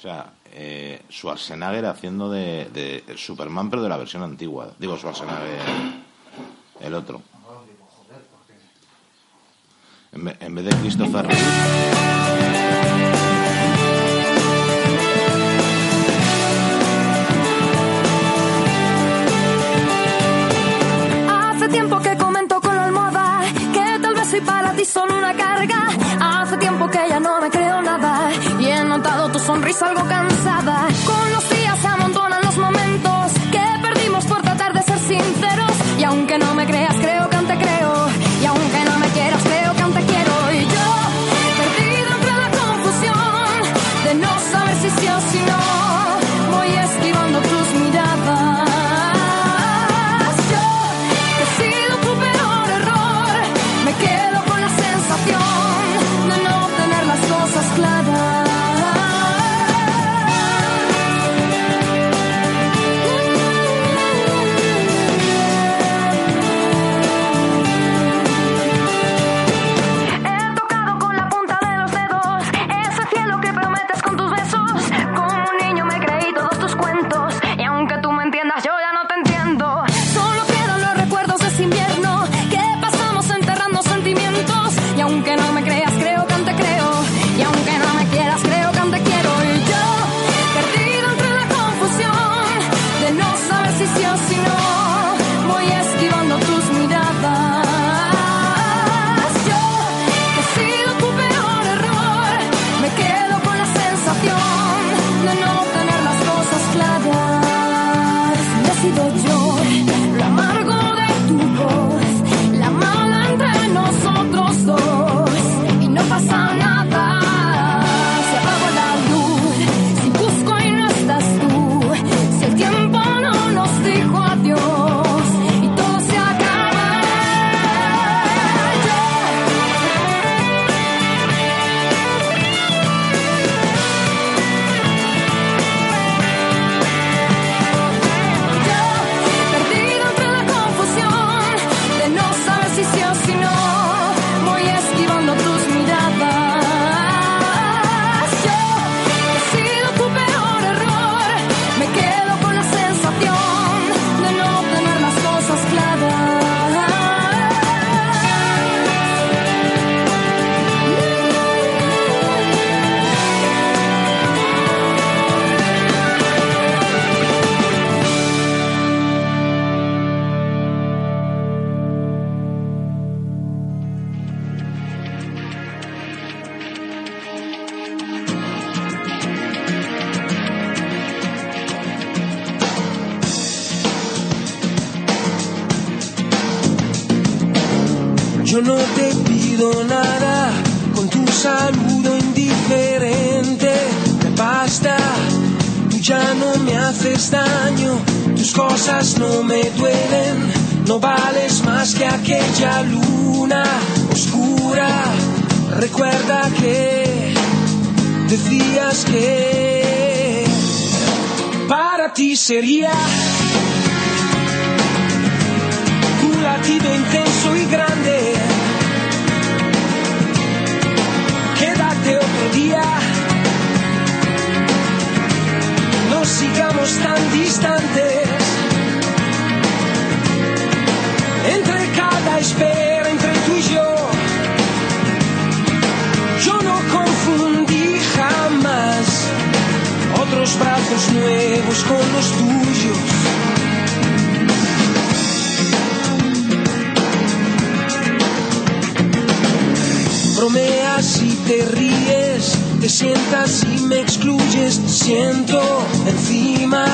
O sea, eh, Schwarzenegger haciendo de, de, Superman, pero de la versión antigua. Digo, Schwarzenegger, el otro. En, vez, en vez de Christopher Hace tiempo que comento con la almohada que tal vez soy para ti solo una carga. Hace tiempo que ya no me sonrisa algo cansada. aquella luna oscura, recuerda que decías que para ti sería un latido intenso y grande. Quédate otro día, no sigamos tan distantes. Espera entre tú y yo. Yo no confundí jamás otros brazos nuevos con los tuyos. bromeas y te ríes, te sientas y me excluyes, te siento encima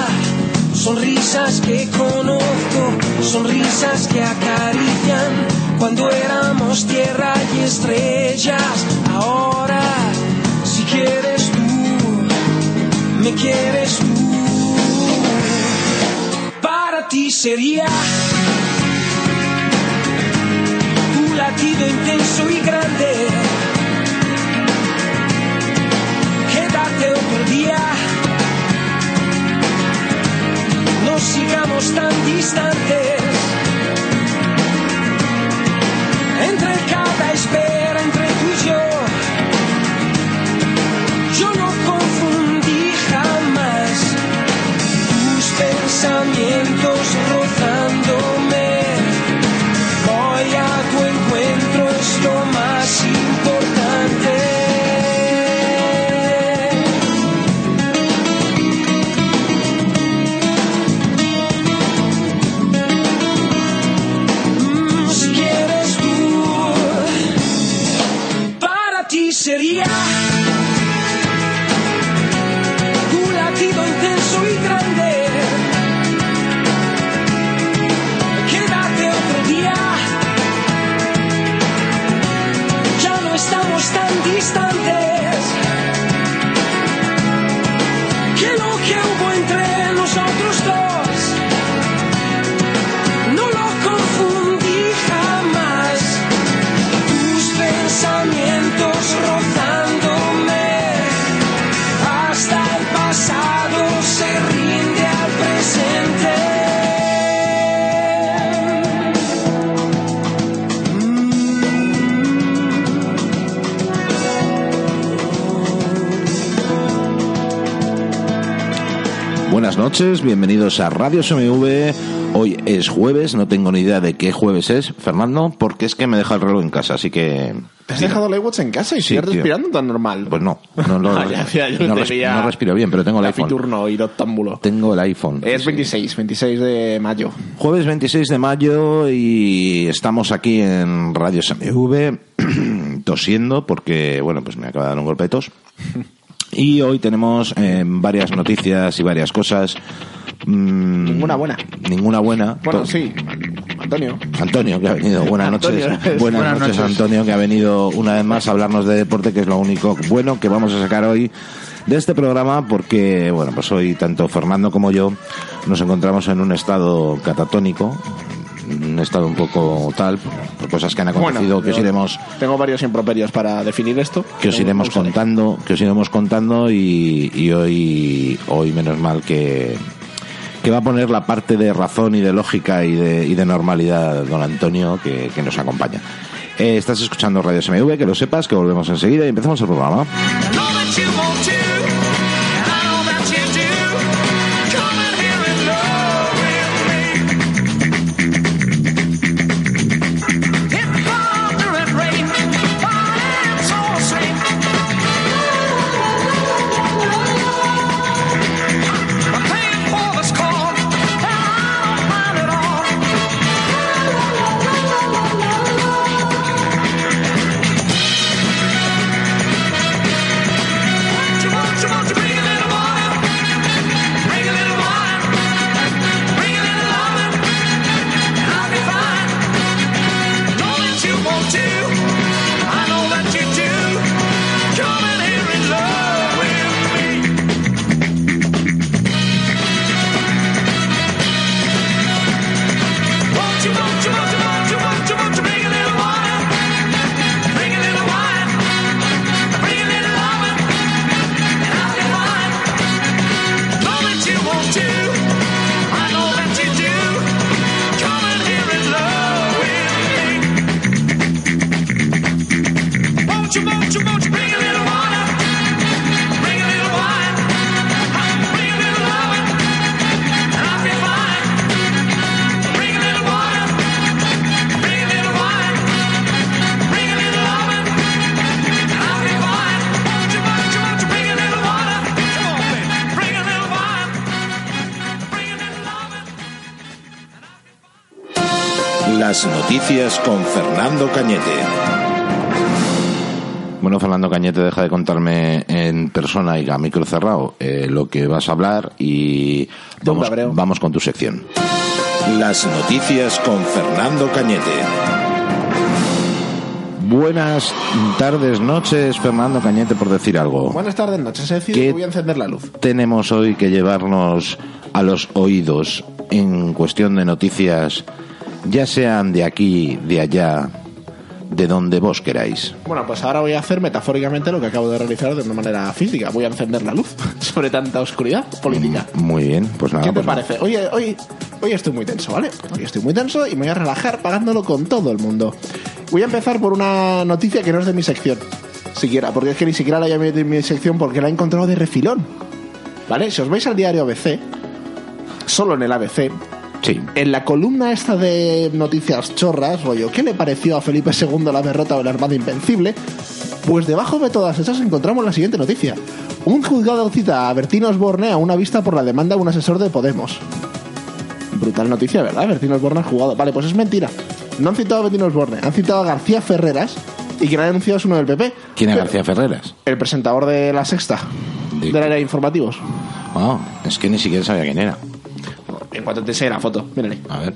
Sonrisas que conozco, sonrisas que acarician. Cuando éramos tierra y estrellas, ahora si quieres tú, me quieres tú. Para ti sería un latido intenso y grande. Quédate otro día no sigamos tan distantes. Entre cada espejo noches, bienvenidos a Radio SMV. Hoy es jueves, no tengo ni idea de qué jueves es, Fernando, porque es que me deja el reloj en casa, así que... ¿Te has dejado el iWatch en casa y Sí, sigues tío. respirando tan normal? Pues no, no, lo- Ah, ya, ya, yo no te res- no respiro bien, pero tengo el La iPhone. Fiturno y Octámbulo. Tengo el iPhone. Es Sí. 26, 26 de mayo. Jueves 26 de mayo y estamos aquí en Radio SMV tosiendo porque, bueno, pues me acaba de dar un golpe de tos. Y hoy tenemos eh, varias noticias y varias cosas. Mm, Ninguna buena. Ninguna buena. Bueno, To- sí, Antonio. Antonio, que ha venido. Buenas Antonio, noches. es- Buenas, buenas noches, noches. Antonio, que ha venido una vez más a hablarnos de deporte, que es lo único bueno que vamos a sacar hoy de este programa, porque, bueno, pues hoy tanto Fernando como yo nos encontramos en un estado catatónico, un estado un poco tal, por cosas que han acontecido, que os iremos Tengo varios improperios para definir esto. que os iremos contando, que os iremos contando y, y hoy, hoy menos mal que, que va a poner la parte de razón y de lógica y de, y de normalidad don Antonio que, que nos acompaña. Eh, estás escuchando Radio SMV, que lo sepas, que volvemos enseguida y empezamos el programa. Fernando Cañete. Bueno, Fernando Cañete, deja de contarme en persona y a micro cerrado eh, lo que vas a hablar y vamos, vamos con tu sección. Las noticias con Fernando Cañete. Buenas tardes, noches, Fernando Cañete, por decir algo. Buenas tardes, noches. ¿Qué- que voy a encender la luz. tenemos hoy que llevarnos a los oídos en cuestión de noticias, ya sean de aquí, de allá, de donde vos queráis? Bueno, pues ahora voy a hacer metafóricamente lo que acabo de realizar de una manera física. Voy a encender la luz sobre tanta oscuridad política. Muy bien, pues nada. ¿Qué te pues nada. parece? Oye, hoy, hoy estoy muy tenso, ¿vale? Hoy estoy muy tenso y me voy a relajar pagándolo con todo el mundo. Voy a empezar por una noticia que no es de mi sección, siquiera, porque es que ni siquiera la llamé de mi sección porque la he encontrado de refilón. ¿Vale? Si os vais al diario ABC, solo en el ABC, Sí. en la columna esta de noticias chorras, rollo, ¿qué le pareció a Felipe II la derrota del Armada Invencible? Pues debajo de todas esas encontramos la siguiente noticia. Un juzgado cita a Bertín Osborne a una vista por la demanda de un asesor de Podemos. Brutal noticia, ¿verdad? Bertín Osborne ha jugado. Vale, pues es mentira. No han citado a Bertín Osborne, han citado a García Ferreras y quien ha denunciado es uno del PP. ¿Quién es García Ferreras? El presentador de La Sexta, ¿De del área de informativos. Ah, es que ni siquiera sabía quién era. En cuanto te enseñe la foto, mírale. A ver.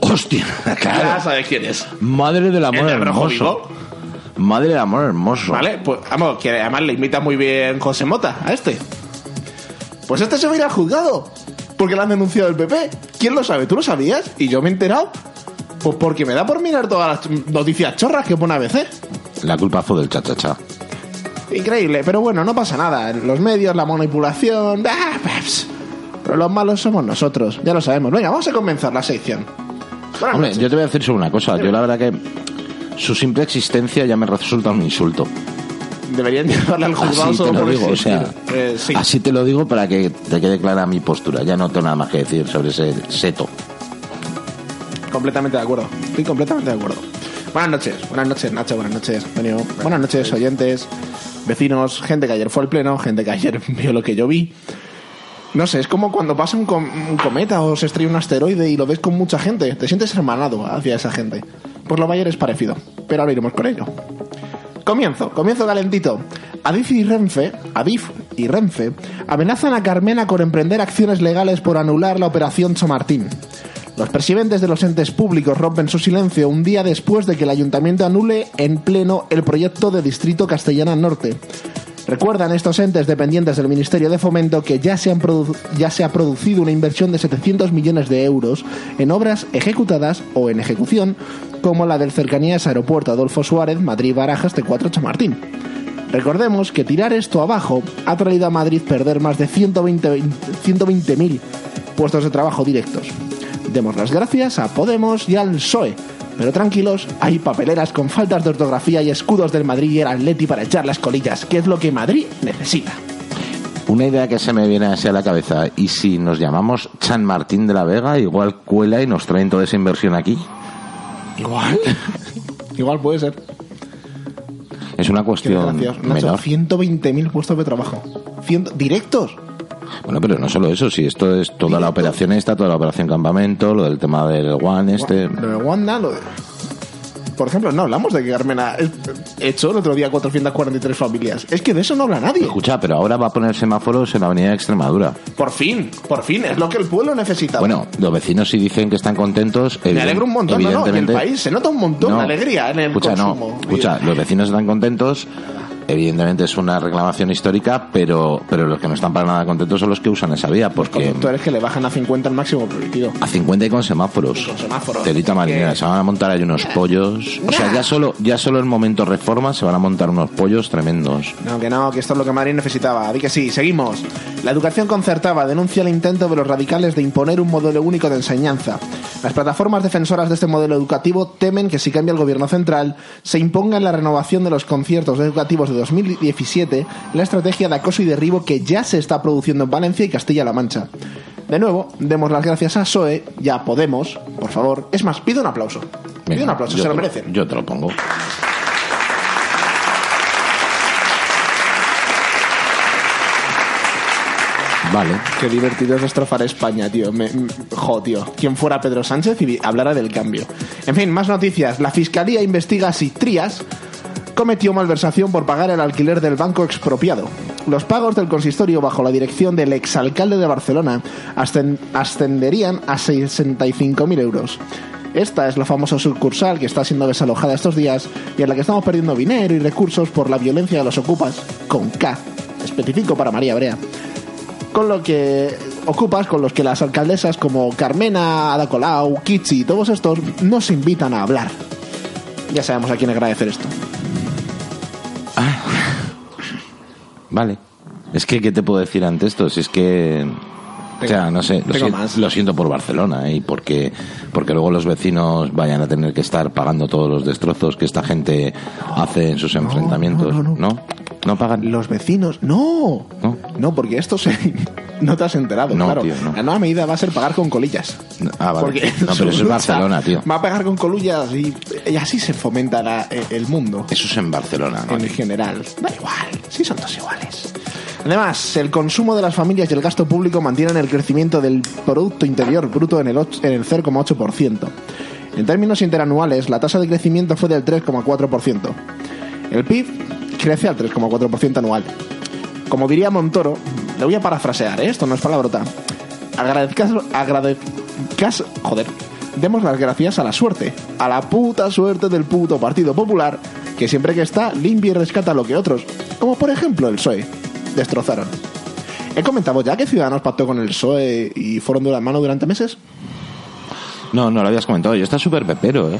¡Hostia! Ya Claro. sabes quién es. Madre del amor El hermoso. vivo. Madre del amor hermoso. Vale, pues vamos, que además le imita muy bien José Mota a este. Pues este se va a ir al juzgado. Porque le han denunciado el PP. ¿Quién lo sabe? ¿Tú lo sabías? Y yo me he enterado. Pues porque me da por mirar todas las noticias chorras que pone ABC. La culpa fue del cha-cha-cha. Increíble, pero bueno, no pasa nada. Los medios, la manipulación. ah. Pero los malos somos nosotros, ya lo sabemos. Venga, vamos a comenzar la sección. Buenas Hombre, noches. yo te voy a decir solo una cosa. Yo la verdad que su simple existencia ya me resulta un insulto. deberían llevarle al juzgado Así solo te lo por digo, o existir. sea, Eh, sí. así te lo digo para que te quede clara mi postura. Ya no tengo nada más que decir sobre ese seto. Completamente de acuerdo. Estoy completamente de acuerdo. Buenas noches, buenas noches, Nacho, buenas noches, Antonio. Buenas noches, oyentes, vecinos, gente que ayer fue al pleno, gente que ayer vio lo que yo vi. No sé, es como cuando pasa un, com- un cometa o se estrella un asteroide y lo ves con mucha gente. Te sientes hermanado hacia esa gente. Pues lo Bayer es parecido, pero ahora iremos con ello. Comienzo, comienzo calentito. Adif y Renfe, Adif y Renfe amenazan a Carmena con emprender acciones legales por anular la operación Chamartín. Los presidentes de los entes públicos rompen su silencio un día después de que el ayuntamiento anule en pleno el proyecto de Distrito Castellana Norte. Recuerdan estos entes dependientes del Ministerio de Fomento que ya se, ha producido una inversión de 700 millones de euros en obras ejecutadas o en ejecución, como la del cercanías Aeropuerto Adolfo Suárez, Madrid-Barajas T4 Chamartín. Recordemos que tirar esto abajo ha traído a Madrid perder más de 120 120.000 puestos de trabajo directos. Demos las gracias a Podemos y al PSOE. Pero tranquilos, hay papeleras con faltas de ortografía y escudos del Madrid y el Atleti para echar las colillas, que es lo que Madrid necesita. Una idea que se me viene así a la cabeza. ¿Y si nos llamamos San Martín de la Vega? Igual cuela y nos traen toda esa inversión aquí. Igual. Igual puede ser. Es una cuestión menor. 120.000 puestos de trabajo. Cien- ¿Directos? Bueno, pero no solo eso. Si esto es toda la operación esta, toda la operación campamento, lo del tema del One este... Lo de Wanda, lo de... Por ejemplo, no hablamos de que Carmena echó el otro día 443 familias. Es que de eso no habla nadie. Escucha, pero ahora va a poner semáforos en la avenida de Extremadura. Por fin, por fin, es lo que el pueblo necesita. Bueno, los vecinos sí dicen que están contentos. me alegro un montón, no, no, en el país se nota un montón No. de alegría en el escucha, consumo. No, escucha, los vecinos están contentos. Evidentemente es una reclamación histórica, pero, pero los que no están para nada contentos son los que usan esa vía, porque Conductores que le bajan a 50 el máximo permitido. a 50 y con semáforos. Con semáforos. Telita marinera, se van a montar ahí unos pollos. O sea, ya solo, ya solo en momento reforma se van a montar unos pollos tremendos. No, que no, que esto es lo que Madrid necesitaba. Di que sí, seguimos. La educación concertada denuncia el intento de los radicales de imponer un modelo único de enseñanza. Las plataformas defensoras de este modelo educativo temen que si cambia el gobierno central, se imponga en la renovación de los conciertos educativos de 2017 la estrategia de acoso y derribo que ya se está produciendo en Valencia y Castilla-La Mancha. De nuevo, demos las gracias a SOE y a Podemos, por favor. Es más, pido un aplauso. Pido un aplauso, se lo merecen. Yo te lo pongo. Vale. Qué divertido es destrozar España, tío. Me, me- jo, tío. Quien fuera Pedro Sánchez y hablara del cambio. En fin, más noticias. La Fiscalía investiga si Trías cometió malversación por pagar el alquiler del banco expropiado. Los pagos del consistorio bajo la dirección del exalcalde de Barcelona ascen- ascenderían a 65.000 euros. Esta es la famosa sucursal que está siendo desalojada estos días y en la que estamos perdiendo dinero y recursos por la violencia de los ocupas, con K, específico para María Brea con lo que ocupas con los que las alcaldesas como Carmena, Ada Colau, Kitsi y todos estos nos invitan a hablar. Ya sabemos a quién agradecer esto. Vale. Es que, ¿qué te puedo decir ante esto? Si es que... o sea, no sé, lo, tengo si- más. lo siento por Barcelona ¿eh? y porque, porque luego los vecinos vayan a tener que estar pagando todos los destrozos que esta gente hace en sus enfrentamientos. no, No, no, no. ¿No pagan? Los vecinos, no, ¿No? no, porque esto se... no te has enterado, No, claro. tío, no. La nueva medida va a ser pagar con colillas. Ah, vale. Porque No, pero eso es Barcelona, tío. Va a pagar con colillas y, y así se fomenta la- el mundo. Eso es en Barcelona, ¿no? en general. Da igual, sí son todos iguales. Además, el consumo de las familias y el gasto público mantienen el crecimiento del Producto Interior Bruto en el, och- en el 0,8%. En términos interanuales, la tasa de crecimiento fue del 3,4%. El PIB crece al 3,4% anual. Como diría Montoro, le voy a parafrasear, ¿eh? esto no es palabrota. Agradezcas, agradezcas, joder, demos las gracias a la suerte, a la puta suerte del puto Partido Popular, que siempre que está limpia y rescata lo que otros, como por ejemplo el PSOE, destrozaron. He comentado ya que Ciudadanos pactó con el PSOE y fueron de la mano durante meses. No, no lo habías comentado. Yo está súper pepero, ¿eh?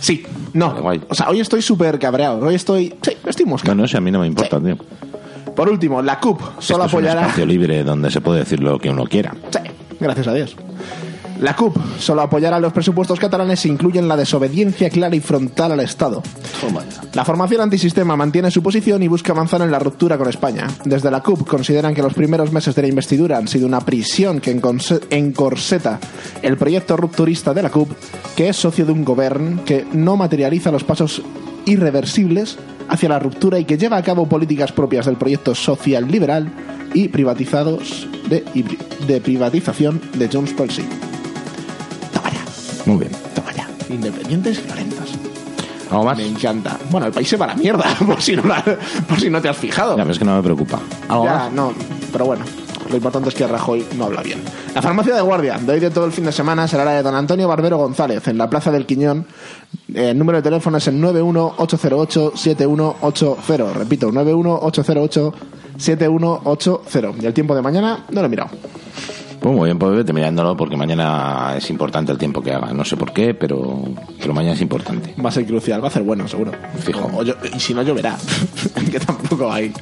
Sí, no. Vale, guay. O sea, hoy estoy súper cabreado. Hoy estoy. Sí, estoy No, mosca. no sé, a mí no me importa, Sí. tío. Por último, la CUP solo Esto es un apoyará. espacio libre donde se puede decir lo que uno quiera. Sí, gracias a Dios. La CUP solo apoyará los presupuestos catalanes si incluyen la desobediencia clara y frontal al Estado. La formación antisistema mantiene su posición y busca avanzar en la ruptura con España. Desde la CUP consideran que los primeros meses de la investidura han sido una prisión que encorseta el proyecto rupturista de la CUP, que es socio de un gobierno que no materializa los pasos irreversibles hacia la ruptura y que lleva a cabo políticas propias del proyecto social liberal y privatizados de, privatización de Jones ya, Muy bien. toma ya. Independientes y violentos. ¿Algo más? Me encanta. Bueno, el país se va a la mierda, por si no, la- por si no te has fijado. Ya, pero es que no me preocupa. ¿Algo Ya, más? no, pero bueno, lo importante es que Rajoy no habla bien. La farmacia de guardia de hoy de todo el fin de semana será la de don Antonio Barbero González, en la Plaza del Quiñón. Eh, El número de teléfono es el 918087180. Repito, 918087180. Y el tiempo de mañana no lo he mirado. Pues muy bien, pues vete mirándolo porque mañana es importante el tiempo que haga. No sé por qué, pero, pero mañana es importante. Va a ser crucial, va a ser bueno, seguro. Fijo. O yo- y si no, lloverá. que tampoco hay.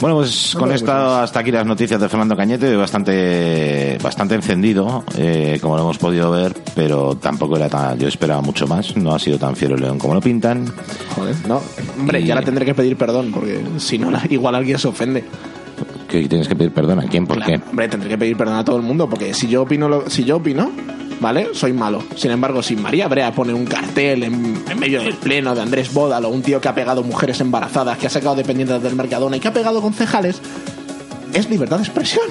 Bueno, pues con esto hasta aquí las noticias de Fernando Cañete, bastante bastante encendido, eh, como lo hemos podido ver, pero tampoco era tan, yo esperaba mucho más, no ha sido tan fiero el león como lo pintan. Joder, no. Hombre, Y- que ahora tendré que pedir perdón, porque si no, la- igual alguien se ofende. Que tienes que pedir perdón a quién, ¿por Claro, qué? Hombre, tendré que pedir perdón a todo el mundo, porque si yo opino, lo- si yo opino, ¿vale? Soy malo. Sin embargo, si María Brea pone un cartel en, en medio del pleno de Andrés Bódalo, un tío que ha pegado mujeres embarazadas, que ha sacado dependientes del Mercadona y que ha pegado concejales, es libertad de expresión.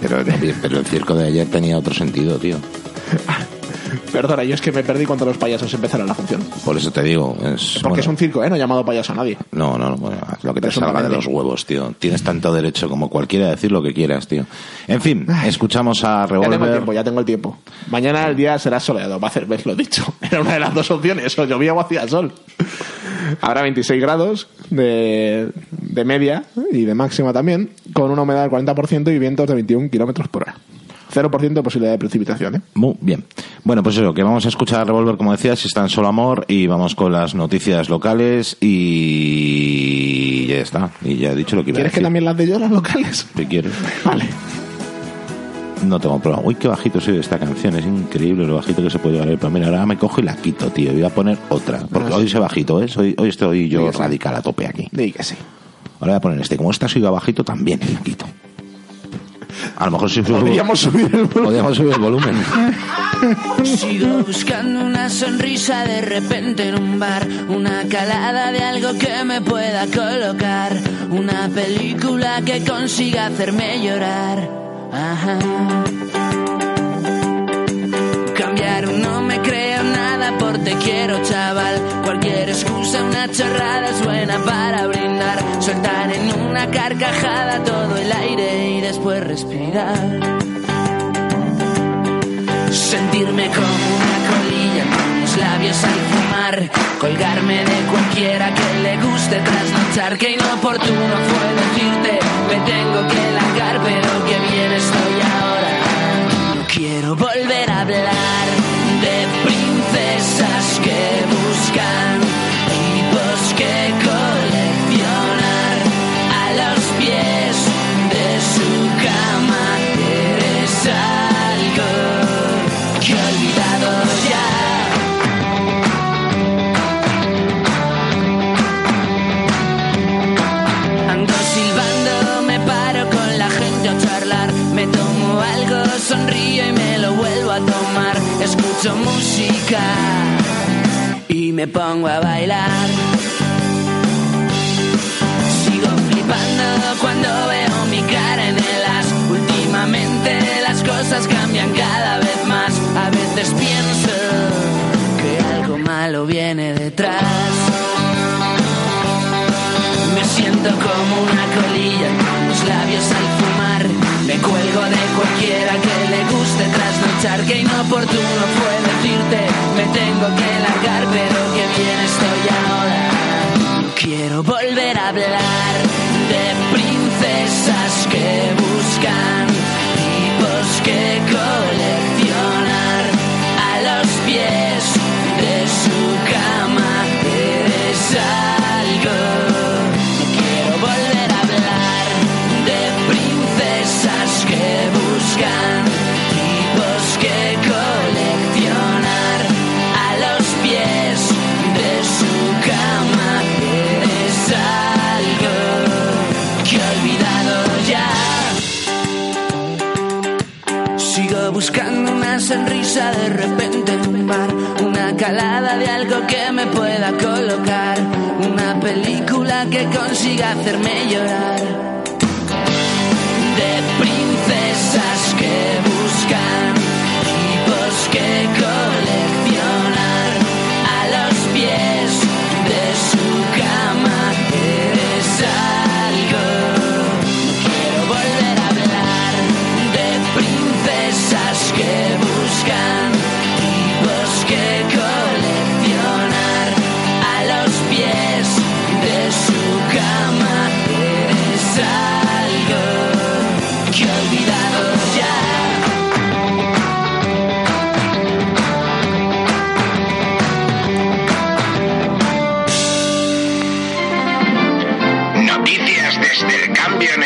Pero, pero el circo de ayer tenía otro sentido, tío. Perdona, yo es que me perdí cuando los payasos empezaron la función. Por eso te digo, es... Porque bueno, es un circo, ¿eh? No he llamado payaso a nadie. No, no, no, bueno, lo que te salga de los huevos, tío. Tienes tanto derecho como cualquiera a decir lo que quieras, tío. En fin, escuchamos a Ya tengo el Revolver. tiempo, ya tengo el tiempo. Mañana el día será soleado, va a hacer, ves lo dicho. Era una de las dos opciones, o llovía o hacía sol. Habrá 26 grados de, de media y de máxima también, con una humedad del 40% y vientos de 21 kilómetros por hora. 0% de posibilidad de precipitación, ¿eh? Muy bien. Bueno, pues eso, que vamos a escuchar a Revolver, como decías, si está en solo amor, y vamos con las noticias locales, y ya está. Y ya he dicho lo que iba a ¿Quieres que decir. también las de yo, las locales? ¿Qué quieres? Vale. No tengo problema. Uy, qué bajito soy de esta canción. Es increíble lo bajito que se puede llevar. Pero mira, ahora me cojo y la quito, tío. Y voy a poner otra. Porque sí. hoy se bajito, ¿eh? Hoy, hoy estoy yo sí. radical a tope aquí. Sí. Ahora voy a poner este. Como esta sigue bajito, también la quito. A lo mejor si Podríamos subir el volumen. podríamos subir el volumen. Sigo buscando una sonrisa de repente en un bar, una calada de algo que me pueda colocar, una película que consiga hacerme llorar. Ajá. Cambiar no me creo nada por te quiero chaval, cualquier excusa, una chorrada es buena para brindar, soltar en una carcajada todo el aire y después respirar. Sentirme como una colilla con los labios al fumar. Colgarme de cualquiera que le guste trasnochar. Que inoportuno fue decirte Me tengo que largar pero que bien estoy ahora quiero volver a hablar De princesas que buscan Algo, sonrío y me lo vuelvo a tomar. Escucho música y me pongo a bailar. Sigo flipando cuando veo mi cara en el as. Últimamente las cosas cambian cada vez más. A veces pienso que algo malo viene detrás. Me siento como una colilla con los labios al fumar. Cuelgo de cualquiera que le guste trasnochar. Que inoportuno fue decirte, me tengo que largar, pero que bien estoy ahora. Quiero volver a hablar de princesas que buscan tipos que coleccionar de repente en un bar, una calada de algo que me pueda colocar, una película que consiga hacerme llorar.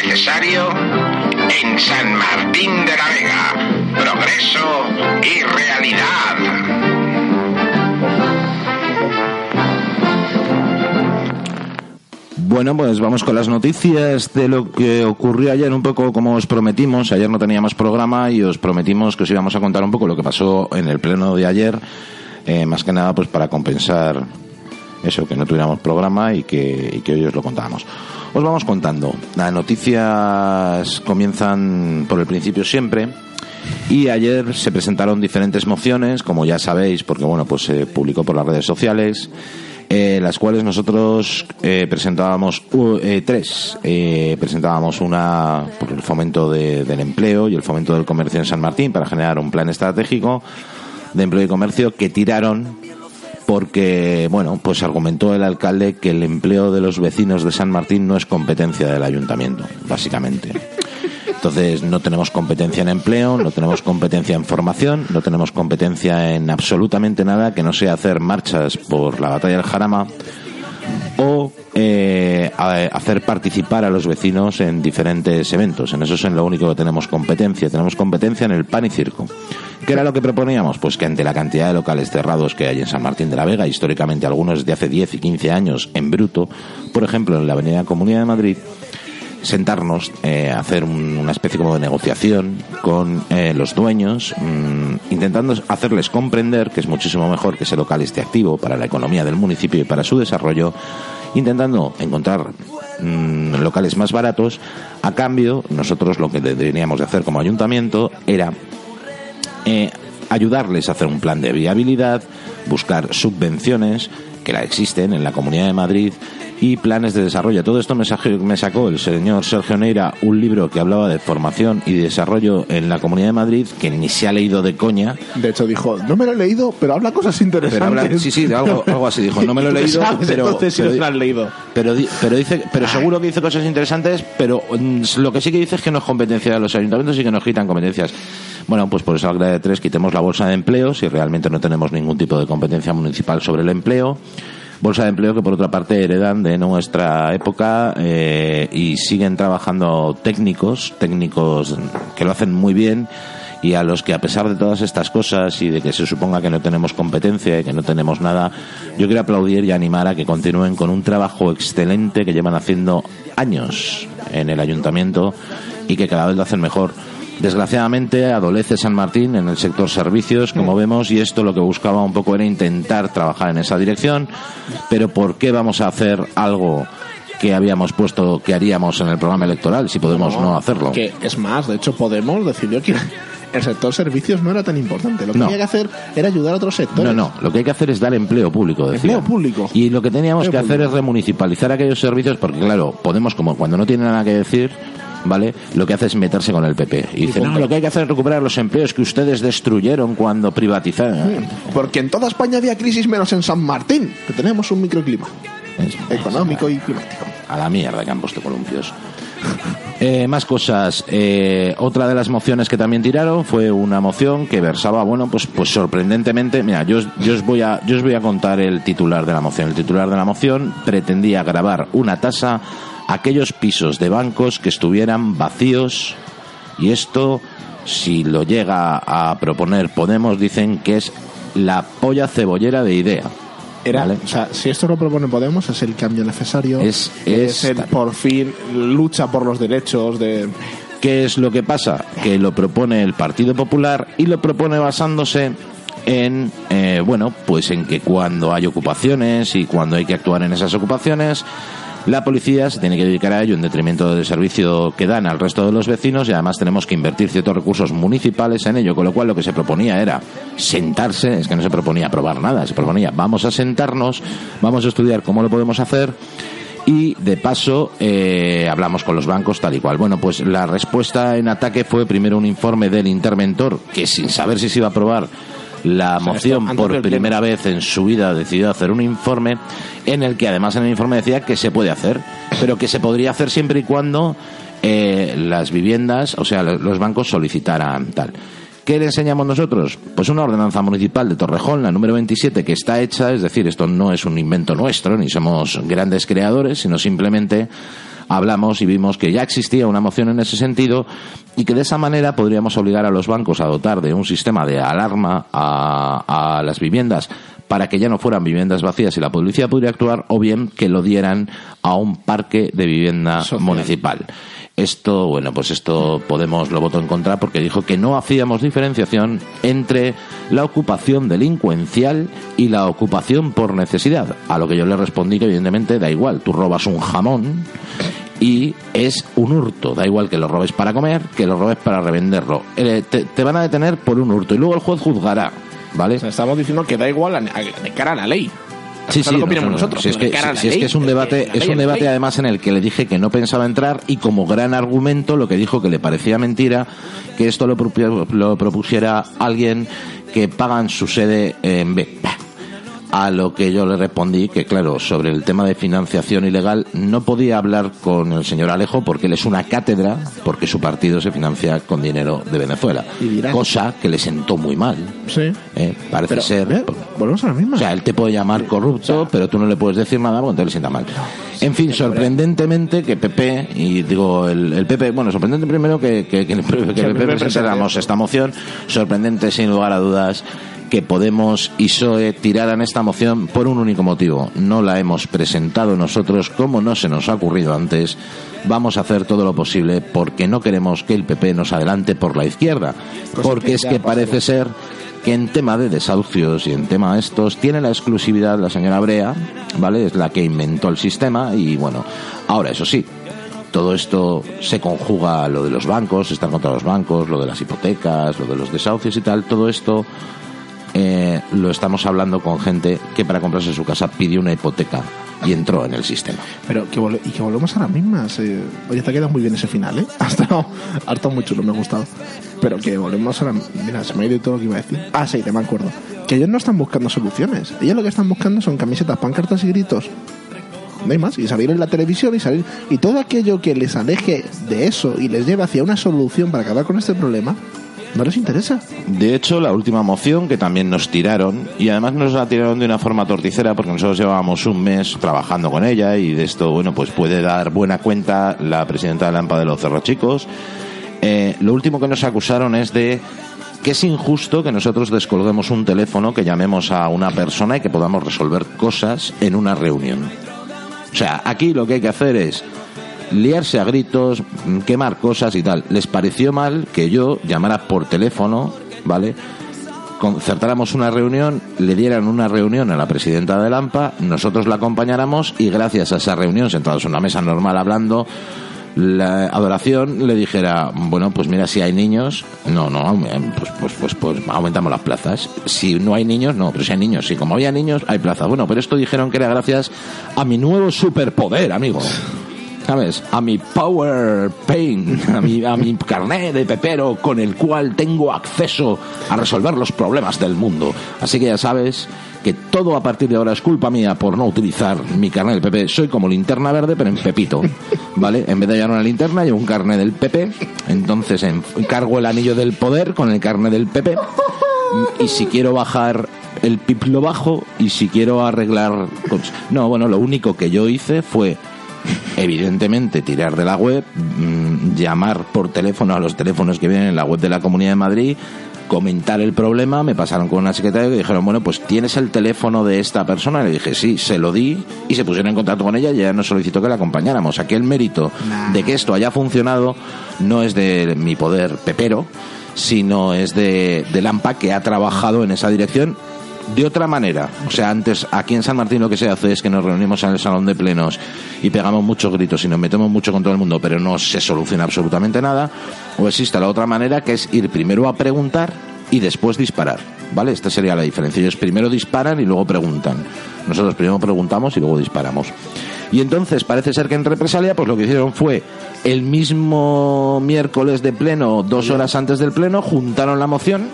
Necesario en San Martín de la Vega. Progreso y realidad. Bueno, pues vamos con las noticias de lo que ocurrió ayer, un poco como os prometimos. Ayer no teníamos programa y os prometimos que os íbamos a contar un poco lo que pasó en el pleno de ayer, eh, más que nada pues para compensar eso, que no tuviéramos programa y que, y que hoy os lo contábamos. Os vamos contando. Las noticias comienzan por el principio siempre. Y ayer se presentaron diferentes mociones, como ya sabéis, porque bueno, pues se publicó por las redes sociales, eh, las cuales nosotros eh, presentábamos uh, eh, tres. Eh, presentábamos una por el fomento de- del empleo y el fomento del comercio en San Martín para generar un plan estratégico de empleo y comercio que tiraron porque, bueno, pues argumentó el alcalde que el empleo de los vecinos de San Martín no es competencia del ayuntamiento, básicamente. Entonces, no tenemos competencia en empleo, no tenemos competencia en formación, no tenemos competencia en absolutamente nada que no sea hacer marchas por la batalla del Jarama o eh, hacer participar a los vecinos en diferentes eventos. En eso es en lo único que tenemos competencia. Tenemos competencia en el pan y circo. ¿Qué era lo que proponíamos? Pues que ante la cantidad de locales cerrados que hay en San Martín de la Vega, históricamente algunos de hace 10 y 15 años en bruto, por ejemplo en la Avenida Comunidad de Madrid, sentarnos, eh, hacer un- una especie como de negociación con eh, los dueños, mm, intentando hacerles comprender que es muchísimo mejor que ese local esté activo para la economía del municipio y para su desarrollo, intentando encontrar mm, locales más baratos. A cambio, nosotros lo que deberíamos de hacer como ayuntamiento era eh, ayudarles a hacer un plan de viabilidad, buscar subvenciones que la existen en la Comunidad de Madrid y planes de desarrollo. Todo esto me, sacó el señor Sergio Neira un libro que hablaba de formación y desarrollo en la Comunidad de Madrid que ni se ha leído de coña. De hecho, dijo, no me lo he leído, pero habla cosas interesantes. Pero habla- sí, sí, algo, algo así dijo. No me lo he Tú leído, sabes, pero, entonces, si pero lo has leído. pero, di- pero dice, pero seguro que dice cosas interesantes, pero mm, lo que sí que dice es que no es competencia de los ayuntamientos y que nos quitan competencias. Bueno, pues por esa regla de tres quitemos la bolsa de empleo si realmente no tenemos ningún tipo de competencia municipal sobre el empleo. Bolsa de empleo que por otra parte heredan de nuestra época eh, y siguen trabajando técnicos, técnicos que lo hacen muy bien y a los que a pesar de todas estas cosas y de que se suponga que no tenemos competencia y que no tenemos nada, yo quiero aplaudir y animar a que continúen con un trabajo excelente que llevan haciendo años en el ayuntamiento y que cada vez lo hacen mejor. Desgraciadamente adolece San Martín en el sector servicios, como vemos, y esto lo que buscaba un poco era intentar trabajar en esa dirección, pero ¿por qué vamos a hacer algo que habíamos puesto que haríamos en el programa electoral si podemos no, hacerlo? Que es más, de hecho, Podemos decidió que el sector servicios no era tan importante. Lo que No. había que hacer era ayudar a otros sectores. No, no, lo que hay que hacer es dar empleo público. decía. Empleo público. Y lo que teníamos Empleo que hacer es remunicipalizar aquellos servicios, porque claro, Podemos, como cuando no tiene nada que decir, ¿vale? Lo que hace es meterse con el PP. Y dice, no, lo que hay que hacer es recuperar los empleos que ustedes destruyeron cuando privatizaron. Porque en toda España había crisis menos en San Martín, que tenemos un microclima Es- económico y climático. A la mierda, Campos de Columpios. Eh, más cosas. Eh, otra de las mociones que también tiraron fue una moción que versaba, bueno, pues, pues sorprendentemente, mira, yo, yo, os voy a, yo os voy a contar el titular de la moción. El titular de la moción pretendía grabar una tasa aquellos pisos de bancos que estuvieran vacíos y esto, si lo llega a proponer Podemos, dicen que es la polla cebollera de idea. Era, ¿vale? o sea, si esto lo propone Podemos, es el cambio necesario. Es- es es- el, por fin lucha por los derechos de ¿Qué es lo que pasa? Que lo propone el Partido Popular y lo propone basándose en, eh, bueno, pues en que cuando hay ocupaciones y cuando hay que actuar en esas ocupaciones, la policía se tiene que dedicar a ello en detrimento del servicio que dan al resto de los vecinos y además tenemos que invertir ciertos recursos municipales en ello, con lo cual lo que se proponía era sentarse, es que no se proponía probar nada, se proponía vamos a sentarnos, vamos a estudiar cómo lo podemos hacer y de paso eh, hablamos con los bancos tal y cual. Bueno, pues la respuesta en ataque fue primero un informe del interventor que sin saber si se iba a aprobar la moción por primera vez en su vida decidió hacer un informe en el que además en el informe decía que se puede hacer, pero que se podría hacer siempre y cuando eh, las viviendas, o sea, lo- los bancos solicitaran tal. ¿Qué le enseñamos nosotros? Pues una ordenanza municipal de Torrejón, la número 27, que está hecha, es decir, esto no es un invento nuestro, ni somos grandes creadores, sino simplemente hablamos y vimos que ya existía una moción en ese sentido y que de esa manera podríamos obligar a los bancos a dotar de un sistema de alarma a, a las viviendas para que ya no fueran viviendas vacías y la policía pudiera actuar o bien que lo dieran a un parque de vivienda Social. municipal. Esto, bueno, pues esto Podemos lo votó en contra porque dijo que no hacíamos diferenciación entre la ocupación delincuencial y la ocupación por necesidad. A lo que yo le respondí que evidentemente da igual, tú robas un jamón y es un hurto, da igual que lo robes para comer, que lo robes para revenderlo. Eh, te, te van a detener por un hurto y luego el juez juzgará, ¿vale? O sea, estamos diciendo que da igual a- de cara a la ley. Sí, sí, no, no, nosotros. Si es que, si es, que es un debate, es un debate además en el que le dije que no pensaba entrar y como gran argumento lo que dijo que le parecía mentira que esto lo, lo propusiera alguien que pagan su sede en B. A lo que yo le respondí que, claro, sobre el tema de financiación ilegal no podía hablar con el señor Alejo porque él es una cátedra, porque su partido se financia con dinero de Venezuela. Cosa que le sentó muy mal. Sí. ¿eh? Parece Pero, ser. ¿eh? Volvemos a la misma. O sea, él te puede llamar corrupto, pero tú no le puedes decir nada porque le sienta mal. En fin, sorprendentemente que PP, y digo, el, el PP, bueno, sorprendente primero que, que, que el, que el PP presentáramos esta moción, sorprendente sin lugar a dudas que Podemos y PSOE tiraran esta moción por un único motivo. No la hemos presentado nosotros como no se nos ha ocurrido antes. Vamos a hacer todo lo posible porque no queremos que el PP nos adelante por la izquierda. Cosa Porque que es que pasado. parece ser que en tema de desahucios y en tema de estos tiene la exclusividad la señora Brea, ¿vale? Es la que inventó el sistema y bueno, ahora eso sí, todo esto se conjuga a lo de los bancos, estar contra los bancos, lo de las hipotecas, lo de los desahucios y tal, todo esto eh, lo estamos hablando con gente que para comprarse su casa pidió una hipoteca y entró en el sistema. Pero que y que volvemos a las mismas. eh. Oye, te ha muy bien ese final, ¿eh? Ha muy chulo, me ha gustado. Pero que volvemos a la... Mira, se me ha ido todo lo que iba a decir. Ah, sí, te me acuerdo. Que ellos no están buscando soluciones. Ellos lo que están buscando son camisetas, pancartas y gritos. No hay más. Y salir en la televisión y salir... Y todo aquello que les aleje de eso y les lleve hacia una solución para acabar con este problema, no les interesa. De hecho, la última moción que también nos tiraron, y además nos la tiraron de una forma torticera porque nosotros llevábamos un mes trabajando con ella y de esto, bueno, pues puede dar buena cuenta la presidenta de la AMPA de los Cerros Chicos. Eh, lo último que nos acusaron es de que es injusto que nosotros descolguemos un teléfono, que llamemos a una persona y que podamos resolver cosas en una reunión. O sea, aquí lo que hay que hacer es liarse a gritos, quemar cosas y tal. Les pareció mal que yo llamara por teléfono, ¿vale? Concertáramos una reunión, le dieran una reunión a la presidenta del AMPA, nosotros la acompañáramos y gracias a esa reunión, sentados en una mesa normal hablando, la adoración le dijera, bueno, pues mira, si hay niños, no, no, eh, pues, pues, pues, pues aumentamos las plazas. Si no hay niños, no, pero si hay niños, sí, como había niños, hay plazas. Bueno, pero esto dijeron que era gracias a mi nuevo superpoder, amigo. ¿Sabes? A mi Power Pain, a mi, a mi carnet de pepero con el cual tengo acceso a resolver los problemas del mundo. Así que ya sabes que todo a partir de ahora es culpa mía por no utilizar mi carnet del PP. Soy como linterna verde, pero en pepito. ¿Vale? En vez de llevar una linterna, llevo un carnet del PP. Entonces encargo el anillo del poder con el carnet del PP. Y si quiero bajar el pip lo bajo y si quiero arreglar. No, bueno, lo único que yo hice fue evidentemente tirar de la web, mm, llamar por teléfono a los teléfonos que vienen en la web de la Comunidad de Madrid, comentar el problema, me pasaron con una secretaria y dijeron, bueno, pues tienes el teléfono de esta persona. Le dije, sí, se lo di y se pusieron en contacto con ella y ella nos solicitó que la acompañáramos. Aquí el mérito de que esto haya funcionado no es de mi poder pepero, sino es de, del AMPA que ha trabajado en esa dirección de otra manera. O sea, antes aquí en San Martín lo que se hace es que nos reunimos en el salón de plenos y pegamos muchos gritos y nos metemos mucho con todo el mundo, pero no se soluciona absolutamente nada. O existe la otra manera que es ir primero a preguntar y después disparar. ¿Vale? Esta sería la diferencia. Ellos primero disparan y luego preguntan. Nosotros primero preguntamos y luego disparamos. Y entonces parece ser que en represalia, pues lo que hicieron fue el mismo miércoles de pleno, dos horas antes del pleno, juntaron la moción.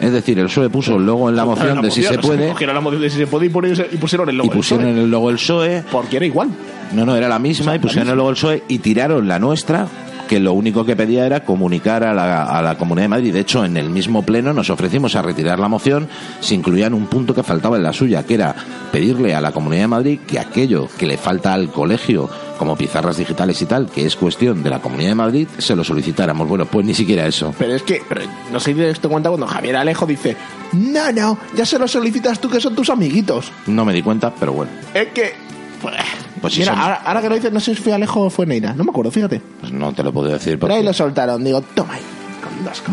Es decir, el PSOE puso el logo en la moción de si se puede Cogieron la moción de si se puede y pusieron- el logo. y pusieron del el logo el PSOE. PSOE, Porque era igual. No, no, era la misma y pusieron el logo el PSOE y tiraron la nuestra que lo único que pedía era comunicar a la, a la Comunidad de Madrid. De hecho, en el mismo pleno nos ofrecimos a retirar la moción si incluían un punto que faltaba en la suya, que era pedirle a la Comunidad de Madrid que aquello que le falta al colegio, como pizarras digitales y tal, que es cuestión de la Comunidad de Madrid, se lo solicitáramos. Bueno, pues ni siquiera eso. Pero es que, pero no sé si te das cuenta cuando Javier Alejo dice, no, no, ya se lo solicitas tú que son tus amiguitos. No me di cuenta, pero bueno. Es que... Pues, Pues sí mira, son- ahora, ahora que lo dices, no sé si fue Alejo o fue Neira. No me acuerdo, fíjate. Pues no te lo puedo decir Pero ahí porque lo soltaron. Digo, toma ahí.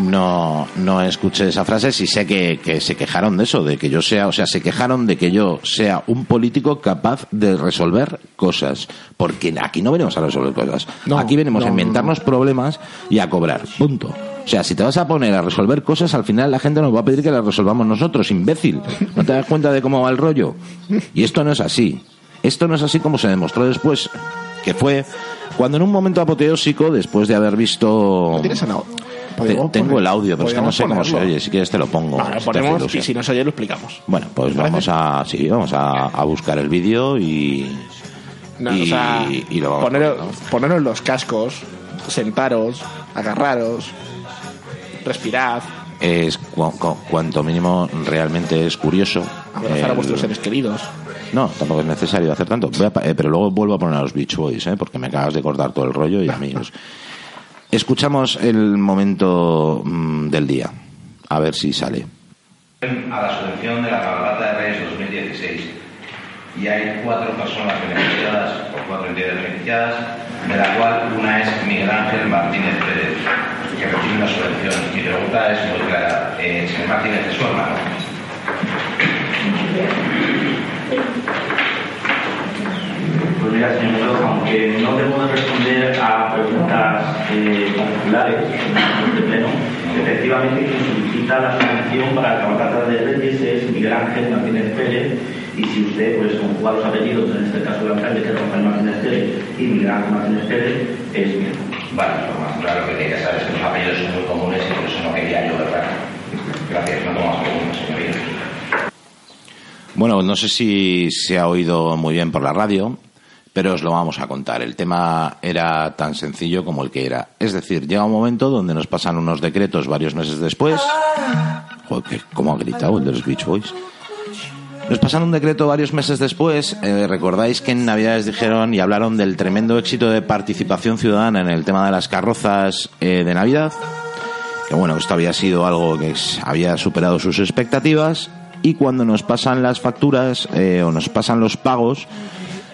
No, no escuché esa frase, sí sé que, que se quejaron de eso, de que yo sea, o sea, se quejaron de que yo sea un político capaz de resolver cosas. Porque aquí no venimos a resolver cosas. No, aquí venimos no, a inventarnos problemas y a cobrar. Punto. O sea, si te vas a poner a resolver cosas, al final la gente nos va a pedir que las resolvamos nosotros, imbécil. ¿No te das cuenta de cómo va el rollo? Y esto no es así. Esto no es así como se demostró después, que fue cuando en un momento apoteósico, después de haber visto... Te- tengo el audio, pero es que no sé cómo se oye. Si quieres te lo pongo. Si ponemos y si no se oye lo explicamos. Bueno, pues ¿Te vamos a, sí, vamos a, a buscar el vídeo y, No, y, o sea, y lo vamos poneros, poneros los cascos, sentaros, agarraros, respirad, Es cu- cu- cuanto mínimo realmente es curioso. abrazar a El- vuestros seres queridos. No, tampoco es necesario hacer tanto. Voy a eh, pero luego vuelvo a poner a los Beach Boys, ¿eh? porque me acabas de cortar todo el rollo y amigos. Escuchamos el momento mm, del día. A ver si sale. a la subvención de la cabalgata de Reyes 2016 y hay cuatro personas beneficiadas o cuatro entidades beneficiadas, de la cual una es Miguel Ángel Martínez Pérez, que recibe una subvención. Mi pregunta es muy clara. Eh, Martínez, ¿es su hermano? Pues aunque no puedo responder a preguntas eh, particulares en este pleno, efectivamente quien solicita la subvención para la cabalgata de Reyes es Miguel Ángel Martínez Pérez y si usted pues conjuga los apellidos, en este caso del alcalde que es Rafael Martínez Pérez y Miguel Ángel Martínez Pérez, es mi hermano. Vale, lo más claro que tiene que saber es que los apellidos son muy comunes y por eso no quería yo, ¿verdad? Gracias, no tomo más preguntas, señoría. Bueno, no sé si se ha oído muy bien por la radio, pero os lo vamos a contar. El tema era tan sencillo como el que era. Es decir, llega un momento donde nos pasan unos decretos varios meses después. Joder, ¿cómo ha gritado el de los Beach Boys? Nos pasan un decreto varios meses después. eh, Recordáis que en Navidades dijeron y hablaron del tremendo éxito de participación ciudadana en el tema de las carrozas eh, de Navidad. Que bueno, esto había sido algo que había superado sus expectativas. Y cuando nos pasan las facturas eh, o nos pasan los pagos,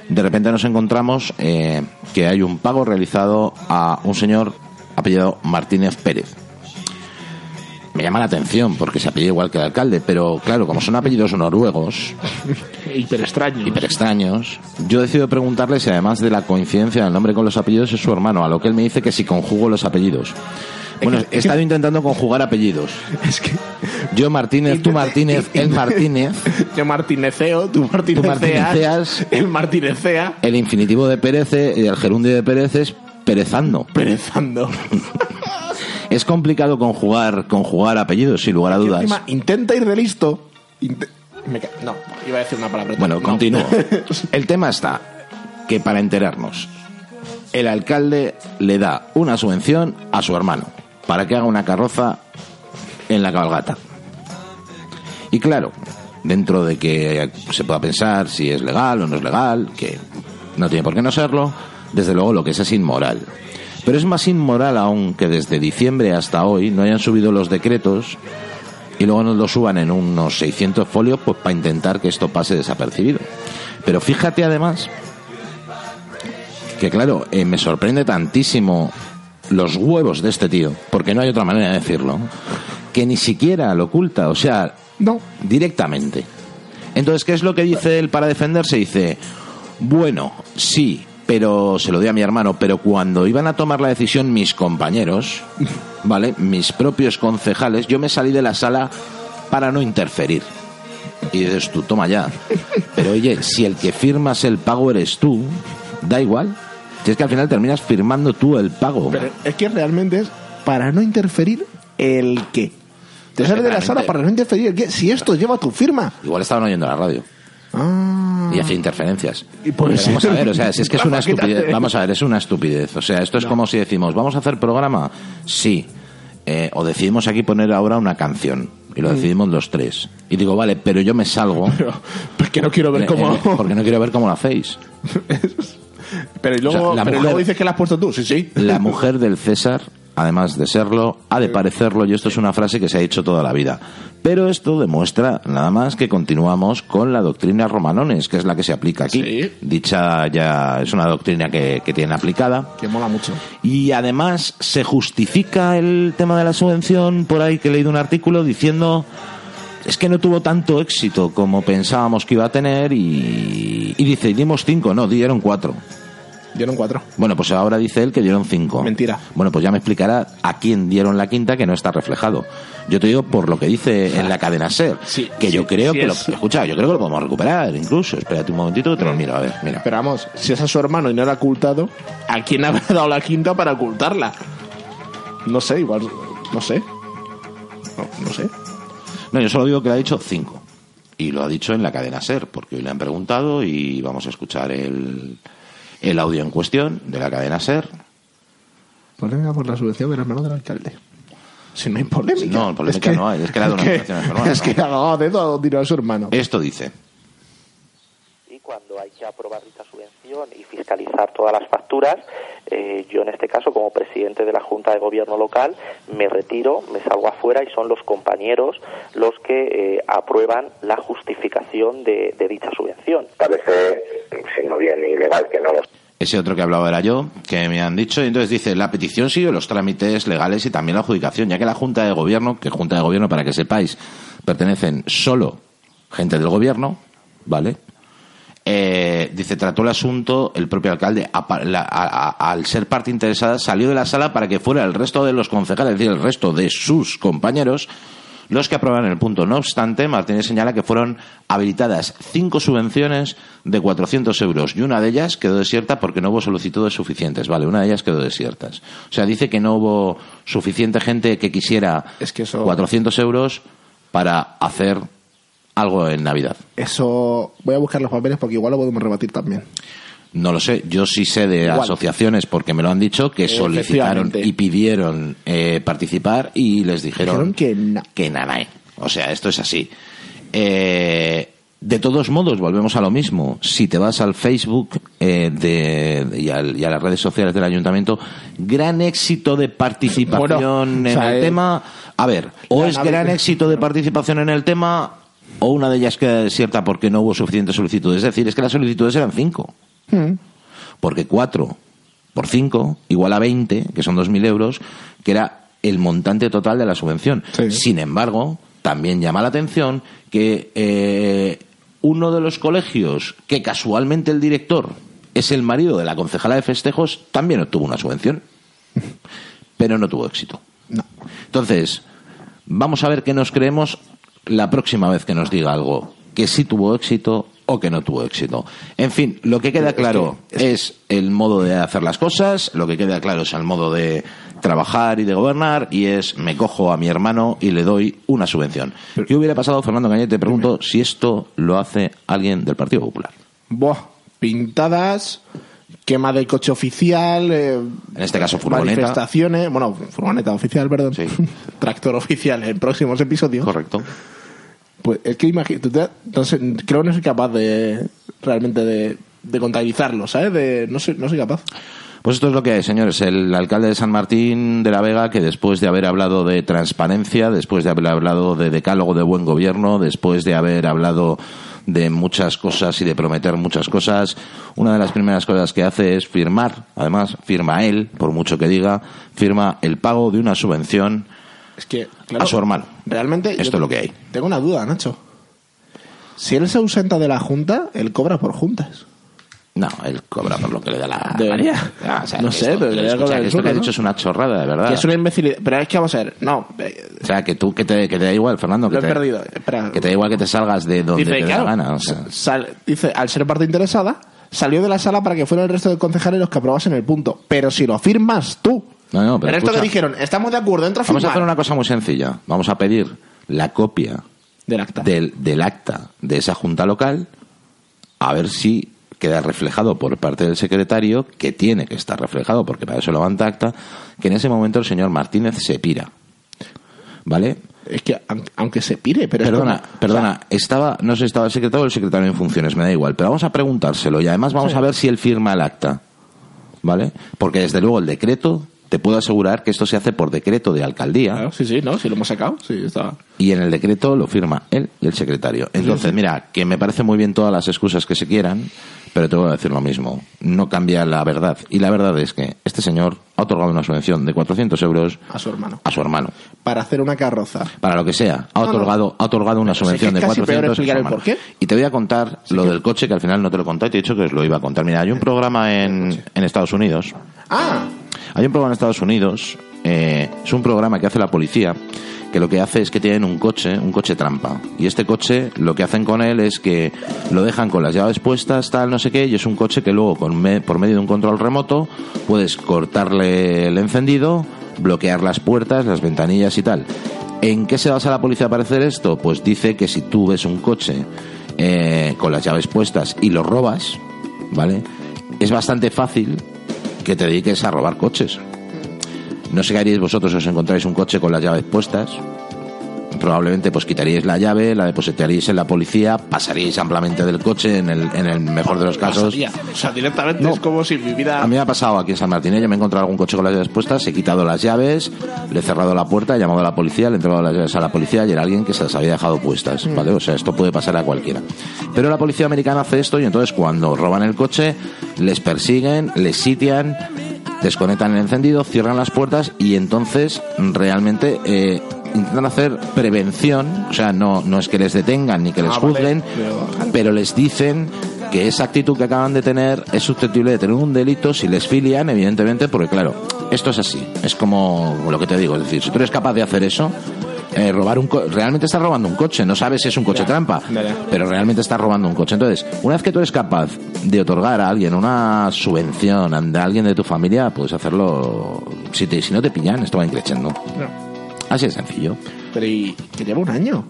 de repente nos encontramos eh, que hay un pago realizado a un señor apellidado Martínez Pérez. Me llama la atención porque se apellida igual que el alcalde, pero claro, como son apellidos noruegos, Hiper extraño. hiper extraños, yo decido preguntarle si además de la coincidencia del nombre con los apellidos es su hermano, a lo que él me dice que si conjugo los apellidos. Bueno, he estado intentando conjugar apellidos. Es que Yo Martínez, tú Martínez, él Martínez, yo martineceo, tú martineceas, el martinecea, el infinitivo de Pérez y el gerundio de Pérez es perezando. perezando. Es complicado conjugar, conjugar apellidos, sin lugar a dudas. encima, intenta ir de listo. Me no, iba a decir una palabra. Bueno, No. continúo. El tema está que para enterarnos, el alcalde le da una subvención a su hermano para que haga una carroza en la cabalgata. Y claro, dentro de que se pueda pensar si es legal o no es legal, que no tiene por qué no serlo, desde luego lo que es es inmoral. Pero es más inmoral aún que desde diciembre hasta hoy no hayan subido los decretos y luego nos lo suban en unos 600 folios pues para intentar que esto pase desapercibido. Pero fíjate además que claro, eh, me sorprende tantísimo los huevos de este tío, porque no hay otra manera de decirlo, que ni siquiera lo oculta, o sea, No. directamente. Entonces, ¿qué es lo que dice él para defenderse? Dice, bueno, sí, pero se lo di a mi hermano, pero cuando iban a tomar la decisión mis compañeros, ¿vale? Mis propios concejales, yo me salí de la sala para no interferir. Y dices tú, toma ya. Pero oye, si el que firmas el pago eres tú, da igual. Si es que al final terminas firmando tú el pago. Pero es que realmente es para no interferir el qué. Te sales de la sala para no interferir el qué. Si esto lleva tu firma. Igual estaban oyendo la radio. Ah. y hace interferencias. Y Pero vamos a ver, o sea, si es que es una estupidez. Vamos a ver, es una estupidez. O sea, esto es como si decimos, ¿vamos a hacer programa? Sí. Eh, o decidimos aquí poner ahora una canción. Y lo decidimos los tres. Y digo, vale, pero yo me salgo. Pero, porque no quiero ver cómo. eh, porque no quiero ver cómo lo hacéis. pero y luego, O sea, la pero mujer- luego dices que la has puesto tú. Sí, sí. La mujer del César, además de serlo, ha de parecerlo, y esto es una frase que se ha dicho toda la vida. Pero esto demuestra nada más que continuamos con la doctrina romanones, que es la que se aplica aquí. Sí. Dicha ya es una doctrina que, que tienen aplicada. Que mola mucho. Y además se justifica el tema de la subvención, por ahí que he leído un artículo diciendo es que no tuvo tanto éxito como pensábamos que iba a tener y, y dice, dimos cinco, no, dieron cuatro. Dieron cuatro. Bueno, pues ahora dice él que dieron cinco. Mentira. Bueno, pues ya me explicará a quién dieron la quinta que no está reflejado. Yo te digo por lo que dice en la cadena SER, Sí, que sí, yo creo sí que es. lo... Escucha, yo creo que lo podemos recuperar incluso. Espérate un momentito que te lo miro, a ver, mira. Pero vamos, si es a su hermano y no la ha ocultado, ¿a quién habrá dado la quinta para ocultarla? No sé, igual. No sé. No, no sé. No, yo solo digo que le ha dicho cinco. Y lo ha dicho en la cadena SER, porque hoy le han preguntado y vamos a escuchar el, el audio en cuestión de la cadena SER. Polémica por la subvención del hermano del alcalde. Si no hay polémica. No, polémica no hay, es que la donación es normal, Es ¿no? que ha dado dinero a su hermano. Esto dice. Cuando hay que aprobar dicha subvención y fiscalizar todas las facturas, eh, yo en este caso como presidente de la Junta de Gobierno local me retiro, me salgo afuera y son los compañeros los que eh, aprueban la justificación de, de dicha subvención. Parece, si no bien ilegal, que no lo Ese otro que hablaba era yo, que me han dicho, y entonces dice, la petición sigue los trámites legales y también la adjudicación, ya que la Junta de Gobierno, que Junta de Gobierno, para que sepáis, pertenecen solo gente del Gobierno, ¿vale? Eh, dice, trató el asunto el propio alcalde, la- a- a- al ser parte interesada, salió de la sala para que fuera el resto de los concejales, es decir, el resto de sus compañeros, los que aprueban el punto. No obstante, Martínez señala que fueron habilitadas cinco subvenciones de 400 euros y una de ellas quedó desierta porque no hubo solicitudes suficientes. Vale, una de ellas quedó desiertas. O sea, dice que no hubo suficiente gente que quisiera Es que eso- 400 euros para hacer algo en Navidad. Eso. Voy a buscar los papeles porque igual lo podemos rebatir también. No lo sé, yo sí sé de Igual. asociaciones porque me lo han dicho que solicitaron y pidieron eh, participar y les dijeron, Dijeron que no. que nada. O sea, esto es así. Eh, de todos modos, volvemos a lo mismo. Si te vas al Facebook eh, de, y, al- y a las redes sociales del ayuntamiento, gran éxito de participación Bueno, en o sea, el eh, tema. A ver, o es gran éxito de participación en el tema, o una de ellas queda desierta porque no hubo suficientes solicitudes. Es decir, es que las solicitudes eran cinco Hmm. porque 4 por 5 igual a 20, que son 2.000 euros, que era el montante total de la subvención. Sí. Sin embargo, también llama la atención que eh, uno de los colegios, que casualmente el director es el marido de la concejala de festejos, también obtuvo una subvención, pero no tuvo éxito. No. Entonces, vamos a ver qué nos creemos la próxima vez que nos diga algo, que sí tuvo éxito o que no tuvo éxito. En fin, lo que queda claro es el modo de hacer las cosas, lo que queda claro es el modo de trabajar y de gobernar, y es me cojo a mi hermano y le doy una subvención. ¿Qué hubiera pasado, Fernando Cañete? Te pregunto si esto lo hace alguien del Partido Popular. Buah. Pintadas. Quema del coche oficial. eh, En este caso, furgoneta. Manifestaciones. Bueno, furgoneta oficial, perdón. Sí. Tractor oficial en próximos episodios. Correcto. Pues es que imagínate, no sé, creo que no soy capaz de realmente de, de contabilizarlo, ¿sabes? De, no, soy, no soy capaz. Pues esto es lo que hay, señores. El alcalde de San Martín de la Vega, que después de haber hablado de transparencia, después de haber hablado de decálogo de buen gobierno, después de haber hablado de muchas cosas y de prometer muchas cosas, una de las primeras cosas que hace es firmar, además firma él, por mucho que diga, firma el pago de una subvención Es que, claro, a su hermano. Realmente. Esto es lo que hay. Tengo una duda, Nacho. Si él se ausenta de la junta, él cobra por juntas. No, él cobra por lo que le da la Debería. gana. Ah, o sea, No sé, esto- pero debería escucha, cobrar que el esto que has ¿no? dicho es una chorrada, de verdad. Que es una imbecilidad. Pero es que vamos a ver. No. eh, O sea, que tú que te, que te da igual, Fernando. Que Lo he te, perdido. Espera. Que te da igual que te salgas de donde Dice, te claro, la gana. O sea, sal- dice, al ser parte interesada, salió de la sala para que fueran el resto de concejales los que aprobasen el punto. Pero si lo firmas tú. No, no, pero en esto escucha. que dijeron, estamos de acuerdo, entra a Vamos a firmar. hacer una cosa muy sencilla. Vamos a pedir la copia Del acta. del, del acta de esa junta local, a ver si queda reflejado por parte del secretario, que tiene que estar reflejado, porque para eso levanta acta, que en ese momento el señor Martínez se pira. ¿Vale? Es que, aun- aunque se pire, pero es Perdona, como- perdona, estaba, no sé si estaba el secretario o el secretario en funciones, me da igual, pero vamos a preguntárselo y además vamos Sí. a ver si él firma el acta, ¿vale? Porque desde luego el decreto, te puedo asegurar que esto se hace por decreto de alcaldía Claro, sí, sí, no, si lo hemos sacado, sí, está. y en el decreto lo firma él y el secretario. Entonces, mira, que me parece muy bien todas las excusas que se quieran, pero te voy a decir lo mismo, no cambia la verdad. Y la verdad es que este señor ha otorgado una subvención de 400 euros A su hermano. a su hermano. Para hacer una carroza. Para lo que sea, ha No, no. otorgado, ha otorgado una Pero si es subvención de es casi 400 peor explicar el hermano. por qué. Y te voy a contar lo del coche, que al final no te lo contado y te he dicho que os lo iba a contar. Mira, hay un programa en, en Estados Unidos, Ah, hay un programa en Estados Unidos, eh, es un programa que hace la policía, que lo que hace es que tienen un coche, un coche trampa. Y este coche, lo que hacen con él es que lo dejan con las llaves puestas, tal, no sé qué, y es un coche que luego, con me- por medio de un control remoto, puedes cortarle el encendido, bloquear las puertas, las ventanillas y tal. ¿En qué se basa la policía para hacer esto? Pues dice que si tú ves un coche eh, con las llaves puestas y lo robas, ¿vale? Es bastante fácil que te dediques a robar coches. No sé qué haríais vosotros si os encontráis un coche con las llaves puestas. Probablemente pues quitaríais la llave, la depositaríais en la policía, pasaríais ampliamente del coche en el, en el mejor de los casos. pasaría. O sea, directamente No. es como si mi vida. A mí me ha pasado aquí en San Martín, ¿eh? yo me he encontrado algún coche con las llaves puestas, he quitado las llaves, le he cerrado la puerta, he llamado a la policía, le he entregado las llaves a la policía y era alguien que se las había dejado puestas, ¿vale? O sea, esto puede pasar a cualquiera. Pero la policía americana hace esto y entonces cuando roban el coche, les persiguen, les sitian, desconectan el encendido, cierran las puertas y entonces realmente eh, intentan hacer prevención, o sea, no, no es que les detengan ni que les Ah, vale, juzguen, pero- pero les dicen que esa actitud que acaban de tener es susceptible de tener un delito si les filian, evidentemente, porque claro, esto es así, es como lo que te digo, es decir, si tú eres capaz de hacer eso, eh, robar un co- realmente estás robando un coche, no sabes si es un coche trampa, pero realmente estás robando un coche. Entonces, una vez que tú eres capaz de otorgar a alguien una subvención a alguien de tu familia, puedes hacerlo si, te, si no te pillan, esto va increciendo. No. Así de sencillo. Pero y que lleva un año.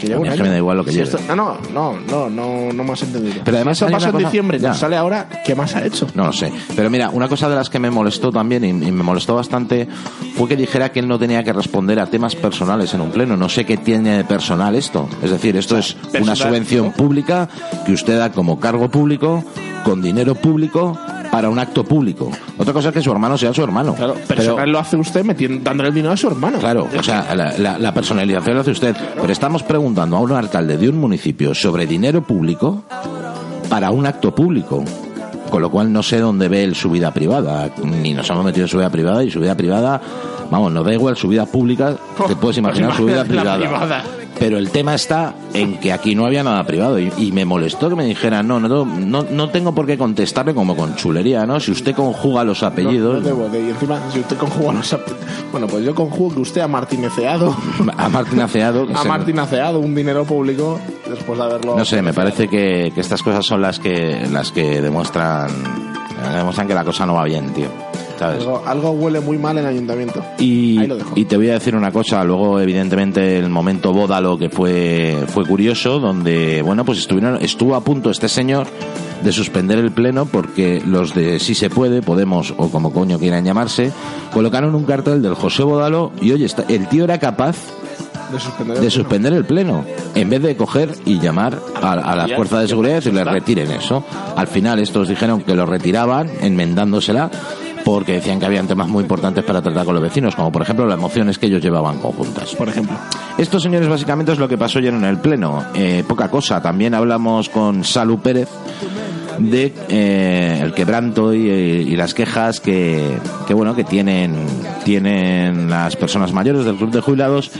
Que lleva un año. que me da igual lo que Si lleve. esto- No, no, no, no, no, no me has entendido. Pero además Si hay esto pasó una en cosa- diciembre ya. nos sale ahora, ¿qué más ha hecho? No lo sé. Pero mira, una cosa de las que me molestó también y, y me molestó bastante fue que dijera que él no tenía que responder a temas personales en un pleno. No sé qué tiene de personal esto. Es decir, esto es una subvención ¿no? pública que usted da como cargo público, con dinero público, para un acto público. Otra cosa es que su hermano sea su hermano. Claro, Pero- personal lo hace usted metiendo, dándole el dinero a su hermano. Claro, o sea, la, la- la personalización lo hace usted. Pero estamos preguntando a un alcalde de un municipio sobre dinero público para un acto público. Con lo cual no sé dónde ve él su vida privada. Ni nos hemos metido en su vida privada y su vida privada, vamos, nos da igual su vida pública, te puedes imaginar su vida privada. privada. Pero el tema está en que aquí no había nada privado y, y me molestó que me dijera, no, no, no, no tengo por qué contestarle como con chulería, ¿no? Si usted conjuga los apellidos... no debo de- y encima, si usted conjuga los ap- Bueno, pues yo conjugo que usted ha martineceado. A Martín Aceado... que ha martinaceado un dinero público después de haberlo. No sé, me parece que, que estas cosas son las que las que demuestran demuestran que la cosa no va bien, tío. ¿Sabes? Algo, algo huele muy mal en el ayuntamiento. Y, Ahí lo dejo. y te voy a decir una cosa, luego evidentemente el momento bódalo que fue fue curioso, donde bueno pues estuvieron estuvo a punto este señor de suspender el pleno porque los de si se puede Podemos o como coño quieran llamarse colocaron un cartel del José Bódalo y oye está- el tío era capaz De suspender de el- suspender el pleno en vez de coger y llamar a, a las fuerzas de seguridad y decirles retiren eso. Al final estos dijeron que lo retiraban, enmendándosela, porque decían que habían temas muy importantes para tratar con los vecinos, como por ejemplo las emociones que ellos llevaban conjuntas. Por ejemplo. Esto, señores, básicamente es lo que pasó ayer en el Pleno. Eh, poca cosa. También hablamos con Salu Pérez de eh, el quebranto y, y las quejas que, que, bueno que tienen tienen las personas mayores del club de jubilados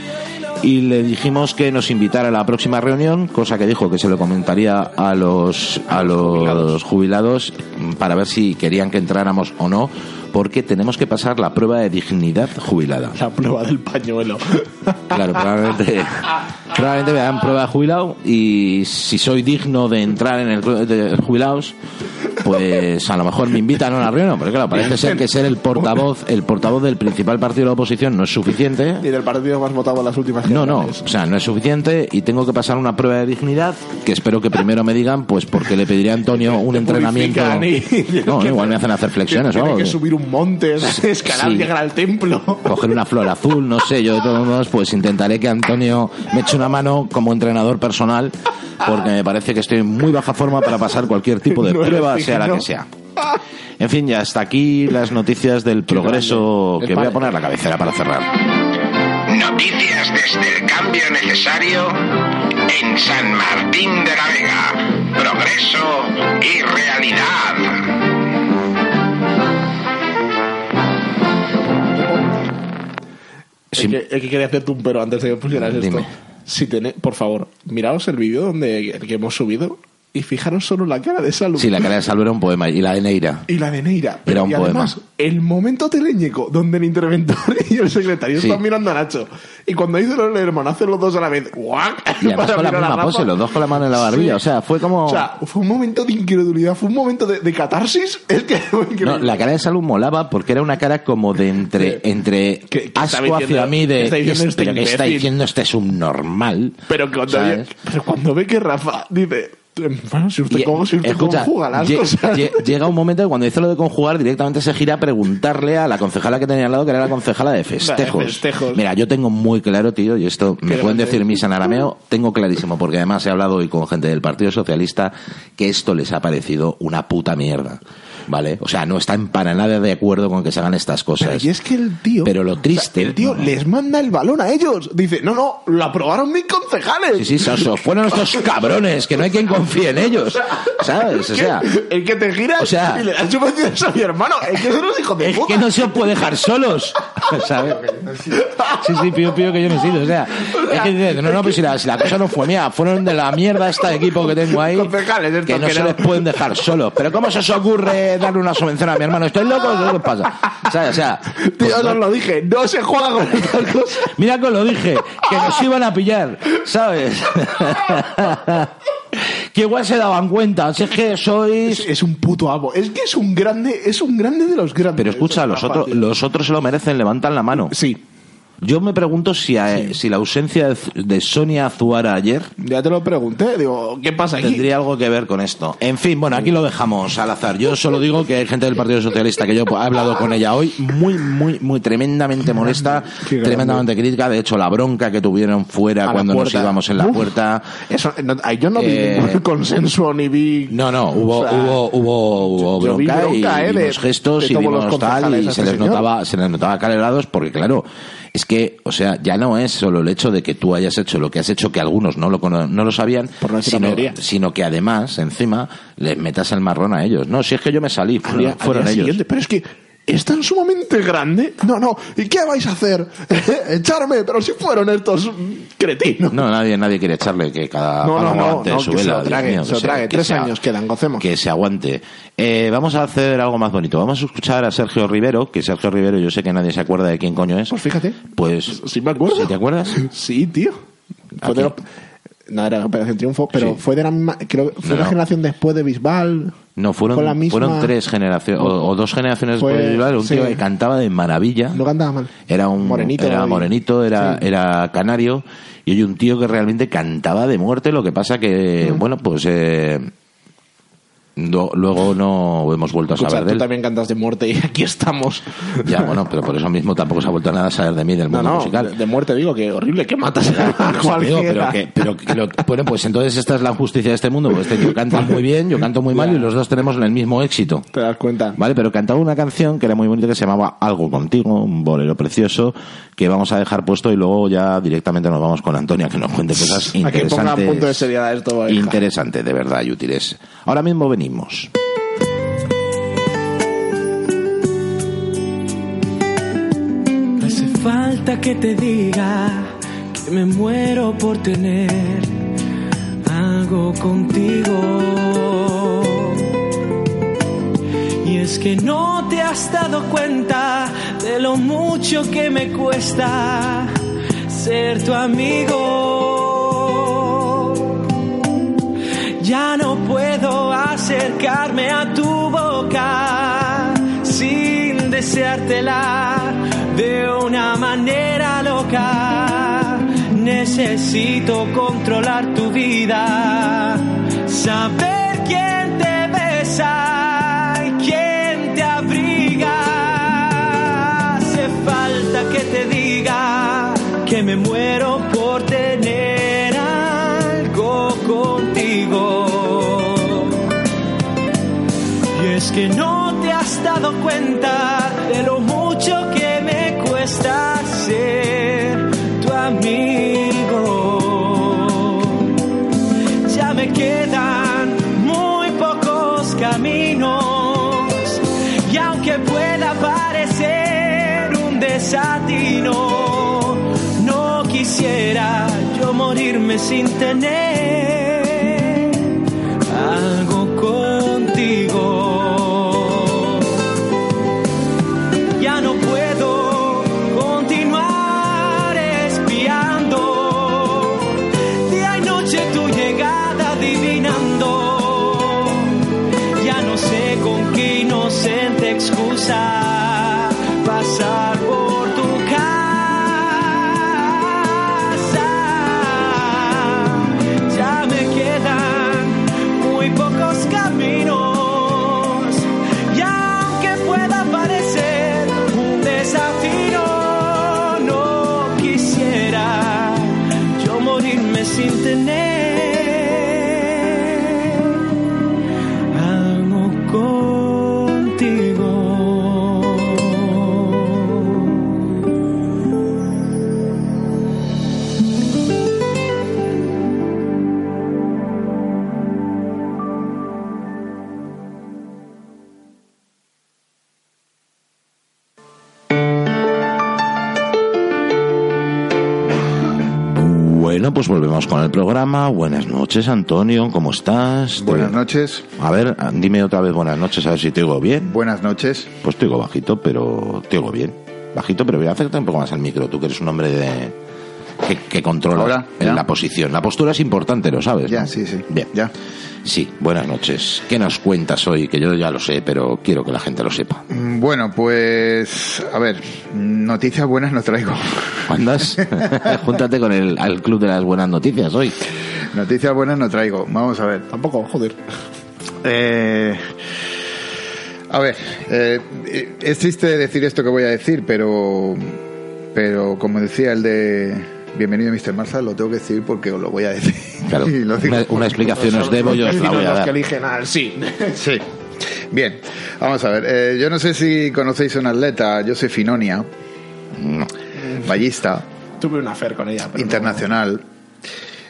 y le dijimos que nos invitara a la próxima reunión, cosa que dijo que se lo comentaría a los a los jubilados para ver si querían que entráramos o no, porque tenemos que pasar la prueba de dignidad jubilada. La prueba del pañuelo. Claro, probablemente, probablemente me hagan prueba de jubilado y si soy digno de entrar en el club de jubilados, pues a lo mejor me invitan a una reunión, porque claro, parece ser que ser el portavoz, el portavoz del principal partido de la oposición no es suficiente. Y del partido más votado en las últimas No, no, o sea, no es suficiente y tengo que pasar una prueba de dignidad que espero que primero me digan, pues porque le pediría a Antonio un entrenamiento. y- No, igual me hacen hacer flexiones o algo. que subir un monte, escalar, Sí. llegar al templo. coger una flor azul, no sé, yo de todos modos pues intentaré que Antonio me eche una mano como entrenador personal porque me parece que estoy en muy baja forma para pasar cualquier tipo de No prueba, sea la que sea. En fin, ya hasta aquí las noticias del progreso grande. que voy a poner la cabecera para cerrar. Noticias desde el cambio necesario en San Martín de la Vega. Progreso y realidad. Sí. Es, que, es que quería hacerte un pero antes de que pusieras Dime. esto. Si tené- por favor, miraos el vídeo donde que hemos subido y fijaros solo la cara de Salud. Sí, la cara de Salvo era un poema y la de Neira. Y la de Neira. Era un y además, el momento teleñeco donde el interventor y el secretario Sí. están mirando a Nacho. Y cuando hizo el hermano hacen los dos a la vez. ¡guac! Y además con la misma pose, los dos con la mano en la barbilla. Sí. O sea, fue como... O sea, fue un momento de incredulidad, fue un momento de, de catarsis. Es que fue. No, la cara de Salud molaba porque era una cara como de entre, entre asco diciendo- hacia mí de está diciendo "Es- este pero que está imbécil". diciendo este es un normal. Pero cuando, pero cuando ve que Rafa dice, bueno, si usted, cómo, si usted escucha, conjuga las lle- cosas. lle- llega un momento que cuando dice lo de conjugar directamente se gira a preguntarle a la concejala que tenía al lado que era la concejala de festejos. festejos. Mira, yo tengo muy claro, tío, y esto me ¿Qué pueden decir misa en arameo, tengo clarísimo, porque además he hablado hoy con gente del Partido Socialista que esto les ha parecido una puta mierda. ¿Vale? O sea, no están para nada de acuerdo con que se hagan estas cosas. Pero y es que el tío. Pero lo o sea, triste- el tío les manda el balón a ellos. Dice, no, no, lo aprobaron mis concejales. Sí, sí, Saso, fueron estos cabrones, que no hay quien confíe en ellos. ¿Sabes? O sea, el que te giras o sea- y le das subvenciones a mi hermano. Es que son los hijos de es puta. que no se os puede dejar solos. ¿Sabes? Sí, sí, pío, pío que yo no he sido. O sea, es que dices, no, no, pues si la, si la cosa no fue mía, fueron de la mierda esta equipo que tengo ahí, Concejales, que no se no. les pueden dejar solos. Pero ¿cómo se os ocurre darle una subvención a mi hermano? ¿Estoy loco? ¿Qué os pasa? ¿Sabes? O sea, Tío, pues, os lo dije, no se juega con estas cosas. Mira que os lo dije, que nos iban a pillar, ¿sabes? que igual se daban cuenta, si es que sois... Es, es un puto amo. Es que es un grande, es un grande de los grandes. Pero escucha, los tío. los otros se lo merecen, levantan la mano. Sí, Yo me pregunto si, a- si la ausencia de, de Sonia Azuara ayer ya te lo pregunté. Digo, ¿qué pasa aquí? tendría algo que ver con esto. En fin, bueno, aquí lo dejamos al azar. Yo solo digo que hay gente del Partido Socialista que yo he hablado con ella hoy, muy, muy, muy tremendamente molesta, tremendamente crítica. De hecho, la bronca que tuvieron fuera A cuando nos íbamos en la Uf. puerta. Eso, no, yo no vi Eh, ningún consenso ni vi. No, no, hubo, O sea, hubo, hubo, hubo bronca, bronca, y eh, de- vimos gestos y vimos tal y se este les notaba, se les notaba calebrados porque claro, es que, o sea, ya no es solo el hecho de que tú hayas hecho lo que has hecho que algunos no lo, no lo sabían, Por no sino, sino que además, encima, les metas el marrón a ellos. No, si es que yo me salí, Al fueron, ellos. siguiente, Pero es que es tan sumamente grande. No, no. ¿Y qué vais a hacer? Echarme, pero si fueron estos cretinos. No, nadie, nadie quiere echarle que cada No, no, no, aguante no, su que se vela, lo trague, mío, se lo trague. Tres sea- años quedan, gocemos. Que se aguante. Eh, vamos a hacer algo más bonito. Vamos a escuchar a Sergio Rivero, que Sergio Rivero yo sé que nadie se acuerda de quién coño es. Pues fíjate. Pues, Sí me acuerdo. ¿sí te acuerdas? Sí, tío. La- No era Operación Triunfo, pero Sí. fue de la misma. Creo fue No, no. generación después de Bisbal. No, fueron, Fue la misma- fueron tres generaciones, o, o dos generaciones Fue- después de Bilbao, un sí. tío que cantaba de maravilla. No cantaba mal. Era un Morenito, era morenito, era, sí. era canario, y hoy un tío que realmente cantaba de muerte, lo que pasa que, bueno, pues eh, Lo- Luego no hemos vuelto a Escucha, saber de tú él. también cantas de muerte y aquí estamos. Ya, bueno, pero por eso mismo tampoco se ha vuelto nada a saber de mí del No, mundo no, musical. de, de muerte digo que horrible que matas a digo, cualquiera. pero que, pero que lo- bueno, pues entonces esta es la justicia de este mundo. Pues este tío canta muy bien, yo canto muy mal y los dos tenemos el mismo éxito. Te das cuenta. Vale, pero cantaba una canción que era muy bonita que se llamaba Algo contigo, un bolero precioso que vamos a dejar puesto y luego ya directamente nos vamos con Antonia que nos cuente cosas A que ponga interesantes. punto de seriedad esto. Interesante, de verdad, y útiles. Ahora mismo venimos. Hace falta que te diga que me muero por tener algo contigo. Y es que no te has dado cuenta de lo mucho que me cuesta ser tu amigo. Ya no acercarme a tu boca sin deseártela de una manera loca. Necesito controlar tu vida, saber quién te besa y quién te abriga. Hace falta que te diga que me muero que no te has dado cuenta de lo mucho que me cuesta ser tu amigo. Ya me quedan muy pocos caminos y aunque pueda parecer un desatino, no quisiera yo morirme sin tener Bueno, pues volvemos con el programa. Buenas noches, Antonio, ¿cómo estás? Buenas noches. A ver, dime otra vez buenas noches, a ver si te oigo bien. Buenas noches. Pues te oigo bajito, pero te oigo bien. Bajito, pero voy a acercar un poco más al micro. Tú que eres un hombre de... que, que controla Ahora, en la posición. La postura es importante, lo sabes. Ya, ¿no? sí, sí. Bien. Ya. Sí, buenas noches. ¿Qué nos cuentas hoy? Que yo ya lo sé, pero quiero que la gente lo sepa. Mm, Bueno, pues a ver, noticias buenas no traigo. ¿Andas? Júntate con el al club de las buenas noticias hoy. Noticias buenas no traigo. Vamos a ver. Tampoco, joder. Eh, a ver, eh, es triste decir esto que voy a decir, pero, pero como decía el de Bienvenido Mr. Marshall, lo tengo que decir porque os lo voy a decir. Claro, Y lo digo una, explicación os debo, yo os la voy a Los que dar. eligen al sí. Sí. Bien, vamos a ver. eh, yo no sé si conocéis a una atleta, José Finonia, No. ballista, Tuve una fer con ella. pero internacional.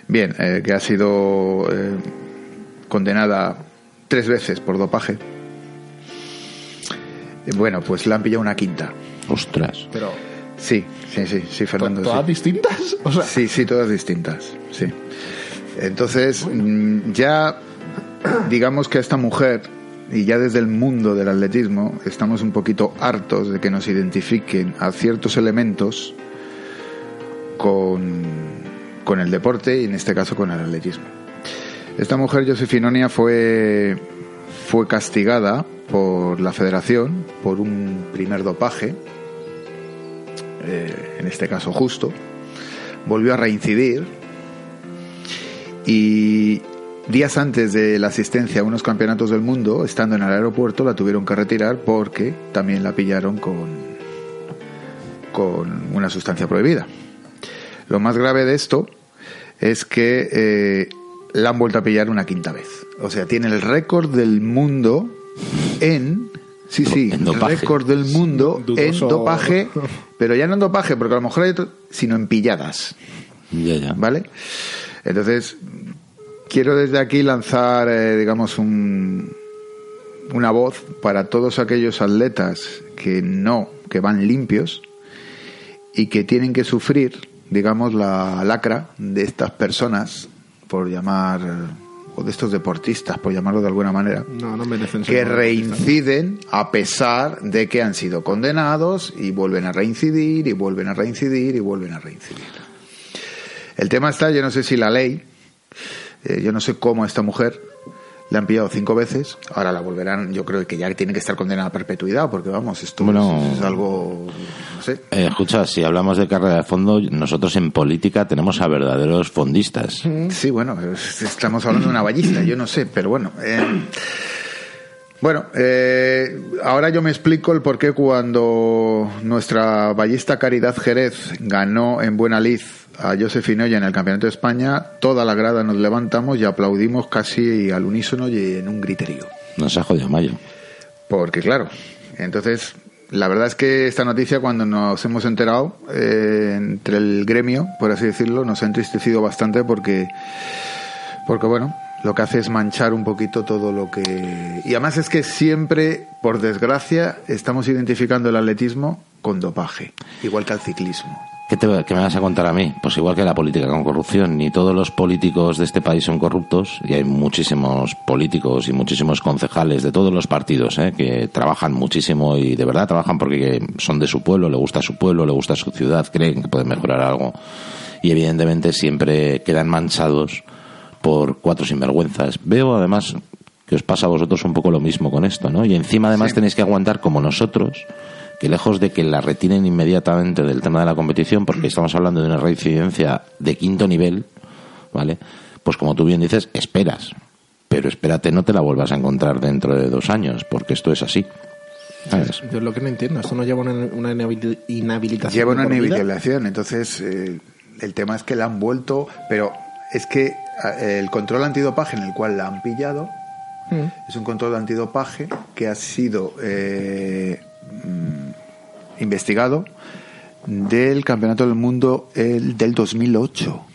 Bien, eh, que ha sido eh, condenada tres veces por dopaje. Eh, Bueno, pues la han pillado una quinta. Ostras. Pero, Sí, sí, sí, sí, Fernando. ¿todas sí. distintas? O sea, Sí, sí, todas distintas. Sí. Entonces, mm, ya digamos que a esta mujer, y ya desde el mundo del atletismo, estamos un poquito hartos de que nos identifiquen a ciertos elementos con, con el deporte y en este caso con el atletismo. Esta mujer, Josefinonia, fue, fue castigada por la federación por un primer dopaje, eh, en este caso justo, volvió a reincidir y días antes de la asistencia a unos campeonatos del mundo, estando en el aeropuerto, la tuvieron que retirar porque también la pillaron con, con una sustancia prohibida. Lo más grave de esto es que eh, la han vuelto a pillar una quinta vez. O sea, tiene el récord del mundo en... Sí, sí, récord del mundo en dopaje, pero ya no en dopaje, porque a lo mejor hay otro, sino en pilladas. Ya, ya. ¿Vale? Entonces, quiero desde aquí lanzar, eh, digamos, un, una voz para todos aquellos atletas que no, que van limpios y que tienen que sufrir, digamos, la lacra de estas personas, por llamar, o de estos deportistas, por llamarlo de alguna manera, No, no merecen ser que reinciden a pesar de que han sido condenados y vuelven a reincidir y vuelven a reincidir y vuelven a reincidir. El tema está, yo no sé si la ley, eh, yo no sé cómo a esta mujer le han pillado cinco veces, ahora la volverán, yo creo que ya tiene que estar condenada a perpetuidad, porque vamos, esto Bueno. es, es algo, Eh, escucha, si hablamos de carrera de fondo, nosotros en política tenemos a verdaderos fondistas. Sí, bueno, es- estamos hablando de una ballista, yo no sé, pero bueno. eh, bueno, eh, ahora yo me explico el por qué cuando nuestra ballista Caridad Jerez ganó en Buena Lid a Josefinoya en el Campeonato de España, toda la grada nos levantamos y aplaudimos casi al unísono y en un griterío. Nos ha jodido Mayo. Porque claro, entonces la verdad es que esta noticia cuando nos hemos enterado eh, entre el gremio, por así decirlo, nos ha entristecido bastante porque porque bueno, lo que hace es manchar un poquito todo lo que y además es que siempre, por desgracia, estamos identificando el atletismo con dopaje, igual que el ciclismo. ¿Qué, te- qué me vas a contar a mí? Pues igual que la política con corrupción. Ni todos los políticos de este país son corruptos y hay muchísimos políticos y muchísimos concejales de todos los partidos ¿eh? que trabajan muchísimo y de verdad trabajan porque son de su pueblo, le gusta su pueblo, le gusta su ciudad, creen que pueden mejorar algo. Y evidentemente siempre quedan manchados por cuatro sinvergüenzas. Veo además que os pasa a vosotros un poco lo mismo con esto, ¿no? Y encima además Sí. tenéis que aguantar como nosotros que lejos de que la retiren inmediatamente del tema de la competición, porque estamos hablando de una reincidencia de quinto nivel, ¿vale? Pues como tú bien dices, esperas. Pero espérate, no te la vuelvas a encontrar dentro de dos años, porque esto es así. ¿Sabes? Yo es lo que no entiendo, esto no lleva una, una inhabil- inhabilitación. Lleva una inhabilitación, entonces eh, el tema es que la han vuelto, pero es que eh, el control antidopaje en el cual la han pillado Mm. es un control antidopaje que ha sido eh, mm, investigado del Campeonato del Mundo el del 2008,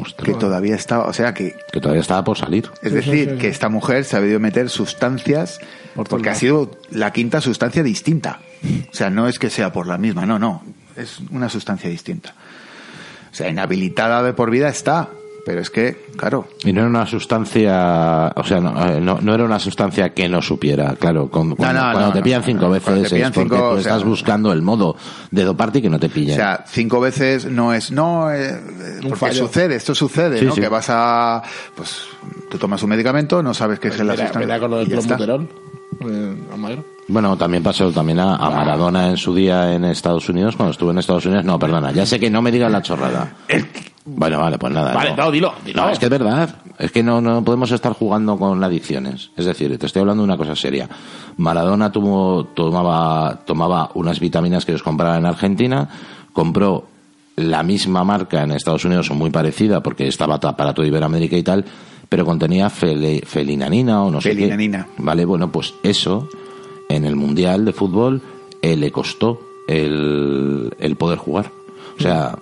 Ostras. que todavía estaba, o sea que Que todavía estaba por salir. es sí, decir, sí, sí. que esta mujer se ha debido meter sustancias Por porque ha sido la quinta sustancia distinta. O sea, no es que sea por la misma, no, no, es una sustancia distinta. O sea, inhabilitada de por vida está, pero es que, claro, Y no era una sustancia, o sea, no, eh, no, no era una sustancia que no supiera, claro. con- Cuando, no, cuando no, te pillan cinco no, veces te pillan es porque cinco, tú o sea, estás buscando el modo de doparte y que no te o pillen. sea, cinco veces no es, no, eh, porque fallo. sucede, esto sucede, Sí, ¿no? sí. Que vas a, pues, tú tomas un medicamento, no sabes qué es la sustancia. mira con lo del. Eh. Bueno, también pasó también a, a Maradona en su día en Estados Unidos, cuando estuvo en Estados Unidos. No, perdona, ya sé que no me digas la chorrada. Bueno, vale, pues nada. Vale, no, dilo, dilo. No, es que es verdad. Es que no, no podemos estar jugando con adicciones. Es decir, te estoy hablando de una cosa seria. Maradona tuvo, tomaba, tomaba unas vitaminas que los compraba en Argentina, compró la misma marca en Estados Unidos o muy parecida porque estaba ta- para toda Iberoamérica y tal, pero contenía fele- felinanina o no sé qué. Felinanina. Vale, bueno, pues eso en el Mundial de Fútbol eh, le costó el, el poder jugar. O sea,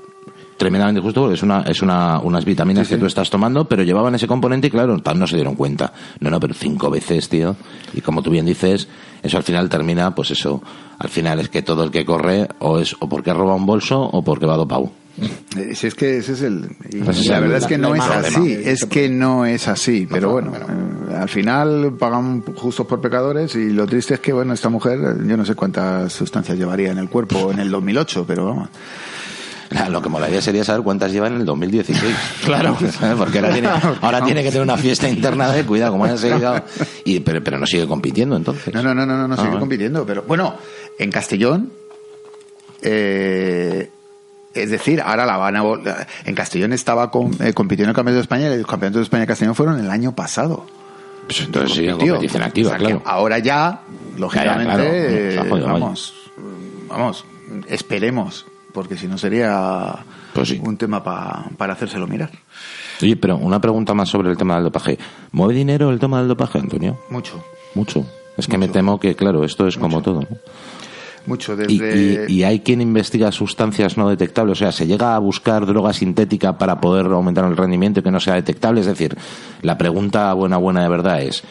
tremendamente justo porque es una es una unas vitaminas que tú estás tomando pero llevaban ese componente y claro tal no se dieron cuenta. No no pero cinco veces tío. Y como tú bien dices eso al final termina pues eso al final es que todo el que corre o es o porque roba un bolso o porque va dopado Si es que ese es el. y Ese es la verdad es que no es así. Es que no es así. Pero bueno, eh, al final pagan justos por pecadores y lo triste es que, bueno, esta mujer, eh, yo no sé cuántas sustancias llevaría en el cuerpo en el 2008, pero vamos. Claro, Lo que molaría sería saber cuántas lleva en el 2016. Claro. Porque ahora tiene, ahora tiene que tener una fiesta interna de cuidado, como han seguido. Y, pero, pero no sigue compitiendo entonces. No, no, no, no, no, no Ah, sigue bueno. compitiendo. Pero bueno, en Castellón, eh, Es decir, ahora la van a en Castellón estaba con- eh, compitiendo en el Campeonato de España y los campeonatos de España de Castellón fueron el año pasado. Pues entonces sí, competición activa, O sea claro. ahora ya, lógicamente, claro. eh, jodido, vamos, vamos, esperemos, porque si no sería Pues sí. un tema pa- para hacérselo mirar. Oye, pero una pregunta más sobre el tema del dopaje. ¿Mueve dinero el tema del dopaje, Antonio? Mucho, Mucho. Es que me temo que, claro, esto es como todo. ¿no? Mucho Y, desde... y- y hay quien investiga sustancias no detectables. O sea, se llega a buscar droga sintética para poder aumentar el rendimiento y que no sea detectable. Es decir, la pregunta buena, buena de verdad es: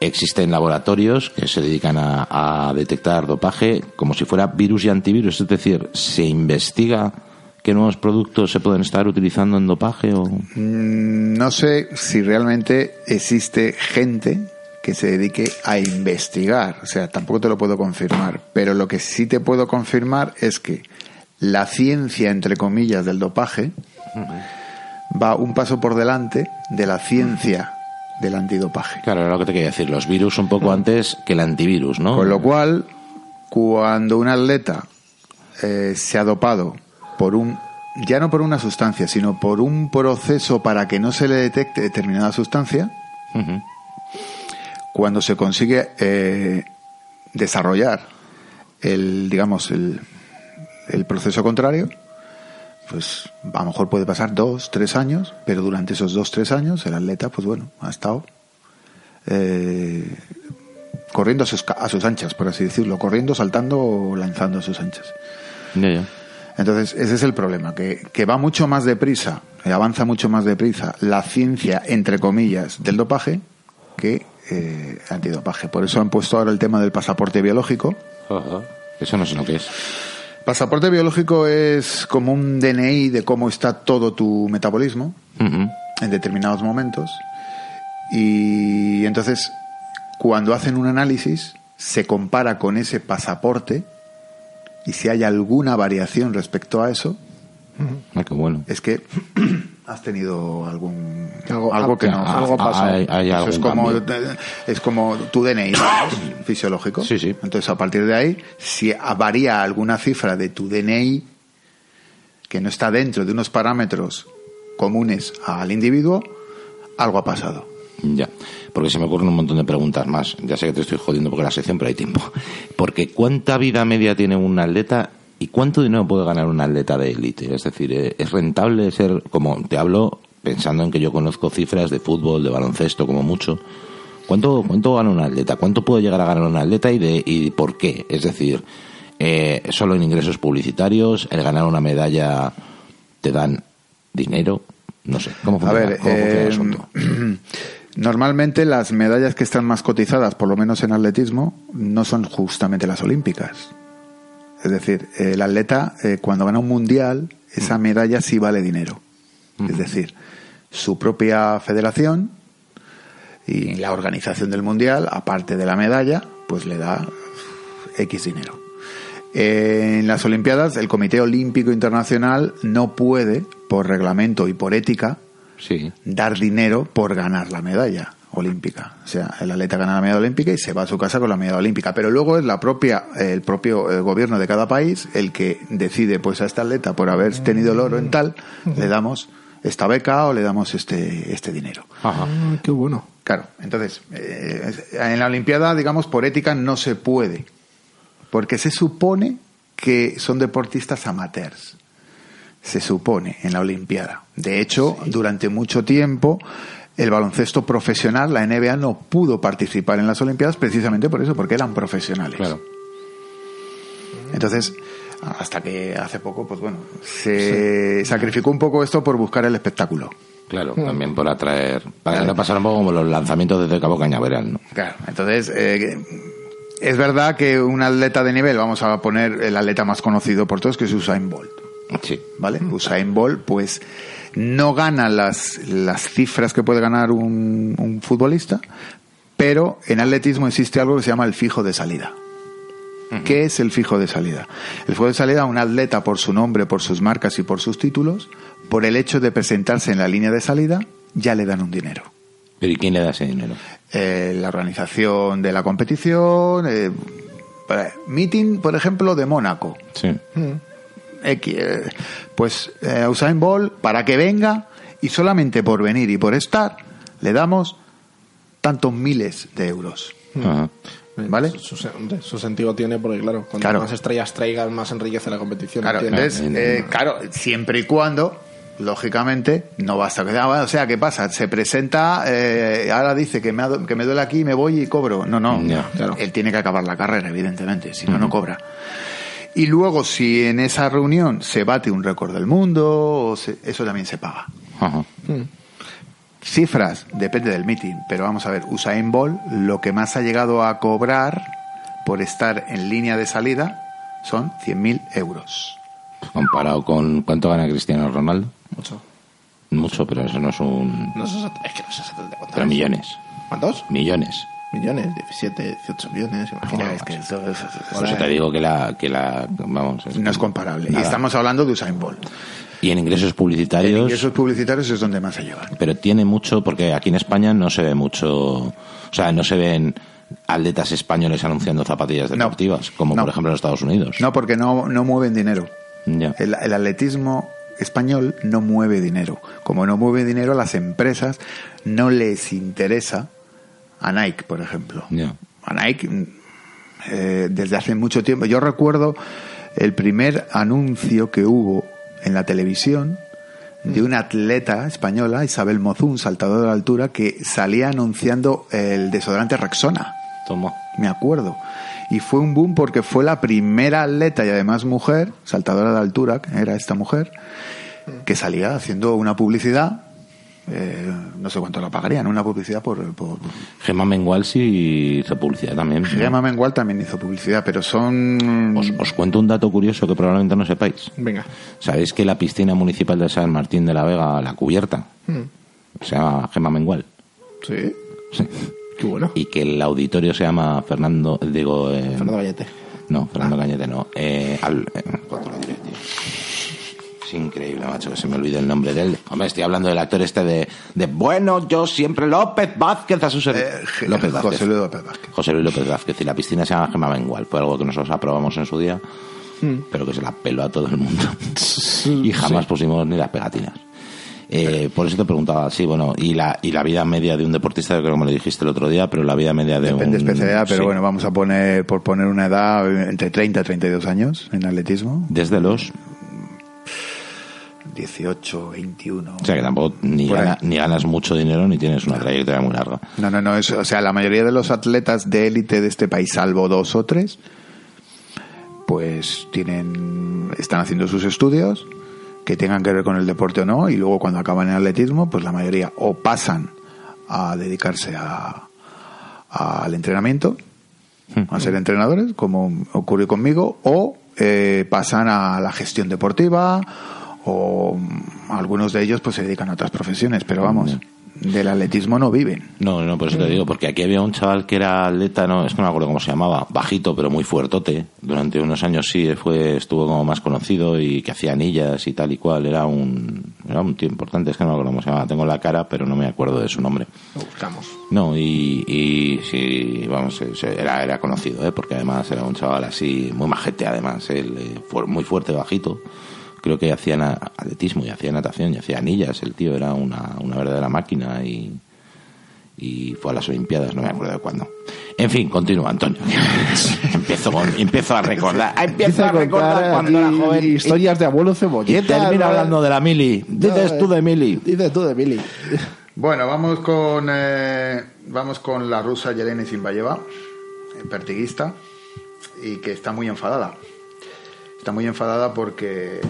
¿existen laboratorios que se dedican a, a detectar dopaje como si fuera virus y antivirus? Es decir, ¿se investiga qué nuevos productos se pueden estar utilizando en dopaje? O... Mm, No sé si realmente existe gente que se dedique a investigar. O sea, tampoco te lo puedo confirmar. Pero lo que sí te puedo confirmar es que la ciencia, entre comillas, del dopaje va un paso por delante de la ciencia del antidopaje. Claro, era lo que te quería decir. Los virus un poco antes que el antivirus, ¿no? Con lo cual, cuando un atleta eh, se ha dopado por un ya no por una sustancia, sino por un proceso para que no se le detecte determinada sustancia. Cuando se consigue eh, desarrollar el digamos el, el proceso contrario pues a lo mejor puede pasar dos tres años pero durante esos dos tres años el atleta pues bueno ha estado eh, corriendo a sus, a sus anchas por así decirlo corriendo saltando o lanzando a sus anchas. Entonces, ese es el problema, que, que va mucho más deprisa, avanza mucho más deprisa la ciencia, entre comillas, del dopaje que eh, antidopaje. Por eso han puesto ahora el tema del pasaporte biológico. Eso no sé lo que es. Pasaporte biológico es como un DNI de cómo está todo tu metabolismo en determinados momentos. Y entonces, cuando hacen un análisis, se compara con ese pasaporte y si hay alguna variación respecto a eso, Ah, qué bueno. es que has tenido algún Algo- algo, que no algo pasó. hay- hay algún es como cambio. es como tu DNI fisiológico Sí, sí. entonces a partir de ahí si varía alguna cifra de tu DNI que no está dentro de unos parámetros comunes al individuo algo ha pasado Ya, porque se me ocurren un montón de preguntas más. Ya sé que te estoy jodiendo porque la sección, pero hay tiempo. Porque ¿cuánta vida media tiene un atleta y cuánto dinero puede ganar un atleta de élite? Es decir, ¿eh? ¿es rentable ser, como te hablo, pensando en que yo conozco cifras de fútbol, de baloncesto, como mucho? ¿Cuánto, cuánto gana un atleta? ¿Cuánto puede llegar a ganar un atleta y, de, y por qué? Es decir, eh, solo en ingresos publicitarios, el ganar una medalla te dan dinero, no sé. ¿Cómo a funciona, ver cómo funciona el eh, asunto? normalmente las medallas que están más cotizadas por lo menos en atletismo no son justamente las olímpicas es decir el atleta eh, cuando gana un mundial esa medalla sí vale dinero es decir su propia federación y la organización del mundial, aparte de la medalla, pues le da X dinero. En las Olimpiadas, el Comité Olímpico Internacional no puede, por reglamento y por ética, Sí. dar dinero por ganar la medalla olímpica. O sea, el atleta gana la medalla olímpica y se va a su casa con la medalla olímpica. Pero luego es la propia, el propio eh, gobierno de cada país el que decide, pues a este atleta, por haber tenido el oro en tal, le damos esta beca o le damos este, este dinero. Ajá. Ah, qué bueno. Claro, entonces, eh, en la Olimpiada, digamos, por ética no se puede, porque se supone que son deportistas amateurs. Se supone en la Olimpiada. De hecho, durante mucho tiempo, el baloncesto profesional, la NBA, no pudo participar en las Olimpiadas precisamente por eso, porque eran profesionales. Claro. Entonces, hasta que hace poco, pues bueno, se sacrificó un poco esto por buscar el espectáculo. Claro, también por atraer. Para que no pasara un poco como los lanzamientos desde Cabo Cañaveral, ¿no? Claro, entonces eh, es verdad que un atleta de nivel, vamos a poner el atleta más conocido por todos, que es Usain Bolt, Sí. ¿vale? Usain Bolt, pues no gana las, las cifras que puede ganar un, un futbolista, pero en atletismo existe algo que se llama el fijo de salida. ¿Qué es el fijo de salida? El fijo de salida, un atleta por su nombre, por sus marcas y por sus títulos, por el hecho de presentarse en la línea de salida, ya le dan un dinero. Pero ¿y quién le da ese dinero? Eh, la organización de la competición, eh, meeting, por ejemplo, de Mónaco. Sí. Eh, pues eh, a Usain Bolt, para que venga, y solamente por venir y por estar, le damos tantos miles de euros. Ajá. ¿Vale? Su, su- su sentido tiene porque, claro, cuanto Claro. más estrellas traigan, más enriquece la competición. Claro, eh, claro, siempre y cuando, lógicamente, no basta. que- O sea, ¿qué pasa? Se presenta, eh, ahora dice que me, ha- que me duele aquí, me voy y cobro. No, no, claro. Él tiene que acabar la carrera, evidentemente, si no, no cobra. Y luego, si en esa reunión se bate un récord del mundo, o se- eso también se paga. Ajá. Cifras, depende del meeting, pero vamos a ver, Usain Bolt lo que más ha llegado a cobrar por estar en línea de salida son 100.000 euros. Comparado con cuánto gana Cristiano Ronaldo. Mucho. Mucho, pero eso no es un... No es que no sé exactamente cuántos. Pero millones. ¿Cuántos? Millones. Millones, 17, 18 millones, es que eso- eso- eso- Por eso te digo que la... Que la vamos, no es comparable. Y estamos hablando de Usain Bolt. Y en ingresos En publicitarios... ingresos publicitarios es donde más se llevan. pero tiene mucho porque aquí en España no se ve mucho o sea no se ven atletas españoles anunciando zapatillas No. deportivas como No. por ejemplo en Estados Unidos No, porque no, no mueven dinero. El, el atletismo español no mueve dinero. Como no mueve dinero, a las empresas no les interesa a Nike, por ejemplo. A Nike, mm, eh, desde hace mucho tiempo. Yo recuerdo el primer anuncio que hubo en la televisión de una atleta española, Isabel Mozún, saltadora de altura, que salía anunciando el desodorante Rexona Toma. me acuerdo. Y fue un boom porque fue la primera atleta y además mujer, saltadora de altura, que era esta mujer, que salía haciendo una publicidad, eh, no sé cuánto la pagarían, una publicidad por... por Gemma Mengual sí hizo publicidad también ¿no? Gemma Mengual también hizo publicidad, pero son... os, os cuento un dato curioso que probablemente no sepáis Venga. sabéis que la piscina municipal de San Martín de la Vega la cubierta se llama Gemma Mengual Sí. Sí. Qué bueno. y que el auditorio se llama Fernando digo eh, Fernando Vallete. No, Fernando Cañete no. Eh, al- eh, ¿cuánto lo diré, tío? Es increíble, macho, que se me olvide el nombre de él. Hombre, estoy hablando del actor este de, de bueno, yo siempre López Vázquez a su servicio. Eh, López Vázquez. José Luis López Vázquez. José Luis López Vázquez. Y la piscina se llama Gemma Mengual. Fue algo que nosotros aprobamos en su día, pero que se la peló a todo el mundo. y jamás pusimos ni las pegatinas. Eh, por eso te preguntaba, sí, bueno, y la, y la vida media de un deportista, creo que me lo dijiste el otro día, pero la vida media de Depende un... de especialidad, pero sí. bueno, vamos a poner, por poner una edad, entre 30 y 32 años en atletismo. Desde los 18, 21. O sea que tampoco ni, gana- ganas mucho dinero ni tienes una trayectoria muy larga. No, no, no. Es, o sea, la mayoría de los atletas de élite de este país, salvo dos o tres, pues tienen, están haciendo sus estudios que tengan que ver con el deporte o no, y luego cuando acaban en atletismo, pues la mayoría o pasan a dedicarse a, al entrenamiento, a ser entrenadores, como ocurrió conmigo, o eh, pasan a la gestión deportiva, o algunos de ellos pues se dedican a otras profesiones, pero vamos, del atletismo no viven. No, no, por eso te digo, porque aquí había un chaval que era atleta, no, es que no me acuerdo cómo se llamaba, bajito pero muy fuertote. Durante unos años sí fue, estuvo como más conocido y que hacía anillas y tal y cual. Era un, era un tío importante, es que no me acuerdo cómo se llamaba. Tengo la cara, pero no me acuerdo de su nombre. Lo buscamos. No, y, y sí, vamos, eh, era, era conocido, ¿eh? porque además era un chaval así, muy majete además, él, eh, muy fuerte, bajito. Creo que hacía atletismo y hacía natación y hacía anillas, el tío era una, una verdadera máquina y, y fue a las Olimpiadas, no me acuerdo de cuándo. En fin, continúa, Antonio. empiezo, con- empiezo a recordar, empiezo a recordar cuando era joven. y- Historias de abuelo Y cebollita. termina ¿no? hablando de la Mili. Dices tú de Mili. Dices tú de Billy. Bueno, vamos con eh, vamos con la rusa Yelena Zimbayeva, eh, pertiguista, y que está muy enfadada. Está muy enfadada porque,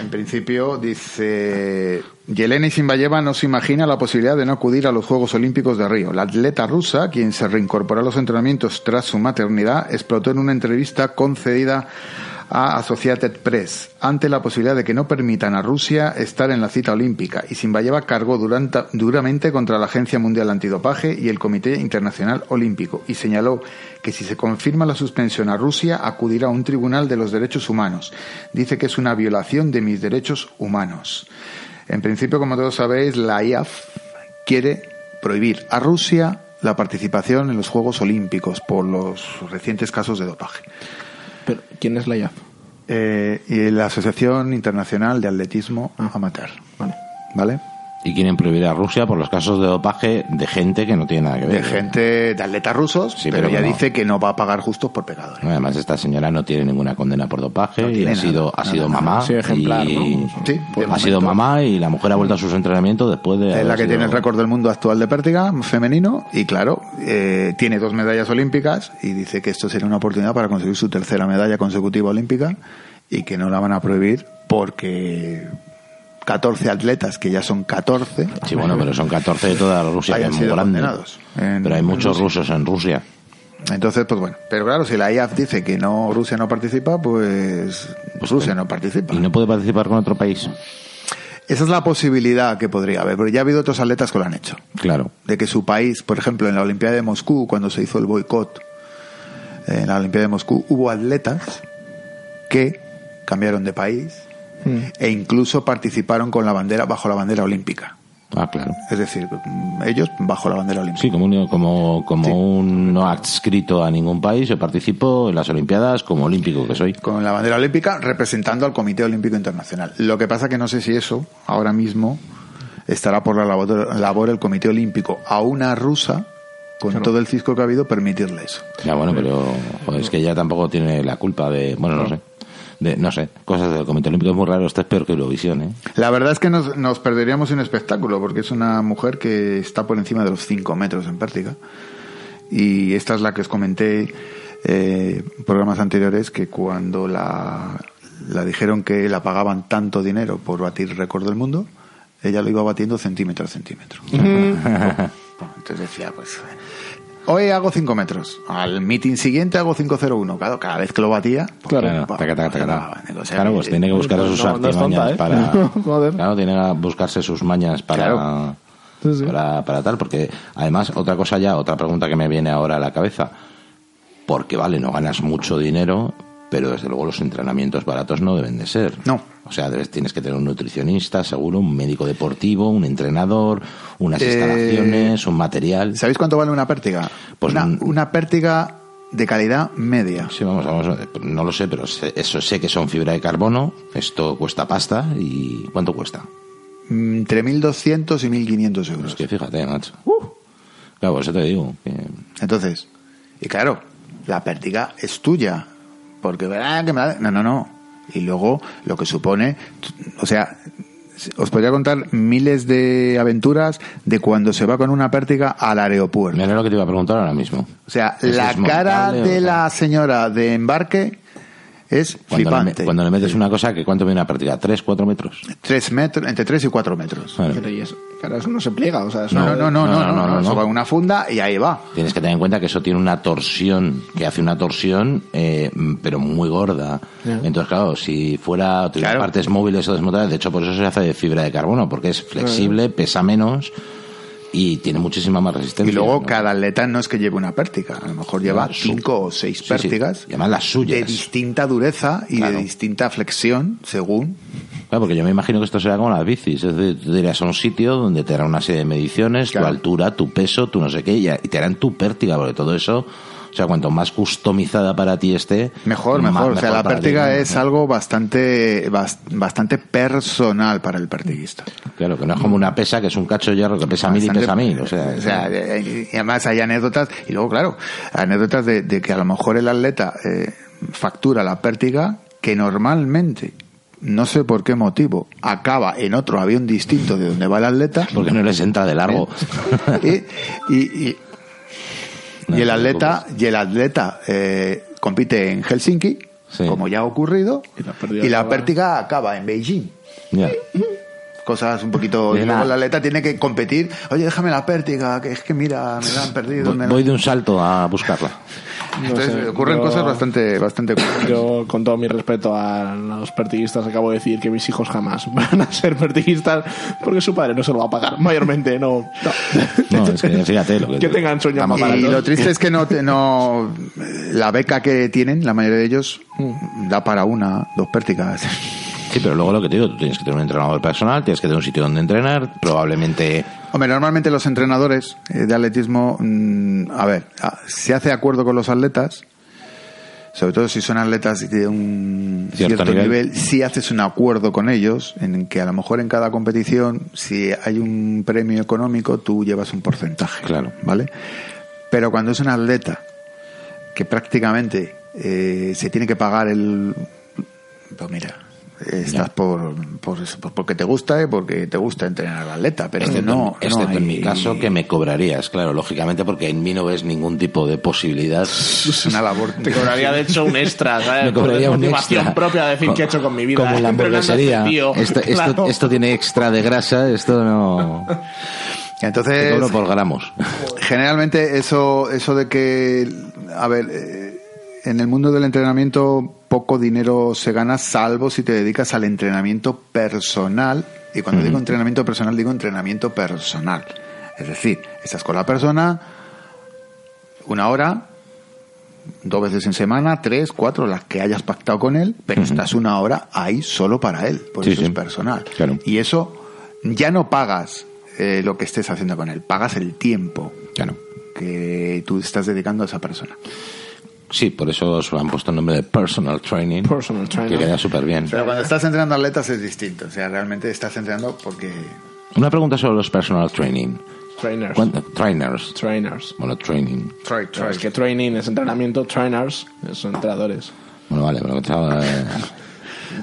en principio, dice Yelena Zimbayeva no se imagina la posibilidad de no acudir a los Juegos Olímpicos de Río. La atleta rusa, quien se reincorporó a los entrenamientos tras su maternidad, explotó en una entrevista concedida a Associated Press ante la posibilidad de que no permitan a Rusia estar en la cita olímpica y Zimbayeva cargó duramente contra la Agencia Mundial Antidopaje y el Comité Internacional Olímpico y señaló que si se confirma la suspensión a Rusia acudirá a un tribunal de los derechos humanos. Dice que es una violación de mis derechos humanos. En principio, como todos sabéis, la IAF quiere prohibir a Rusia la participación en los Juegos Olímpicos por los recientes casos de dopaje. Pero, ¿quién es la IAF? eh, y la Asociación Internacional de Atletismo Amateur. Vale. ¿Vale? Y quieren prohibir a Rusia por los casos de dopaje de gente que no tiene nada que ver. De gente, de atletas rusos, Sí, pero, no. dice que no va a pagar justos por pecadores. Además, esta señora no tiene ninguna condena por dopaje No y ha nada, sido, ha nada, sido nada. mamá. Sí, ejemplar, y ¿no? Sí, de ha sido momento. mamá y la mujer ha vuelto a sus entrenamientos después de. Es la que sido- tiene el récord del mundo actual de pértiga femenino y claro, eh, tiene dos medallas olímpicas y dice que esto sería una oportunidad para conseguir su tercera medalla consecutiva olímpica y que no la van a prohibir porque 14 atletas, que ya son 14, Sí, bueno, pero son 14 de toda Rusia, que es muy grande. en- Pero hay muchos rusos en Rusia. Entonces, pues bueno. Pero claro, si la IAF dice que no Rusia no participa, pues, Rusia no participa. Y no puede participar con otro país. Esa es la posibilidad que podría haber, pero ya ha habido otros atletas que lo han hecho. Claro. de que su país, por ejemplo, en la Olimpiada de Moscú, cuando se hizo el boicot, en la Olimpiada de Moscú, hubo atletas que cambiaron de país e incluso participaron con la bandera bajo la bandera olímpica. Ah, claro. Es decir, mm, ellos bajo la bandera olímpica. Sí, como un, como, como Sí. un no adscrito a ningún país, yo participo en las Olimpiadas como olímpico que soy. Con la bandera olímpica representando al Comité Olímpico Internacional. Lo que pasa que no sé si eso ahora mismo estará por la labor, labor el Comité Olímpico a una rusa, con todo el cisco que ha habido, permitirle eso. Ya, bueno, pero joder, es que ella tampoco tiene la culpa de, bueno, no sé, de, no sé, cosas del Comité Olímpico es muy raro, esto es peor que Eurovisión, ¿eh? La verdad es que nos, nos perderíamos un espectáculo, porque es una mujer que está por encima de los 5 metros en pértiga. Y esta es la que os comenté eh, en programas anteriores, que cuando la, la dijeron que la pagaban tanto dinero por batir récord del mundo, ella lo iba batiendo centímetro a centímetro. Entonces decía, pues... Hoy hago 5 metros. Al meeting siguiente hago 5.01. Claro, cada vez que lo batía... pues, Claro, pa- taca, taca, taca, pa- taca. o sea, Claro, pues eh, tiene que buscar no, sus no, no es artimañas tonta, ¿eh? para... Joder. Claro, tiene que buscarse sus mañas para... Claro. Sí, sí. Para, para tal, porque además, otra cosa ya, otra pregunta que me viene ahora a la cabeza, porque vale, no ganas mucho dinero, pero desde luego los entrenamientos baratos no deben de ser. No. O sea, debes, tienes que tener un nutricionista, seguro, un médico deportivo, un entrenador, unas Eh, instalaciones, un material. ¿Sabéis cuánto vale una pértiga? Pues una, un- una pértiga de calidad media. Sí, vamos, vamos, no lo sé, pero sé- eso sé que son fibra de carbono, esto cuesta pasta y ¿cuánto cuesta? Mm, Entre 1.200 y 1.500 euros. Es que fíjate, macho. Claro, por eso te digo. que- Entonces, y claro, la pértiga es tuya. Porque, ¿verdad? Que me la- No, no, no. Y luego, lo que supone, o sea, os podría contar miles de aventuras de cuando se va con una pértiga al aeropuerto. Mira lo que te iba a preguntar ahora mismo. O sea, ¿Es la cara de la señora de embarque es Cuando le, flipante. me- cuando le metes una cosa, que ¿cuánto mide una partida? ¿Tres, cuatro metros? Tres metros, entre 3 y 4 metros. Bueno, Pero y eso, claro, eso no se pliega, o sea, eso No, no, no, no, no, no, no, Eso no. va en una funda y ahí va. tienes que tener en cuenta que eso tiene una torsión, que hace una torsión, eh, pero muy gorda. Ya. Entonces, claro, si fuera Claro. partes móviles o desmontables, de hecho, por eso se hace de fibra de carbono, porque es flexible, pesa menos y tiene muchísima más resistencia. Y luego ¿no? cada atleta no es que lleve una pértiga, a lo mejor lleva su- cinco o seis Sí, sí. pértigas Y además las suyas. de distinta dureza y Claro. de distinta flexión según. Claro, porque yo me imagino que esto será como las bicis. Es decir, tú irás a un sitio donde te harán una serie de mediciones, Claro. tu altura, tu peso, tu no sé qué, y te harán tu pértiga, porque todo eso, o sea, cuanto más customizada para ti esté, Mejor, más- mejor. O sea, la ti, pértiga ¿no? es algo bastante bas- bastante personal para el pértiguista. Claro, que no es como una pesa, que es un cacho de hierro que pesa mil y pesa mil. O sea, o sea, eh, y además hay anécdotas, y luego, claro, anécdotas de, de que a lo mejor el atleta eh, factura la pértiga que normalmente, no sé por qué motivo, acaba en otro avión distinto de donde va el atleta. porque no les entra de largo. y, y- No y el atleta, y el atleta eh, compite en Helsinki, Sí. como ya ha ocurrido, Y la y la acaba- pértiga acaba en Beijing. Cosas un poquito. De Y luego nada. el atleta tiene que competir. Oye, déjame la pértiga, que es que mira, me la han perdido. Voy, me la- voy de un salto a buscarla. No Entonces sé, ocurren yo- cosas bastante, bastante curiosas. Yo, con todo mi respeto a los pertiguistas, acabo de decir que mis hijos jamás van a ser pertiguistas porque su padre no se lo va a pagar. Mayormente, no. no. No, es que fíjate lo que, Que tengan sueños Y lo triste es que no, te- no la beca que tienen, la mayoría de ellos, da para una, dos pértigas. Sí, pero luego lo que te digo, tú tienes que tener un entrenador personal, tienes que tener un sitio donde entrenar, probablemente Hombre, normalmente los entrenadores eh, de atletismo, mm, a ver, se hace acuerdo con los atletas sobre todo si son atletas de un Cierto cierto, nivel. nivel, si haces un acuerdo con ellos en que a lo mejor en cada competición, si hay un premio económico, tú llevas un porcentaje. Claro. ¿Vale? Pero cuando es un atleta que prácticamente eh, se tiene que pagar el. Pues mira, estás por, por, eso, por- porque te gusta y porque te gusta entrenar al atleta, pero Excepto, no. excepto no en mi caso, que me cobrarías, claro, lógicamente, porque en mí no ves ningún tipo de posibilidad. Es una labor. Te cobraría, de hecho, un extra, ¿sabes? Me cobraría Por un motivación extra. propia de decir Co- qué he hecho con mi vida. Como la este hamburguesería. tío. Esto, esto, Claro. esto tiene extra de grasa, esto no. Te Entonces, cobro por gramos. generalmente eso, eso de que, a ver, eh, en el mundo del entrenamiento poco dinero se gana, salvo si te dedicas al entrenamiento personal. Y cuando digo entrenamiento personal, digo entrenamiento personal. Es decir, estás con la persona una hora, dos veces en semana, tres, cuatro, las que hayas pactado con él, pero estás una hora ahí solo para él, por Sí, eso sí. es personal. Claro. Y eso ya no pagas eh, lo que estés haciendo con él, pagas el tiempo Claro. que tú estás dedicando a esa persona. Sí, por eso se han puesto el nombre de personal training. Personal trainer. Que queda súper bien. Pero cuando estás entrenando atletas es distinto, o sea, realmente estás entrenando porque Una pregunta sobre los personal training. Trainers. ¿Cuánto- Trainers. Trainers. Bueno, training. Claro, Es que training es entrenamiento, trainers son entrenadores. Bueno, vale, pero estaba, eh,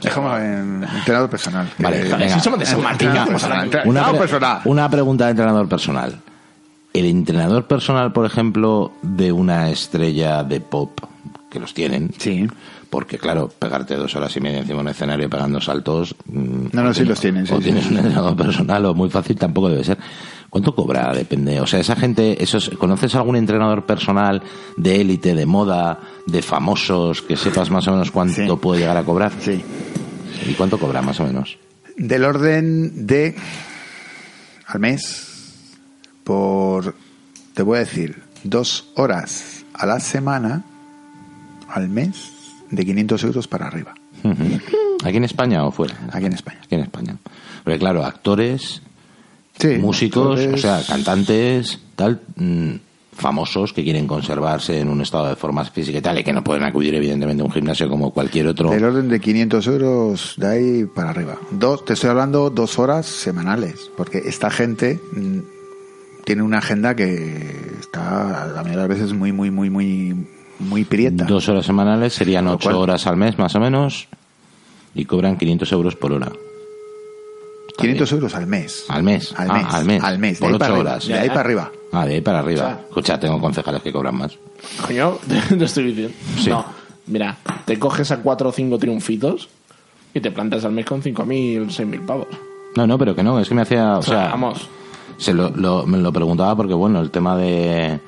es como en entrenador personal. Vale, Eh, venga. Si somos de San Martín, ¿qué Entrenador personal, una, pre- personal. una pregunta de entrenador personal. El entrenador personal, por ejemplo, de una estrella de pop, que los tienen, Sí. porque claro, pegarte dos horas y media encima de un escenario pegando saltos. mm, No, no, sí tienes- los tienen, sí, o sí, tienes sí. un entrenador personal o muy fácil tampoco debe ser. ¿Cuánto cobra? Depende. O sea, esa gente, esos, ¿conoces algún entrenador personal de élite, de moda, de famosos, que sepas más o menos cuánto Sí. puede llegar a cobrar? Sí. ¿Y cuánto cobra más o menos? Del orden de al mes por, te voy a decir, dos horas a la semana al mes de 500 euros para arriba. ¿Aquí en España o fuera? aquí en España. Aquí en España. Porque claro, actores, Sí, músicos, o sea, cantantes, tal, mm, famosos que quieren conservarse en un estado de forma física y tal, y que no pueden acudir evidentemente a un gimnasio como cualquier otro. Del orden de 500 euros de ahí para arriba. Dos, te estoy hablando dos horas semanales, porque esta gente mm, tiene una agenda que está la mayoría de las veces muy, muy, muy, muy, muy prieta. Dos horas semanales serían ocho cual- horas al mes más o menos y cobran 500 euros por hora. 500 euros al mes. Al mes. Al Ah, mes. al mes. Al mes. Por de ahí ocho para arriba, horas. De ahí para arriba. Ah, de ahí para arriba. O sea- Escucha, tengo concejales que cobran más. Coño, te estoy diciendo. Sí. No, mira, te coges a cuatro o cinco triunfitos y te plantas al mes con 5.000, 6.000 pavos. No, no, pero que no, es que me hacía, o sea, vamos. Se lo, lo- me lo preguntaba porque, bueno, el tema de,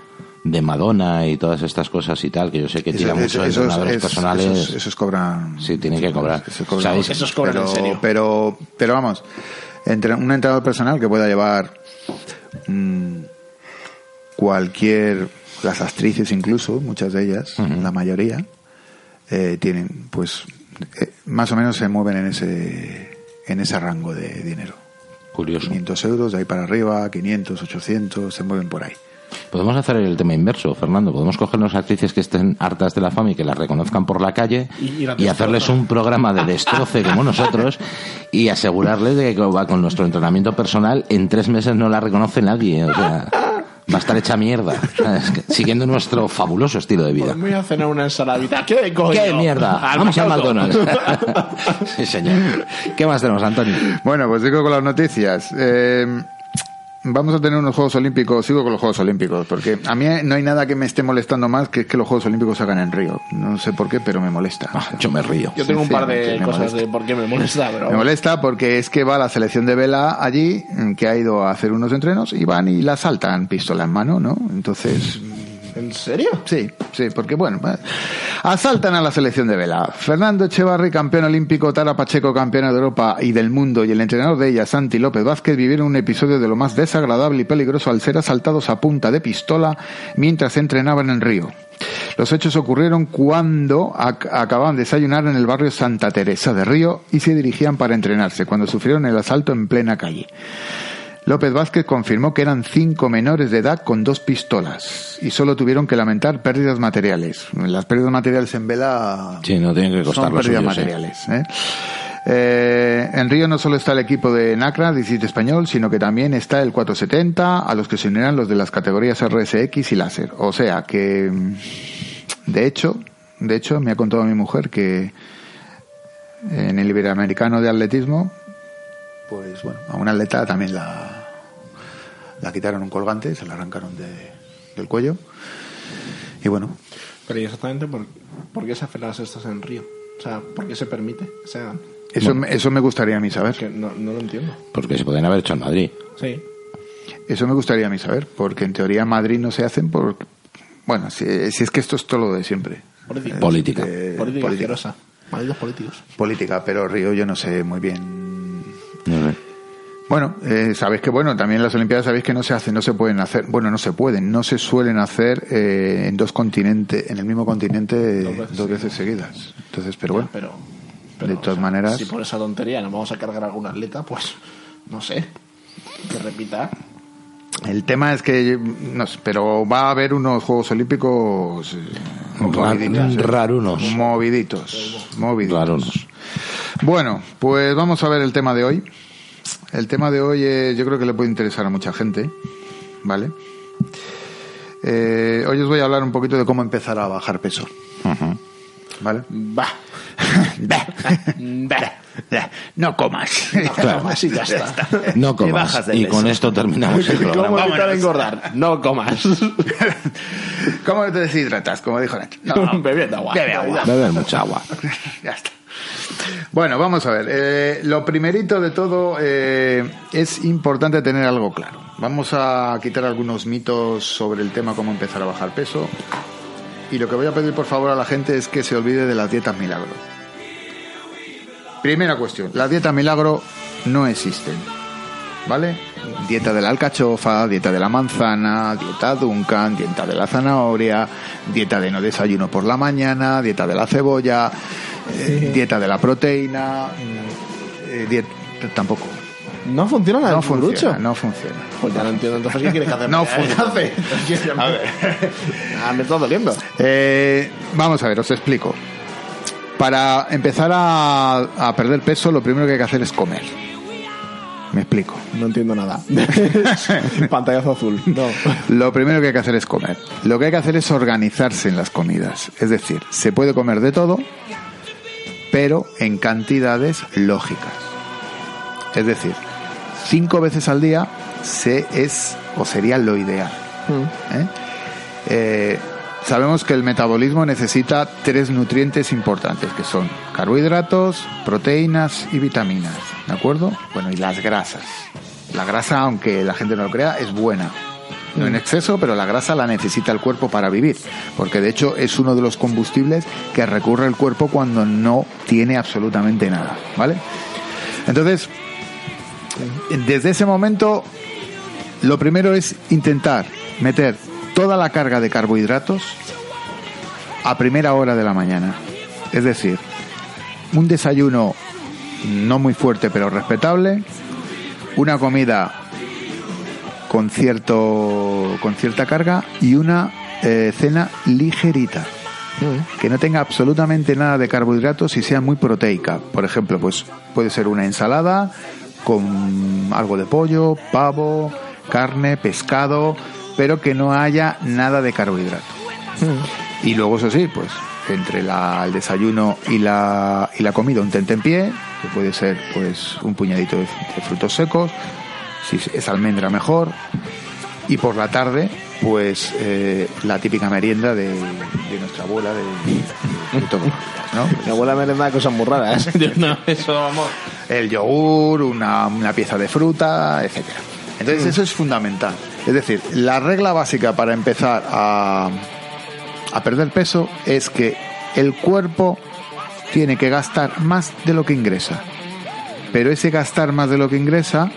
de Madonna y todas estas cosas y tal, que yo sé que tira Eso- mucho esos- personales. Esos, esos cobran. Sí, tienen que cobrar. Esos cobran. ¿Sabéis? Esos cobran pero, en serio. Pero, pero vamos, entre un entrenador personal que pueda llevar mm, cualquier, las actrices incluso, muchas de ellas, la mayoría, eh, tienen, pues, eh, más o menos se mueven en ese, en ese rango de dinero. Curioso. 500 euros, de ahí para arriba, 500, 800, se mueven por ahí. Podemos hacer el tema inverso, Fernando. Podemos cogernos actrices que estén hartas de la fama y que las reconozcan por la calle Y- y la y hacerles un programa de destroce como nosotros y asegurarles de que va con nuestro entrenamiento personal en tres meses no la reconoce nadie. O sea, va a estar hecha mierda. Siguiendo nuestro fabuloso estilo de vida. Pues voy a cenar una ensaladita. ¿Qué coño? ¡Qué mierda! Al Vamos al McDonald's. McDonald's. sí, señor. ¿Qué más tenemos, Antonio? Bueno, pues sigo con las noticias. Eh, vamos a tener unos Juegos Olímpicos, sigo con los Juegos Olímpicos, porque a mí no hay nada que me esté molestando más que que los Juegos Olímpicos se hagan en Río. No sé por qué, pero me molesta. Ah, yo me río. Yo tengo un par de cosas molesta. de por qué me molesta, pero... Me molesta porque es que va la selección de vela allí, que ha ido a hacer unos entrenos, y van y la saltan pistola en mano, ¿no? Entonces, ¿En serio? Sí, sí, porque bueno, va- asaltan a la selección de vela. Fernando Echevarri, campeón olímpico, Tara Pacheco, campeona de Europa y del mundo, y el entrenador de ella, Santi López Vázquez, vivieron un episodio de lo más desagradable y peligroso al ser asaltados a punta de pistola mientras entrenaban en Río. Los hechos ocurrieron cuando ac- acababan de desayunar en el barrio Santa Teresa de Río y se dirigían para entrenarse, cuando sufrieron el asalto en plena calle. López Vázquez confirmó que eran cinco menores de edad con dos pistolas y solo tuvieron que lamentar pérdidas materiales. Las pérdidas materiales en vela Sí, no tienen que costar son pérdidas suyo, sí. materiales. ¿eh? Eh, en Río no solo está el equipo de NACRA, Distrito Español, sino que también está el 470, a los que se unirán los de las categorías RSX y láser. O sea que, de hecho, de hecho, me ha contado mi mujer que en el Iberoamericano de Atletismo, pues bueno, a una atleta también la, la quitaron un colgante, se la arrancaron de- del cuello. Y bueno, Pero ¿y exactamente por, por qué se hacen las estas en Río? O sea, ¿por qué se permite que se hagan? eso, me- eso me gustaría a mí saber. Que no, no lo entiendo. Porque se podrían haber hecho en Madrid. Sí. Eso me gustaría a mí saber, porque en teoría en Madrid no se hacen por... Bueno, si, si es que esto es todo lo de siempre. Política. Política. Eh, Política política. asquerosa. Malditos políticos. Política, pero Río yo no sé muy bien. No sé. Bueno, eh, sabéis que bueno, también las Olimpiadas sabéis que no se hacen, no se pueden hacer, bueno, no se pueden, no se suelen hacer eh, en dos continentes, en el mismo continente Dos dos veces seguidas. Entonces, pero bueno, Pero, pero, de todas maneras, Si por esa tontería nos vamos a cargar a algún atleta, pues no sé. Que repita. el tema es que, no sé, pero va a haber unos Juegos Olímpicos eh, moviditos, eh. rarunos. moviditos, moviditos. Rarunos. Bueno, pues vamos a ver el tema de hoy. El tema de hoy eh, yo creo que le puede interesar a mucha gente, ¿vale? Eh, hoy os voy a hablar un poquito de cómo empezar a bajar peso. ¿vale? Va. no comas. Claro. Así ya está. No comas. Y con esto terminamos el ¿Cómo programa. evitar engordar? No comas. ¿Cómo te deshidratas? Como dijo Nacho. No, Bebiendo agua. bebe agua. Beber mucha agua. ya está. Bueno, vamos a ver. Eh, lo primerito de todo eh, es importante tener algo claro. Vamos a quitar algunos mitos sobre el tema cómo empezar a bajar peso. Y lo que voy a pedir por favor a la gente es que se olvide de las dietas milagro. Primera cuestión, las dietas milagro no existen. ¿Vale? Dieta de la alcachofa, dieta de la manzana, dieta Duncan, dieta de la zanahoria, dieta de no desayuno por la mañana, dieta de la cebolla, eh, dieta de la proteína, eh, tampoco. No funciona nada No funciona, no funciona. Pues ya no entiendo. Entonces, ¿qué quieres que hacer? No ¿Qué funciona. A ver. Ah, me está doliendo. Eh, vamos a ver, os explico. Para empezar a, a perder peso, lo primero que hay que hacer es comer. Me explico. No entiendo nada. Pantallazo azul. No. Lo primero que hay que hacer es comer. Lo que hay que hacer es organizarse en las comidas. Es decir, se puede comer de todo, pero en cantidades lógicas. Es decir, cinco veces al día se es o sería lo ideal. ¿eh? Eh, sabemos que el metabolismo necesita tres nutrientes importantes, que son carbohidratos, proteínas y vitaminas. ¿De acuerdo? Bueno, y las grasas. La grasa, aunque la gente no lo crea, es buena. No en exceso, pero la grasa la necesita el cuerpo para vivir, porque de hecho es uno de los combustibles que recurre el cuerpo cuando no tiene absolutamente nada, ¿vale? Entonces, desde ese momento, lo primero es intentar meter toda la carga de carbohidratos a primera hora de la mañana. Es decir, un desayuno no muy fuerte pero respetable, una comida con cierto con cierta carga y una eh, cena ligerita que no tenga absolutamente nada de carbohidratos y sea muy proteica. Por ejemplo, pues puede ser una ensalada con algo de pollo, pavo, carne, pescado, pero que no haya nada de carbohidrato. Y luego, eso sí, pues entre la- el desayuno y la, y la comida, un tentempié, que puede ser pues un puñadito de, de frutos secos, si es almendra mejor, y por la tarde, pues eh, la típica merienda de, de nuestra abuela de, de frutos rojos, ¿no? Mi abuela merenda cosas muy raras. no, eso vamos. el yogur, una, una pieza de fruta, etcétera. Entonces eso es fundamental. Es decir, la regla básica para empezar a, a perder peso es que el cuerpo tiene que gastar más de lo que ingresa. Pero ese gastar más de lo que ingresa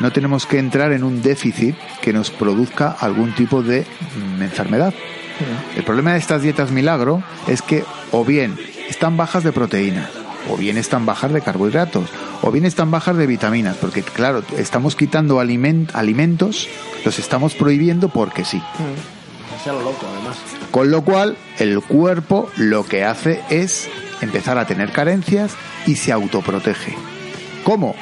no tenemos que entrar en un déficit que nos produzca algún tipo de mm, enfermedad. El problema de estas dietas milagro es que o bien están bajas de proteína, o bien están bajas de carbohidratos, o bien están bajas de vitaminas, porque claro, estamos quitando aliment- alimentos, los estamos prohibiendo porque sí. Sea lo loco, además. Con lo cual, el cuerpo lo que hace es empezar a tener carencias y se autoprotege. ¿Cómo?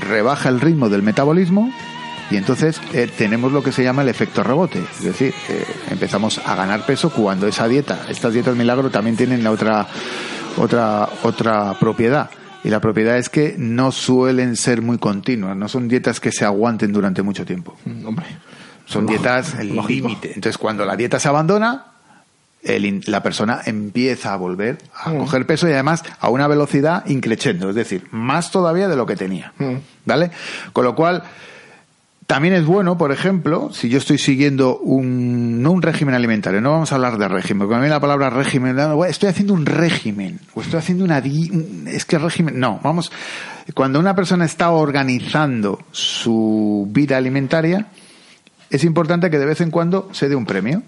Rebaja el ritmo del metabolismo y entonces eh, tenemos lo que se llama el efecto rebote. Es decir, eh, empezamos a ganar peso cuando esa dieta, estas dietas milagro también tienen la otra, otra, otra propiedad. Y la propiedad es que no suelen ser muy continuas, no son dietas que se aguanten durante mucho tiempo. Mm, Hombre. Son dietas el límite. Entonces, cuando la dieta se abandona, el la persona empieza a volver a Mm. coger peso y además a una velocidad increciendo, es decir, más todavía de lo que tenía. Mm. ¿Vale? Con lo cual, también es bueno, por ejemplo, si yo estoy siguiendo un, no un régimen alimentario, no vamos a hablar de régimen, porque a mí la palabra régimen, estoy haciendo un régimen, o estoy haciendo una, es que régimen, no, vamos, cuando una persona está organizando su vida alimentaria, es importante que de vez en cuando se dé un premio.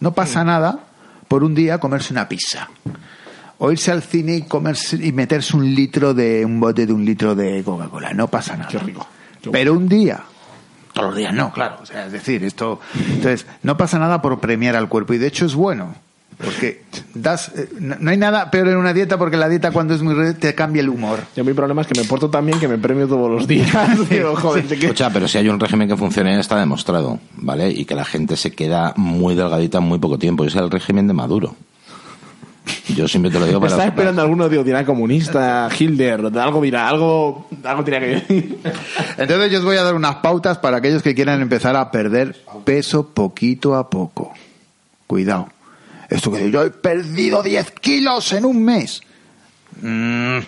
No pasa nada por un día comerse una pizza. O irse al cine y comerse y meterse un litro de un bote de un litro de Coca-Cola. No pasa nada. Qué rico. Pero un día, todos los días no, claro. O sea, es decir, esto. Entonces, no pasa nada por premiar al cuerpo. Y de hecho es bueno. Porque das, eh, no hay nada peor en una dieta porque la dieta cuando es muy re- te cambia el humor. Yo mi problema es que me porto tan bien que me premio todos los días. Digo, joder, Escucha, pero si hay un régimen que funcione está demostrado, ¿vale? Y que la gente se queda muy delgadita en muy poco tiempo. Y es el régimen de Maduro. Yo siempre te lo digo para... Estaba esperando alguno de dirá comunista, Hilder, algo dirá, algo, algo tiene que decir. Entonces yo os voy a dar unas pautas para aquellos que quieran empezar a perder peso poquito a poco. Cuidado. Esto que yo he perdido 10 kilos en un mes. Mm,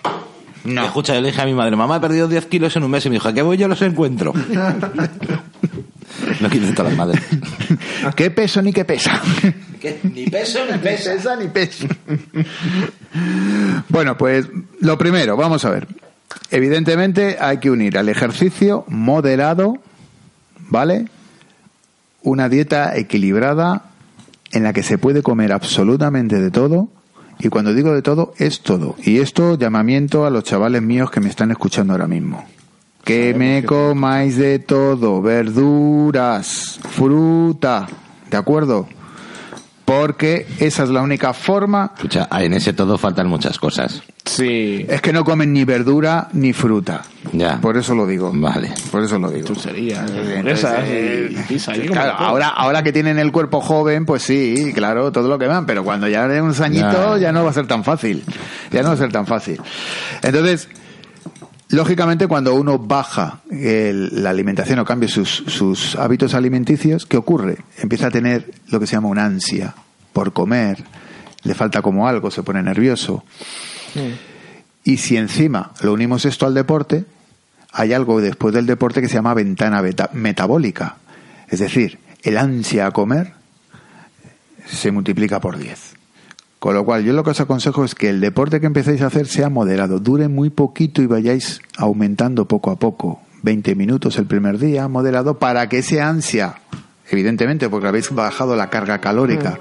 no. Escucha, yo le dije a mi madre, mamá, he perdido 10 kilos en un mes. Y me dijo, ¿a qué voy? Yo los encuentro. no quiero las madres. ¿Qué peso ni qué pesa? Ni peso ni pesa ni peso. bueno, pues lo primero, vamos a ver. Evidentemente hay que unir al ejercicio moderado, ¿vale? Una dieta equilibrada en la que se puede comer absolutamente de todo. Y cuando digo de todo, es todo. Y esto llamamiento a los chavales míos que me están escuchando ahora mismo. Que me comáis de todo, verduras, fruta, ¿de acuerdo? Porque esa es la única forma. Escucha, en ese todo faltan muchas cosas. Sí. Es que no comen ni verdura ni fruta. Ya. Por eso lo digo. Vale. Por eso lo digo. Hamburguesas eh, y Claro, ahora, ahora que tienen el cuerpo joven, pues sí, claro, todo lo que van, pero cuando ya de unos añitos Ya. ya no va a ser tan fácil. Ya no va a ser tan fácil. Entonces, lógicamente cuando uno baja el- la alimentación o cambia sus, sus hábitos alimenticios, ¿qué ocurre? Empieza a tener lo que se llama una ansia por comer, le falta como algo, se pone nervioso. Y si encima lo unimos esto al deporte, hay algo después del deporte que se llama ventana beta- metabólica. Es decir, el ansia a comer se multiplica por 10. Con lo cual, yo lo que os aconsejo es que el deporte que empecéis a hacer sea moderado, dure muy poquito y vayáis aumentando poco a poco. 20 minutos el primer día, moderado, para que ese ansia, evidentemente, porque habéis bajado la carga calórica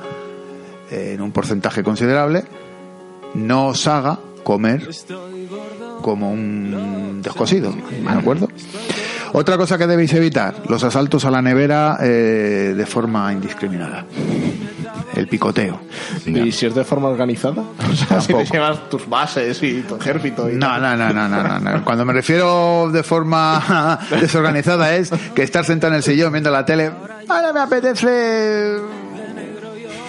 en un porcentaje considerable, no os haga comer como un descosido, ¿de acuerdo? Otra cosa que debéis evitar, los asaltos a la nevera eh, de forma indiscriminada. El picoteo. ¿Y si es de forma organizada? O sea, si te llevas tus bases y tu ejército y No, no, no, no, no, no. Cuando me refiero de forma desorganizada es que estar sentado en el sillón viendo la tele, ahora me apetece,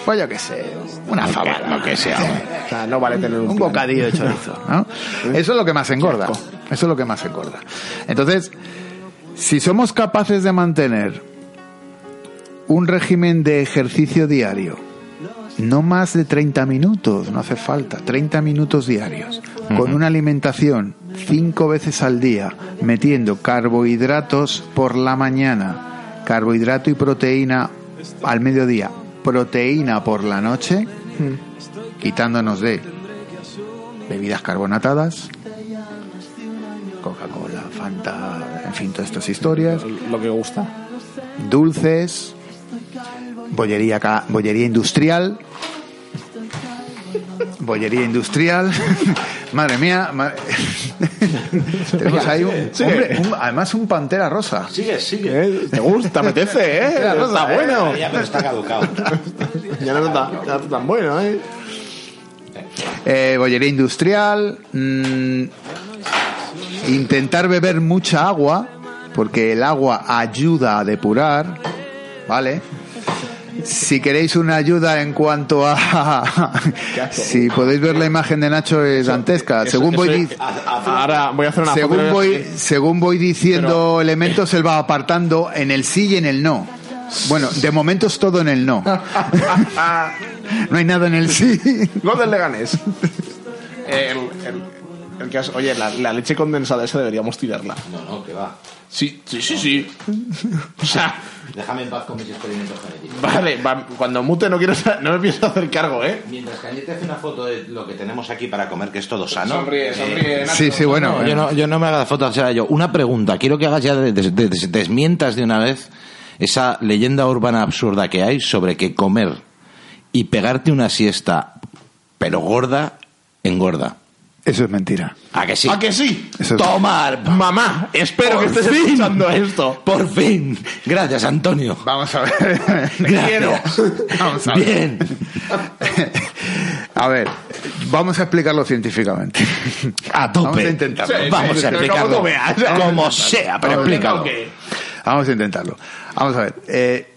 pues yo qué sé, una fabada. Lo que sea. O sea, no vale tener un, bocadillo de chorizo, ¿no? Eso es lo que más engorda. Eso es lo que más engorda. Entonces, si somos capaces de mantener un régimen de ejercicio diario, no más de 30 minutos, no hace falta, 30 minutos diarios, con una alimentación cinco veces al día, metiendo carbohidratos por la mañana, carbohidrato y proteína al mediodía, proteína por la noche, quitándonos de bebidas carbonatadas, Coca-Cola, Fanta, en fin, todas estas historias, Lo que gusta. dulces, bollería, ca- bollería industrial, bollería industrial, Madre mía, ma- tenemos ahí un, Sigue. hombre, un- además un pantera rosa. Sigue, sigue. ¿Eh? ¿Te gusta? ¿Te apetece, eh? Rosa, Está eh, bueno. Ya, pero está caducado. Ya no está, ya está tan bueno, eh. Eh, bollería industrial. mm, intentar beber mucha agua, porque el agua ayuda a depurar. ¿Vale? Si queréis una ayuda en cuanto a... si podéis ver la imagen de Nacho es dantesca. Eso- según, voy, eso- Ahora voy a hacer una según, foto. voy, según voy diciendo elementos, él va apartando en el sí y en el no. Bueno, de momento es todo en el no. no hay nada en el sí. Gol del Leganés. El, el, el que oye, la, la leche condensada esa deberíamos tirarla. No, no, que va. Sí, sí, sí, sí. O sea, Déjame en paz con mis experimentos genéticos. vale, va- cuando mute no quiero no me pienso hacer cargo, ¿eh? Mientras Cañete hace una foto de lo que tenemos aquí para comer, que es todo sano. Sonríe, sonríe. Nacho. Sí, sí, bueno. No, yo no, yo no me haga foto, o sea, yo. Una pregunta, quiero que hagas ya, de- de- de- desmientas de una vez esa leyenda urbana absurda que hay sobre que comer y pegarte una siesta, pero gorda, engorda. Eso es mentira. ¿A que sí? ¿A que sí? Eso es- Tomar. Mamá, espero Por que estés fin. escuchando esto. Por fin. Gracias, Antonio. Vamos a ver. Gracias. Vamos a ver. Bien. A ver, vamos a explicarlo científicamente. A tope. Vamos a intentarlo. Sí, Vamos sí, a pero explicarlo. como tú veas. Como sea, pero Vamos a explícalo. Vamos a intentarlo. Vamos a ver. eh,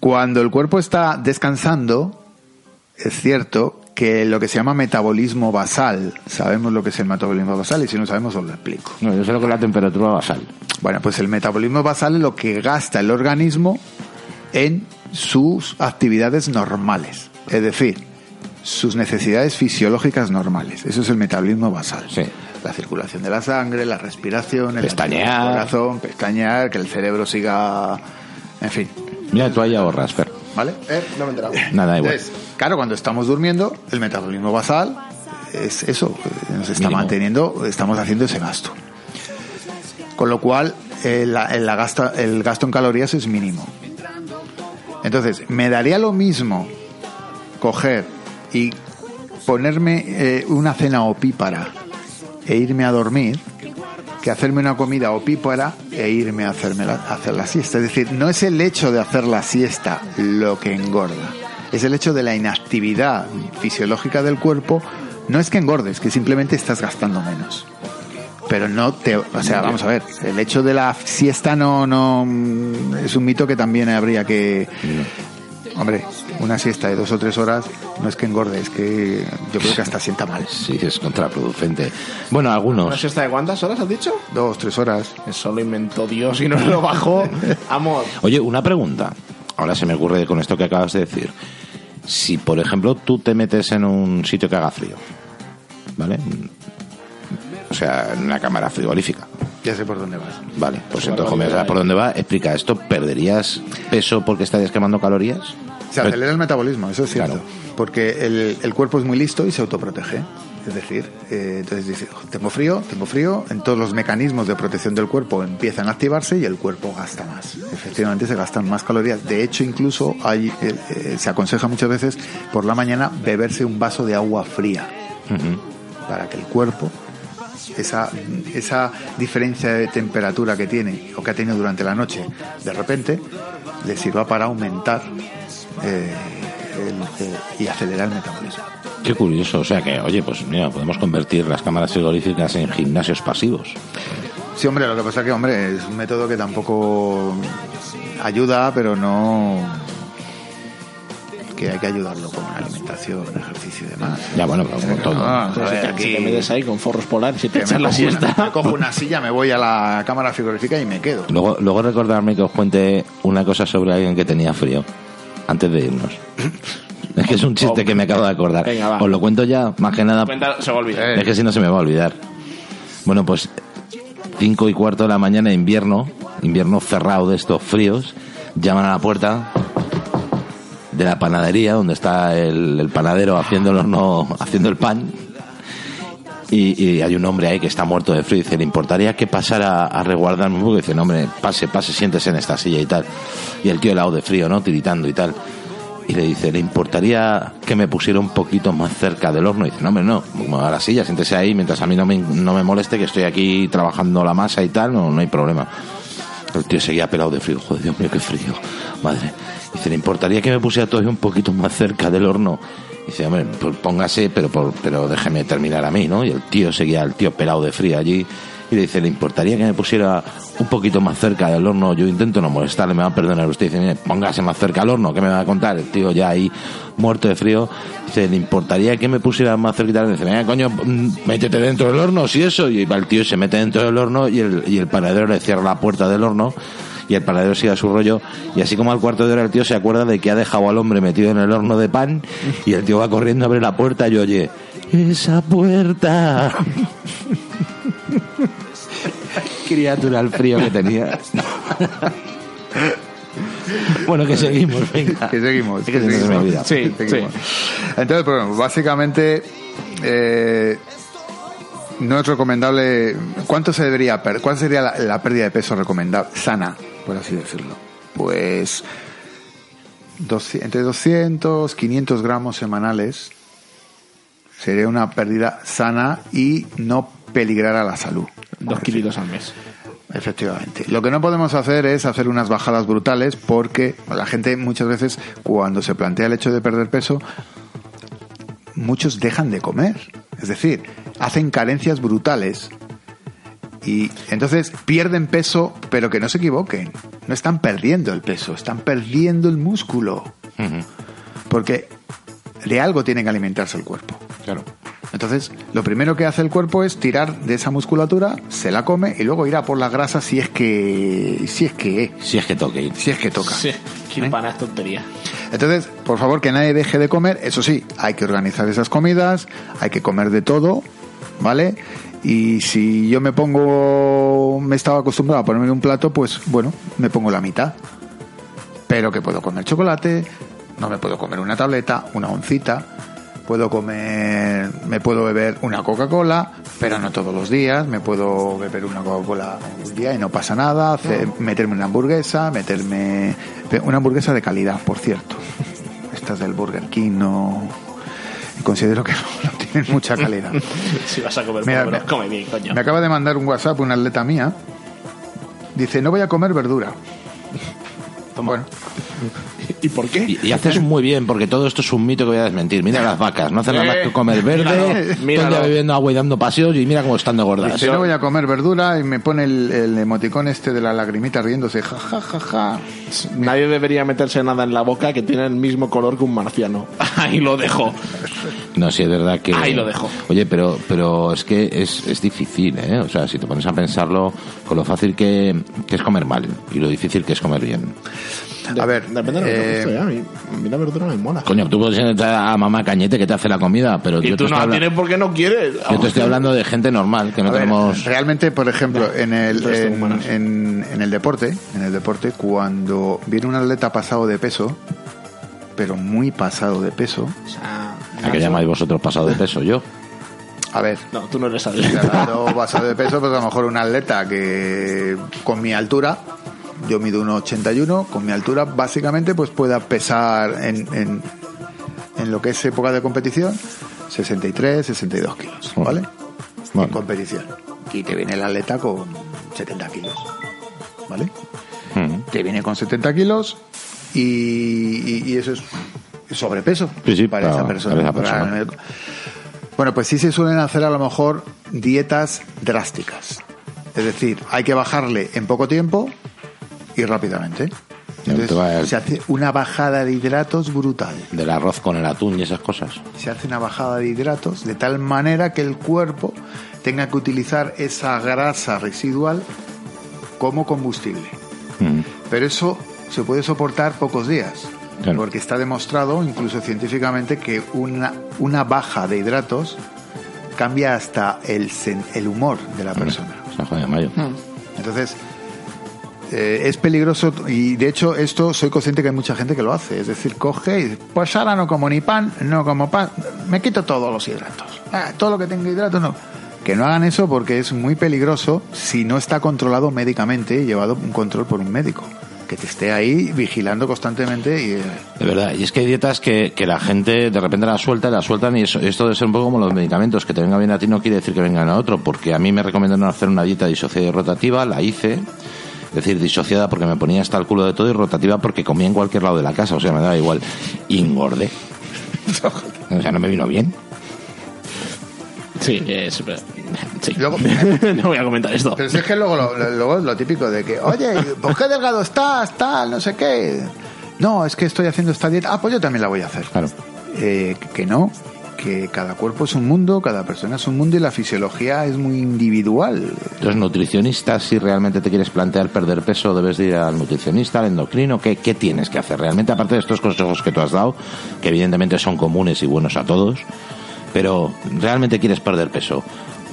cuando el cuerpo está descansando, es cierto que lo que se llama metabolismo basal, sabemos lo que es el metabolismo basal y si no sabemos os lo explico. No, yo sé lo que es la temperatura basal. Bueno, pues el metabolismo basal es lo que gasta el organismo en sus actividades normales, es decir, sus necesidades fisiológicas normales. Eso es el metabolismo basal. Sí. La circulación de la sangre, la respiración, el Pestañear. corazón, pestañear, que el cerebro siga, en fin, Mira, tú ahí ahorras, Fer. ¿Vale? Eh, no me he enterado. Nada, igual. Entonces, claro, cuando estamos durmiendo, el metabolismo basal es eso, eh, nos está Mínimo. manteniendo, estamos haciendo ese gasto. Con lo cual, eh, la- el, la gasta- el gasto en calorías es mínimo. Entonces, me daría lo mismo coger y ponerme eh, una cena opípara e irme a dormir que hacerme una comida opípara e irme a, hacerme la, hacer la siesta. Es decir, no es el hecho de hacer la siesta lo que engorda, es el hecho de la inactividad fisiológica del cuerpo. No es que engordes, que simplemente estás gastando menos. Pero no te, o sea, vamos a ver, el hecho de la siesta no, no, es un mito que también habría que, hombre, una siesta de dos o tres horas no es que engorde, es que yo creo que hasta sienta mal. Sí, es contraproducente. Bueno, ¿Una algunos. siesta de cuántas horas has dicho? Dos, tres horas. Eso lo inventó Dios y no lo bajó. Amor. Oye, una pregunta. Ahora se me ocurre con esto que acabas de decir. Si, por ejemplo, tú te metes en un sitio que haga frío, ¿vale? O sea, en una cámara frigorífica. Ya sé por dónde vas. Vale, pues entonces, como ya por dónde va, explica esto. ¿Perderías peso porque estarías quemando calorías? Se acelera el metabolismo, eso es cierto. Claro. Porque el, el cuerpo es muy listo y se autoprotege. Es decir, eh, entonces dice, "Oh, tengo frío, tengo frío, en todos los mecanismos de protección del cuerpo empiezan a activarse y el cuerpo gasta más. Efectivamente se gastan más calorías. De hecho, incluso hay, eh, eh, se aconseja muchas veces por la mañana beberse un vaso de agua fría para que el cuerpo, esa, esa diferencia de temperatura que tiene o que ha tenido durante la noche, de repente le sirva para aumentar eh, el- eh, y acelerar el metabolismo. Qué curioso. O sea que, oye, pues mira, podemos convertir las cámaras frigoríficas en gimnasios pasivos. Sí, hombre, lo que pasa que, hombre, es un método que tampoco ayuda, pero no que hay que ayudarlo con alimentación, ejercicio y demás. Ya, bueno, pero como todo. Ah, a Si ver, te, si aquí- te metes ahí con forros polares y te echas me la cojo una- siesta. me cojo una silla, me voy a la cámara frigorífica y me quedo. Luego, luego recordarme que os cuente una cosa sobre alguien que tenía frío antes de irnos. Es que es un chiste que me acabo de acordar. Venga, va. Os lo cuento ya, más que nada. Cuenta- se va a olvidar. Es que si no se me va a olvidar. Bueno, pues cinco y cuarto de la mañana, invierno, invierno cerrado de estos fríos, llaman a la puerta de la panadería donde está el, el panadero haciendo el horno, haciendo el pan. Y, hay un hombre ahí que está muerto de frío dice, ¿le importaría que pasara a resguardarme un poco? Dice, no, hombre, pase, pase, siéntese en esta silla y tal. Y el tío helado de frío, ¿no? Tiritando y tal. y le dice, ¿le importaría que me pusiera un poquito más cerca del horno? Y dice, no, hombre, no, mueva la silla, siéntese ahí mientras a mí no me, no me moleste que estoy aquí trabajando la masa y tal, no, no hay problema. El tío seguía pelado de frío, joder, Dios mío, qué frío, madre. Dice, ¿le importaría que me pusiera todavía un poquito más cerca del horno? Dice, hombre, pues póngase, pero, por- pero déjeme terminar a mí, ¿no? Y el tío seguía, el tío pelado de frío allí, y le dice, ¿le importaría que me pusiera un poquito más cerca del horno? Yo intento no molestarle, me va a perdonar usted. Dice, "Mire, póngase más cerca al horno, ¿qué me va a contar? El tío ya ahí, muerto de frío, dice, ¿le importaría que me pusiera más cerquita? Dice, venga, coño, mm, métete dentro del horno, si eso. Y va el tío, se mete dentro del horno y el, y el panadero le cierra la puerta del horno y el panadero sigue a su rollo y así como al cuarto de hora el tío se acuerda de que ha dejado al hombre metido en el horno de pan y el tío va corriendo a abrir la puerta y oye esa puerta criatura al frío que tenía bueno que seguimos venga Que seguimos. Es que que se me olvida. Sí, seguimos. Entonces, bueno, básicamente eh, no es recomendable. ¿Cuánto se debería perder? ¿Cuál sería la, la pérdida de peso recomendable? Sana, por así decirlo. Pues 200 entre 200, 500 gramos semanales sería una pérdida sana y no peligrar a la salud. Dos kilitos al mes. Efectivamente. Lo que no podemos hacer es hacer unas bajadas brutales porque la gente muchas veces cuando se plantea el hecho de perder peso, muchos dejan de comer. Es decir, hacen carencias brutales y entonces pierden peso, pero que no se equivoquen. No están perdiendo el peso, están perdiendo el músculo. Porque de algo tiene que alimentarse el cuerpo. claro Entonces, lo primero que hace el cuerpo es tirar de esa musculatura, se la come y luego irá por la grasa si es que si es que si es que toque si es que toca. Sí, qué pana es tontería. Entonces, por favor, que nadie deje de comer. Eso sí, hay que organizar esas comidas, hay que comer de todo, ¿vale? Y si yo me pongo, me estaba acostumbrado a ponerme un plato, pues bueno, me pongo la mitad. Pero que puedo comer chocolate, no me puedo comer una tableta, una oncita, puedo comer, me puedo beber una Coca-Cola, pero no todos los días, me puedo beber una Coca-Cola un día y no pasa nada, hacer- meterme una hamburguesa, meterme una hamburguesa de calidad, por cierto. Estas del Burger King no considero que no, no tienen mucha calidad. Si vas a comer Mira, me- come bien, coño. Me acaba de mandar un WhatsApp una atleta mía. Dice, no voy a comer verdura. Bueno, ¿Y por qué? Y, y haces muy bien, porque todo esto es un mito que voy a desmentir. Mira las vacas, no hacen nada más que comer verde, día bebiendo agua y dando paseos y mira cómo están de gordas. dice, no voy a comer verdura y me pone el, el emoticón este de la lagrimita riéndose. Ja, ja, ja, ja. Nadie debería meterse nada en la boca que tiene el mismo color que un marciano. Ahí lo dejo. No, sí, es verdad que... Ahí lo dejo. Oye, pero, pero es que es, es difícil, ¿eh? O sea, si te pones a pensarlo, con lo fácil que, que es comer mal y lo difícil que es comer bien. A ver, Depende de lo que te eh, guste, ¿eh? A mí, a mí la verdura me mola. Coño, tú puedes entrar a mamá Cañete que te hace la comida, pero Y yo, tú te no la tienes porque no quieres. yo te estoy hablando de gente normal, que no A ver, tenemos... realmente, por ejemplo, en el, en, humanos. en- en el deporte, en el deporte, cuando viene un atleta pasado de peso, pero muy pasado de peso, O sea, ¿A qué llamáis vosotros pasado de peso? Yo. a ver, No, tú no eres atleta. pasado de peso, pues a lo mejor un atleta que con mi altura, yo mido 1,81, con mi altura básicamente pues pueda pesar en, en, en lo que es época de competición 63, 62 kilos, ¿vale? En competición. Y te viene el atleta con 70 kilos, ¿vale? Mm. Te viene con 70 kilos y, y- y eso es sobrepeso Sí, sí, para, para- esa persona. para esa persona. Para- bueno, pues sí se suelen hacer a lo mejor dietas drásticas. Es decir, hay que bajarle en poco tiempo y rápidamente. Entonces, se hace una bajada de hidratos brutal. Del arroz con el atún y esas cosas. Se hace una bajada de hidratos de tal manera que el cuerpo tenga que utilizar esa grasa residual como combustible. Mm. Pero eso se puede soportar pocos días. Claro. Porque está demostrado, incluso científicamente, que una, una baja de hidratos cambia hasta el, sen- el humor de la persona. Sea, joder, mayo. Entonces, eh, es peligroso y de hecho esto soy consciente que hay mucha gente que lo hace. Es decir, coge y pues ahora no como ni pan, no como pan, me quito todos los hidratos. Ah, todo lo que tenga hidratos no. Que no hagan eso porque es muy peligroso si no está controlado médicamente y llevado un control por un médico. que te esté ahí vigilando constantemente y... eh, De verdad, y es que hay dietas que, que la gente de repente la suelta la sueltan y eso, esto debe ser un poco como los medicamentos, que te venga bien a ti no quiere decir que vengan a otro, porque a mí me recomendaron hacer una dieta disociada y rotativa, la hice, es decir, disociada porque me ponía hasta el culo de todo y rotativa porque comía en cualquier lado de la casa, o sea, me daba igual, y engordé. O sea, no me vino bien. Sí, es. Sí. Luego- no voy a comentar esto. Pero si es que luego, lo, lo- luego es lo típico de que, oye, ¿por qué delgado estás? Tal, no sé qué. No, es que estoy haciendo esta dieta. Ah, pues yo también la voy a hacer. Claro. Eh, que no, que cada cuerpo es un mundo, cada persona es un mundo y la fisiología es muy individual. Los nutricionistas, si realmente te quieres plantear perder peso, debes de ir al nutricionista, al endocrino. ¿Qué, ¿Qué tienes que hacer realmente? Aparte de estos consejos que tú has dado, que evidentemente son comunes y buenos a todos, pero realmente quieres perder peso.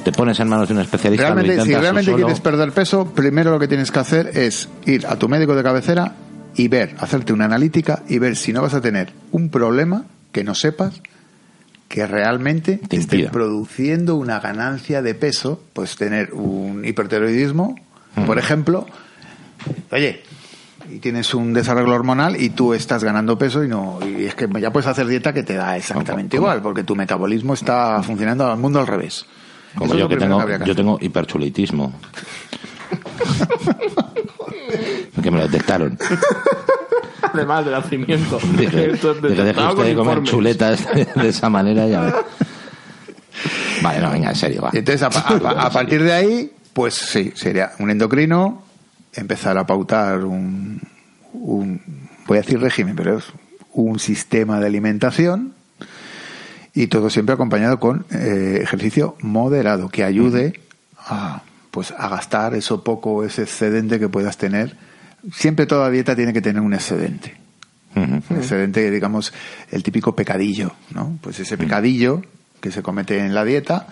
Te pones en manos de un especialista. Realmente, si realmente solo. quieres perder peso, primero lo que tienes que hacer es ir a tu médico de cabecera y ver, hacerte una analítica y ver si no vas a tener un problema que no sepas que realmente Te esté produciendo una ganancia de peso, pues tener un hipertiroidismo, por ejemplo, oye, y tienes un desarreglo hormonal y tú estás ganando peso y no y es que ya puedes hacer dieta que te da exactamente ¿Cómo? igual, porque tu metabolismo está funcionando al mundo al revés. Como Eso yo que tengo, que yo tengo hiperchulitismo. que me lo detectaron. Además del nacimiento. Deje usted con de comer informes. chuletas de esa manera y a ver. Vale, no, venga, en serio, va. Entonces, a, a- a partir de ahí, pues sí, sería un endocrino, empezar a pautar un, un- voy a decir régimen, pero es un sistema de alimentación y todo siempre acompañado con eh, ejercicio moderado que ayude a, pues, a gastar eso poco, ese excedente que puedas tener. Siempre toda dieta tiene que tener un excedente. Un excedente, digamos, el típico pecadillo, ¿no? Pues ese pecadillo que se comete en la dieta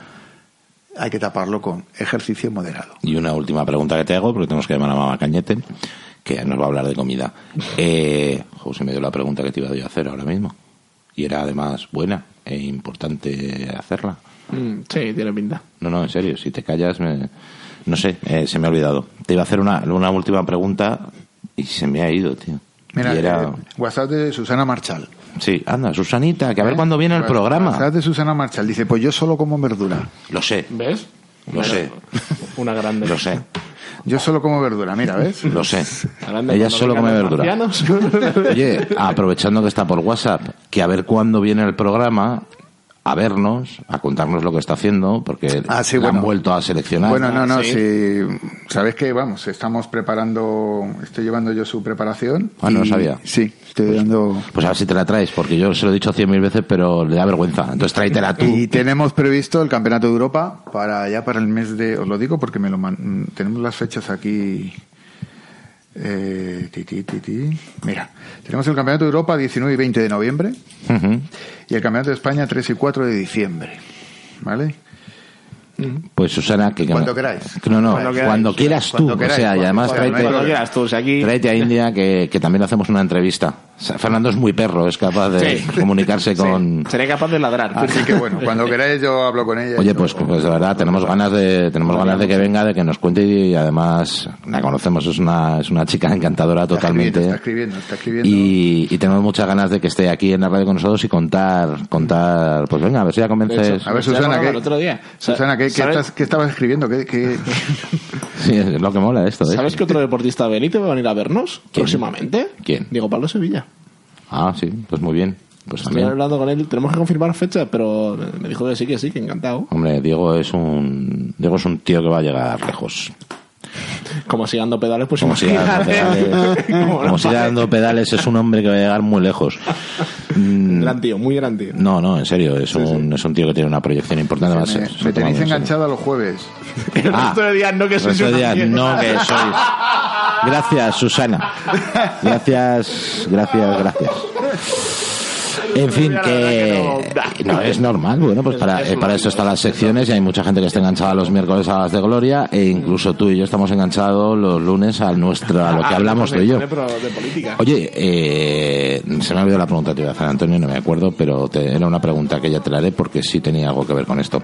hay que taparlo con ejercicio moderado. Y una última pregunta que te hago, porque tenemos que llamar a Mamá Cañete, que nos va a hablar de comida. Eh, jo, se me dio la pregunta que te iba yo a hacer ahora mismo. Y era además buena e importante hacerla. Mm, sí, tiene pinta. No, no, en serio, si te callas, me... no sé, eh, se me ha olvidado. Te iba a hacer una, una última pregunta y se me ha ido, tío. Mira, Y era... eh, WhatsApp de Susana Marchal. Sí, anda, Susanita, que a ver ¿Eh? cuándo viene el WhatsApp programa. de Susana Marchal. Dice, pues yo solo como verdura. Lo sé, ¿Ves? lo sé, Una grande. lo sé, Yo solo como verdura, mira, ¿ves? lo sé. Ella solo come verdura. marcianos. Oye, aprovechando que está por WhatsApp, que a ver cuándo viene el programa, a vernos, a contarnos lo que está haciendo, porque Ah, sí, la han vuelto a seleccionar. Bueno, no, no, sí. si sabes que vamos, estamos preparando, estoy llevando yo su preparación. Ah, no y- sabía. Sí, estoy dando. Pues a ver si te la traes, porque yo se lo he dicho cien mil veces, pero le da vergüenza. Entonces tráetela tú. Y tenemos previsto el Campeonato de Europa para ya para el mes de, os lo digo porque me lo man- tenemos las fechas aquí. Eh, ti, ti, ti, ti. Mira, tenemos el Campeonato de Europa 19 y 20 de noviembre Ujú. y el Campeonato de España 3 y 4 de diciembre. ¿Vale? Pues Susana, que... que Cuando no- queráis. no, no, Cuando cuando, queráis. quieras tú. Cuando queráis, o sea, y además cuando- tráete, Cuando quieras tú, si aquí... tráete a India, que, que también le hacemos una entrevista. O sea, Fernando es muy perro, es capaz de Sí. comunicarse con... Seré capaz de ladrar. Así que bueno, cuando queráis yo hablo con ella. Oye, pues, pues de verdad, tenemos ganas de, tenemos ganas de que venga, de que nos cuente y además la conocemos, es una, es una chica encantadora Está totalmente. escribiendo, está escribiendo, está escribiendo. Y, y tenemos muchas ganas de que esté aquí en la radio con nosotros y contar, contar, pues venga, a ver si ya convences. hecho, A ver, Susana, ¿qué, el otro día. Susana, ¿qué, qué, ¿Sabes- estás- qué estabas escribiendo? ¿Qué, qué- Sí, es lo que mola esto, ¿eh? ¿Sabes que otro deportista de Benito va a venir a vernos ¿Quién? próximamente? ¿Quién? Diego Pablo Sevilla. Ah, sí, pues muy bien. Pues Estoy también. hablando con él, tenemos que confirmar fecha, pero me dijo que sí, que sí, que encantado. Hombre, Diego es un, Diego es un tío que va a llegar lejos. Como siga dando pedales, pues Como siga dando pedales, Como siga dando pedales, es un hombre que va a llegar muy lejos. Mm, Gran tío, muy gran tío. No, no, en serio, es un, es un tío que tiene una proyección importante. me, se- me toma tenéis enganchado a los jueves. El Ah, resto de días no, que El sois resto de días, no que sois. Gracias, Susana. Gracias, gracias, gracias. En fin, que no. es normal. Bueno, pues para, eh, para eso están las secciones y hay mucha gente que está enganchada los miércoles a las de Gloria e incluso tú y yo estamos enganchados los lunes a nuestro a lo que Ah, hablamos tú y yo. Oye, eh, se me ha olvidado la pregunta que te iba a hacer, Antonio, no me acuerdo, pero te- era una pregunta que ya te la haré porque sí tenía algo que ver con esto.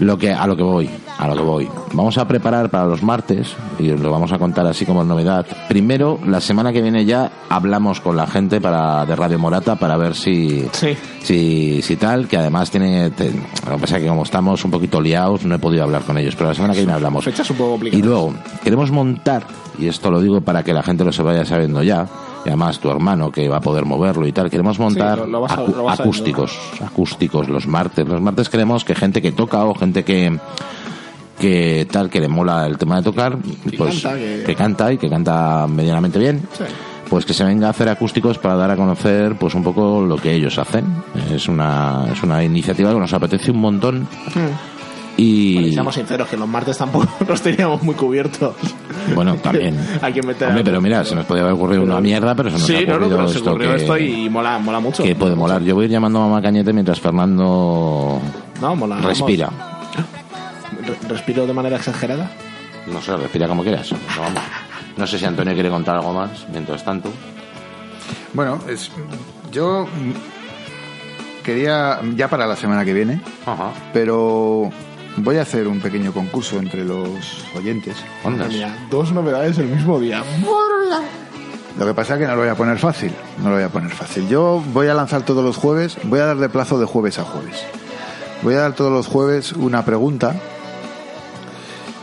Lo que, a lo que voy, a lo que voy. Vamos a preparar para los martes, y os lo vamos a contar así como novedad. Primero, la semana que viene ya hablamos con la gente para, de Radio Morata para ver si, Sí. si, si tal, que además tiene, te- lo que pasa es que como estamos un poquito liados, no he podido hablar con ellos, pero la semana que viene hablamos. Fechas un poco complicadas. Y luego, queremos montar, y esto lo digo para que la gente lo se vaya sabiendo ya, y además tu hermano que va a poder moverlo y tal, queremos montar lo- lo vas a- acu- lo vas a- acústicos, acústicos los martes. Los martes queremos que gente que toca o gente que que tal que le mola el tema de tocar, pues canta, que- que canta y que canta medianamente bien. Sí. Pues que se venga a hacer acústicos para dar a conocer pues un poco lo que ellos hacen. Es una, es una iniciativa que nos apetece un montón. Y Bueno, y seamos sinceros, que los martes tampoco los teníamos muy cubiertos. bueno, también. Hay que meter Hombre, pero mira, se nos podía haber ocurrido una mierda, pero se nos Sí, ha no, no, ocurrido pero se esto ocurrió que, esto y mola, mola mucho. que puede molar. Yo voy a ir llamando a Mamá Cañete mientras Fernando No, mola. respira. Re- Respiro de manera exagerada. No sé, respira como quieras. No, vamos. No sé si Antonio quiere contar algo más mientras tanto. Bueno, es, yo quería ya para la semana que viene, Ajá. pero voy a hacer un pequeño concurso entre los oyentes. Ondas. Mira, dos novedades el mismo día. Lo que pasa es que no lo voy a poner fácil, no lo voy a poner fácil. Yo voy a lanzar todos los jueves, voy a dar de plazo de jueves a jueves. Voy a dar todos los jueves una pregunta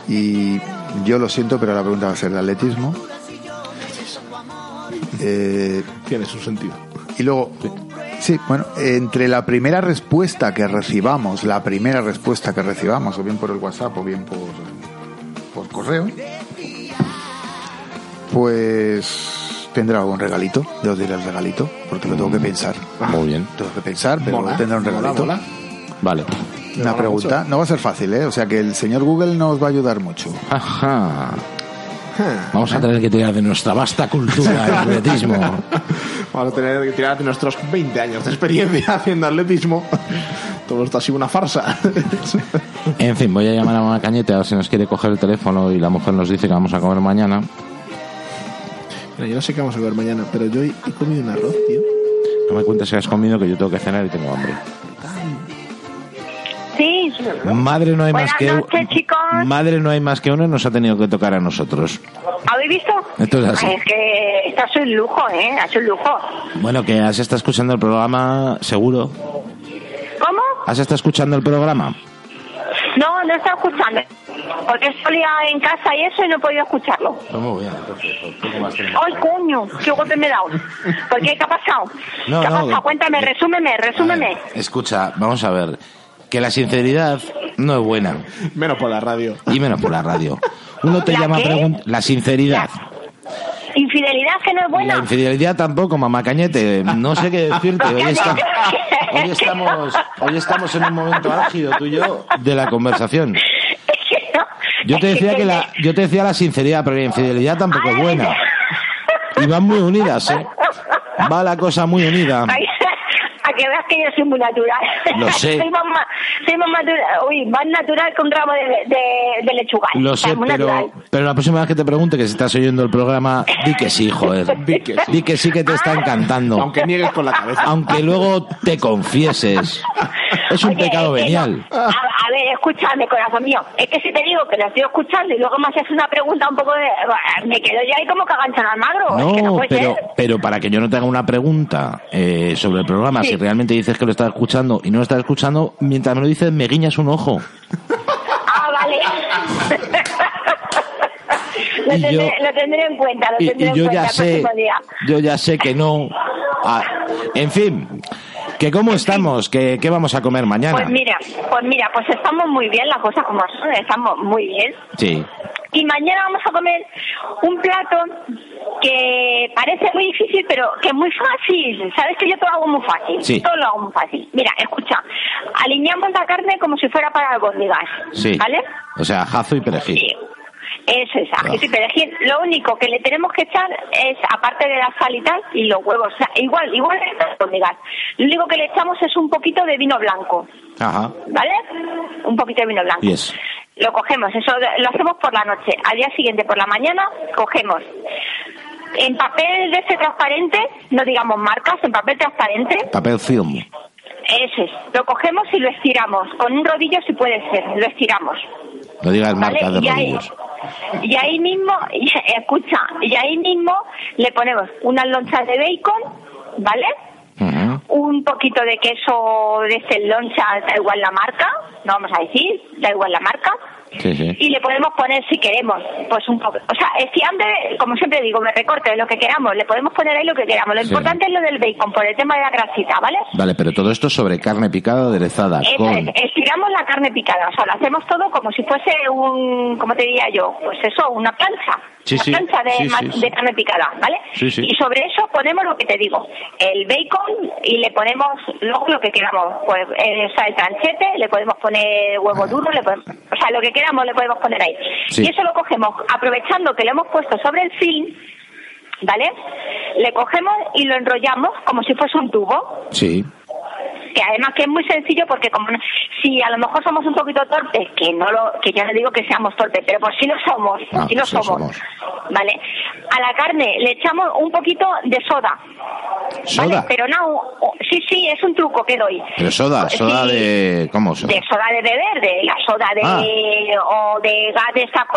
y yo lo siento, pero la pregunta va a ser de atletismo. Eh, Tiene su sentido. y luego, sí, bueno, entre la primera respuesta que recibamos, la primera respuesta que recibamos, o bien por el WhatsApp o bien por, por correo, pues tendrá algún regalito. Yo os diré el regalito, porque lo tengo que pensar. Muy bien. Tengo que pensar, pero Mola, tendrá un mola, regalito. mola. Vale. Una mola pregunta. No va a ser fácil, ¿eh? O sea que el señor Google nos va a ayudar mucho. Ajá. Vamos a tener que tirar de nuestra vasta cultura de atletismo. Vamos a tener que tirar de nuestros 20 años de experiencia haciendo atletismo. Todo esto ha sido una farsa. En fin, voy a llamar a Mamá Cañete a ver si nos quiere coger el teléfono y la mujer nos dice que vamos a comer mañana. Mira, yo no sé qué vamos a ver mañana, pero yo he comido un arroz, tío. No me cuentes que has comido que yo tengo que cenar y tengo hambre. Madre no hay Buenas más que noches, chicos. Madre no hay más que uno y nos ha tenido que tocar a nosotros. ¿Habéis visto? Esto es así. Ay, es que esto es un lujo, ¿eh? Es un lujo. Bueno, que has estado escuchando el programa, seguro. ¿Cómo? ¿Has estado escuchando el programa? No, no está escuchando. Porque estoy en casa y eso y no he podido escucharlo. Pues muy bien, entonces. ¿qué más tenemos? ¡Ay, coño! ¡Qué golpe me he dado! ¿Por qué? ¿Qué ha pasado? No, ¿Qué ha no, pasado? que- Cuéntame, resúmeme, resúmeme. Escucha, vamos a ver. Que la sinceridad no es buena. Menos por la radio. Y menos por la radio. Uno te ¿La llama a qué? preguntar. La sinceridad. Infidelidad que no es La buena. infidelidad tampoco, mamá Cañete. No sé qué decirte. Hoy, está- hoy estamos, hoy estamos en un momento álgido, tú y yo, de la conversación. Es que no. Yo te decía que la, yo te decía la sinceridad, pero la infidelidad tampoco es buena. Y van muy unidas, ¿eh? Va la cosa muy unida. A que veas que yo soy muy natural. Lo sé. soy más, soy más natural, uy, más natural que un ramo de, de, de lechuga. Lo O sea, sé, pero, natural. pero la próxima vez que te pregunte que si estás oyendo el programa, di que sí, joder. Di que sí. Di que sí que te está encantando. Aunque niegues con la cabeza. Aunque luego te confieses. Es un Oye, pecado es que no. venial. A, a ver, escúchame, corazón mío. Es que si te digo que lo estoy escuchando y luego me haces una pregunta un poco de. Me quedo yo ahí como cagancha en el magro. es que no pero, ser. pero para que yo no te haga una pregunta eh, sobre el programa, Sí. si realmente dices que lo estás escuchando y no lo estás escuchando, mientras me lo dices, me guiñas un ojo. Ah, vale. lo, Y tendré, yo- lo tendré en cuenta, lo Y, tendré y en yo cuenta ya sé, día. yo ya sé que no. Ah, en fin, que cómo estamos, que qué vamos a comer mañana. Pues mira, pues mira, pues estamos muy bien, las cosas como son, estamos muy bien. Sí, Y mañana vamos a comer un plato que parece muy difícil, pero que es muy fácil. Sabes que yo todo lo hago muy fácil. Sí. Todo lo hago muy fácil. Mira, escucha, alineamos la carne como si fuera para albóndigas. sí. ¿Vale? O sea, jazo y perejil. Sí. Eso es, y perejil. Lo único que le tenemos que echar es, aparte de la sal y tal, y los huevos. O sea, igual, igual que las albóndigas. Lo único que le echamos es un poquito de vino blanco. Ajá. ¿Vale? Un poquito de vino blanco. Yes. Lo cogemos, eso lo hacemos por la noche. Al día siguiente, por la mañana, cogemos en papel de ese transparente, no digamos marcas, en papel transparente, Papel film. Ese es. Lo cogemos y lo estiramos. Con un rodillo si puede ser, lo estiramos. No digas ¿Vale? marca de Y ahí- rodillos. Y ahí mismo, y- escucha, y ahí mismo le ponemos unas lonchas de bacon, ¿vale? Un poquito de queso de ese loncha, da igual la marca, no vamos a decir, da igual la marca. Sí, sí. Y le podemos poner, si queremos, pues un poco. O sea, siempre, como siempre digo, me recorte lo que queramos, le podemos poner ahí lo que queramos. Lo Sí. importante es lo del bacon, por el tema de la grasita, ¿vale? Vale, pero todo esto sobre carne picada aderezada Eso con... es, estiramos la carne picada, o sea, lo hacemos todo como si fuese un, ¿cómo te diría yo? Pues eso, una plancha. Sí, una plancha de, de carne picada, ¿vale? Sí, sí. Y sobre eso ponemos lo que te digo, el bacon y le ponemos luego lo que queramos, pues, eh, o sea, el tranchete, le podemos poner huevo duro, le podemos, o sea, lo que queramos le podemos poner ahí. Sí. Y eso lo cogemos, aprovechando que lo hemos puesto sobre el film, ¿vale? Le cogemos y lo enrollamos como si fuese un tubo Sí. Que además que es muy sencillo porque como no- si a lo mejor somos un poquito torpes que no lo que yo no digo que seamos torpes pero por si lo somos Ah, si lo sí somos vale a la carne le echamos un poquito de soda ¿Soda? vale pero no sí sí es un truco que doy Pero soda, Sí, soda de... ¿Cómo soda? de soda de beber, de la soda de Ah. o de gas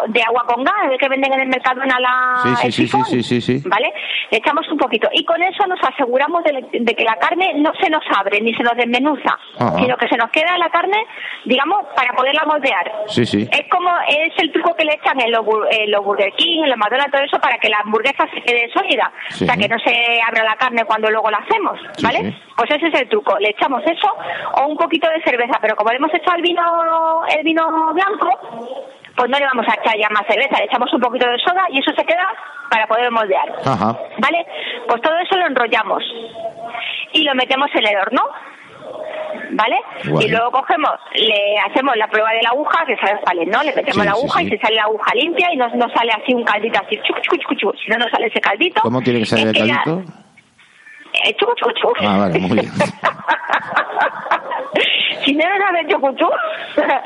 de, agua con gas, de que venden en el mercado en la Sí, sí, sí, sí, sí, sí, sí. ¿Vale? Le echamos un poquito y con eso nos aseguramos de, de que la carne no se nos abre ni se nos desmenuza, Ajá. sino que se nos queda la carne, digamos, para poderla moldear. Sí, sí. Es como es el truco que le echan en los, en los Burger King, en los McDonald's, todo eso, para que la hamburguesa se quede sólida. Sí. O sea, que no se abra la carne cuando luego la hacemos, ¿vale? Pues ese es el truco. Le echamos eso o un poquito de cerveza, pero como le hemos echado el vino, el vino blanco, pues no le vamos a echar ya más cerveza. Le echamos un poquito de soda y eso se queda para poder moldear. Ajá. ¿Vale? Pues todo eso lo enrollamos y lo metemos en el horno. ¿Vale? Guay. Y luego cogemos, le hacemos la prueba de la aguja, que sabes cuál es, ¿no? Le metemos Sí, la aguja sí. y si sale la aguja limpia y no, no sale así un caldito así, chuc, chuc, chuc, chuc. si no, no sale ese caldito. ¿Cómo tiene que salir el ya- caldito? eh, chuc, chuc, chuc. Ah, vale, muy bien. si no no sabe chucuchú,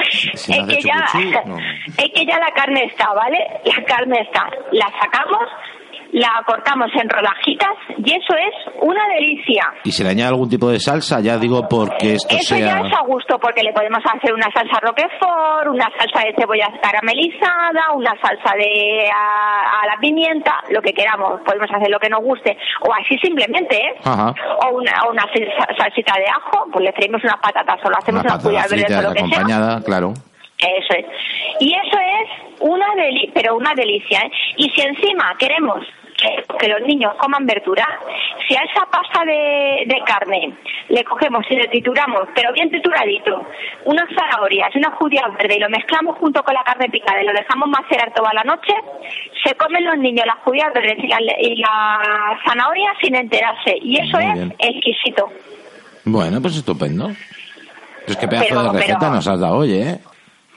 Si es hace que ya chucuchú, no. es que ya la carne está, ¿vale? La carne está. La sacamos, la cortamos en rodajitas y eso es una delicia. ¿Y se le añade algún tipo de salsa? Ya digo porque esto Eso sea... ya es a gusto porque le podemos hacer una salsa roquefort, una salsa de cebolla caramelizada, una salsa de a, a la pimienta, lo que queramos. Podemos hacer lo que nos guste o así simplemente, ¿eh? Ajá. O una, o una sal- salsita de ajo, pues le freímos unas patatas o le hacemos Una unas verdes o lo que sea. claro. Eso es. Y eso es una deli pero una delicia. ¿eh? Y si encima queremos que, que los niños coman verdura, si a esa pasta de, de carne le cogemos y le trituramos, pero bien trituradito, unas zanahorias y unas judías verdes y lo mezclamos junto con la carne picada y lo dejamos macerar toda la noche, se comen los niños las judías verdes y la, y la zanahoria sin enterarse. Y eso Muy es bien. exquisito. Bueno, pues estupendo. Pues qué pedazo Pero- de receta pero- nos has dado hoy, ¿eh?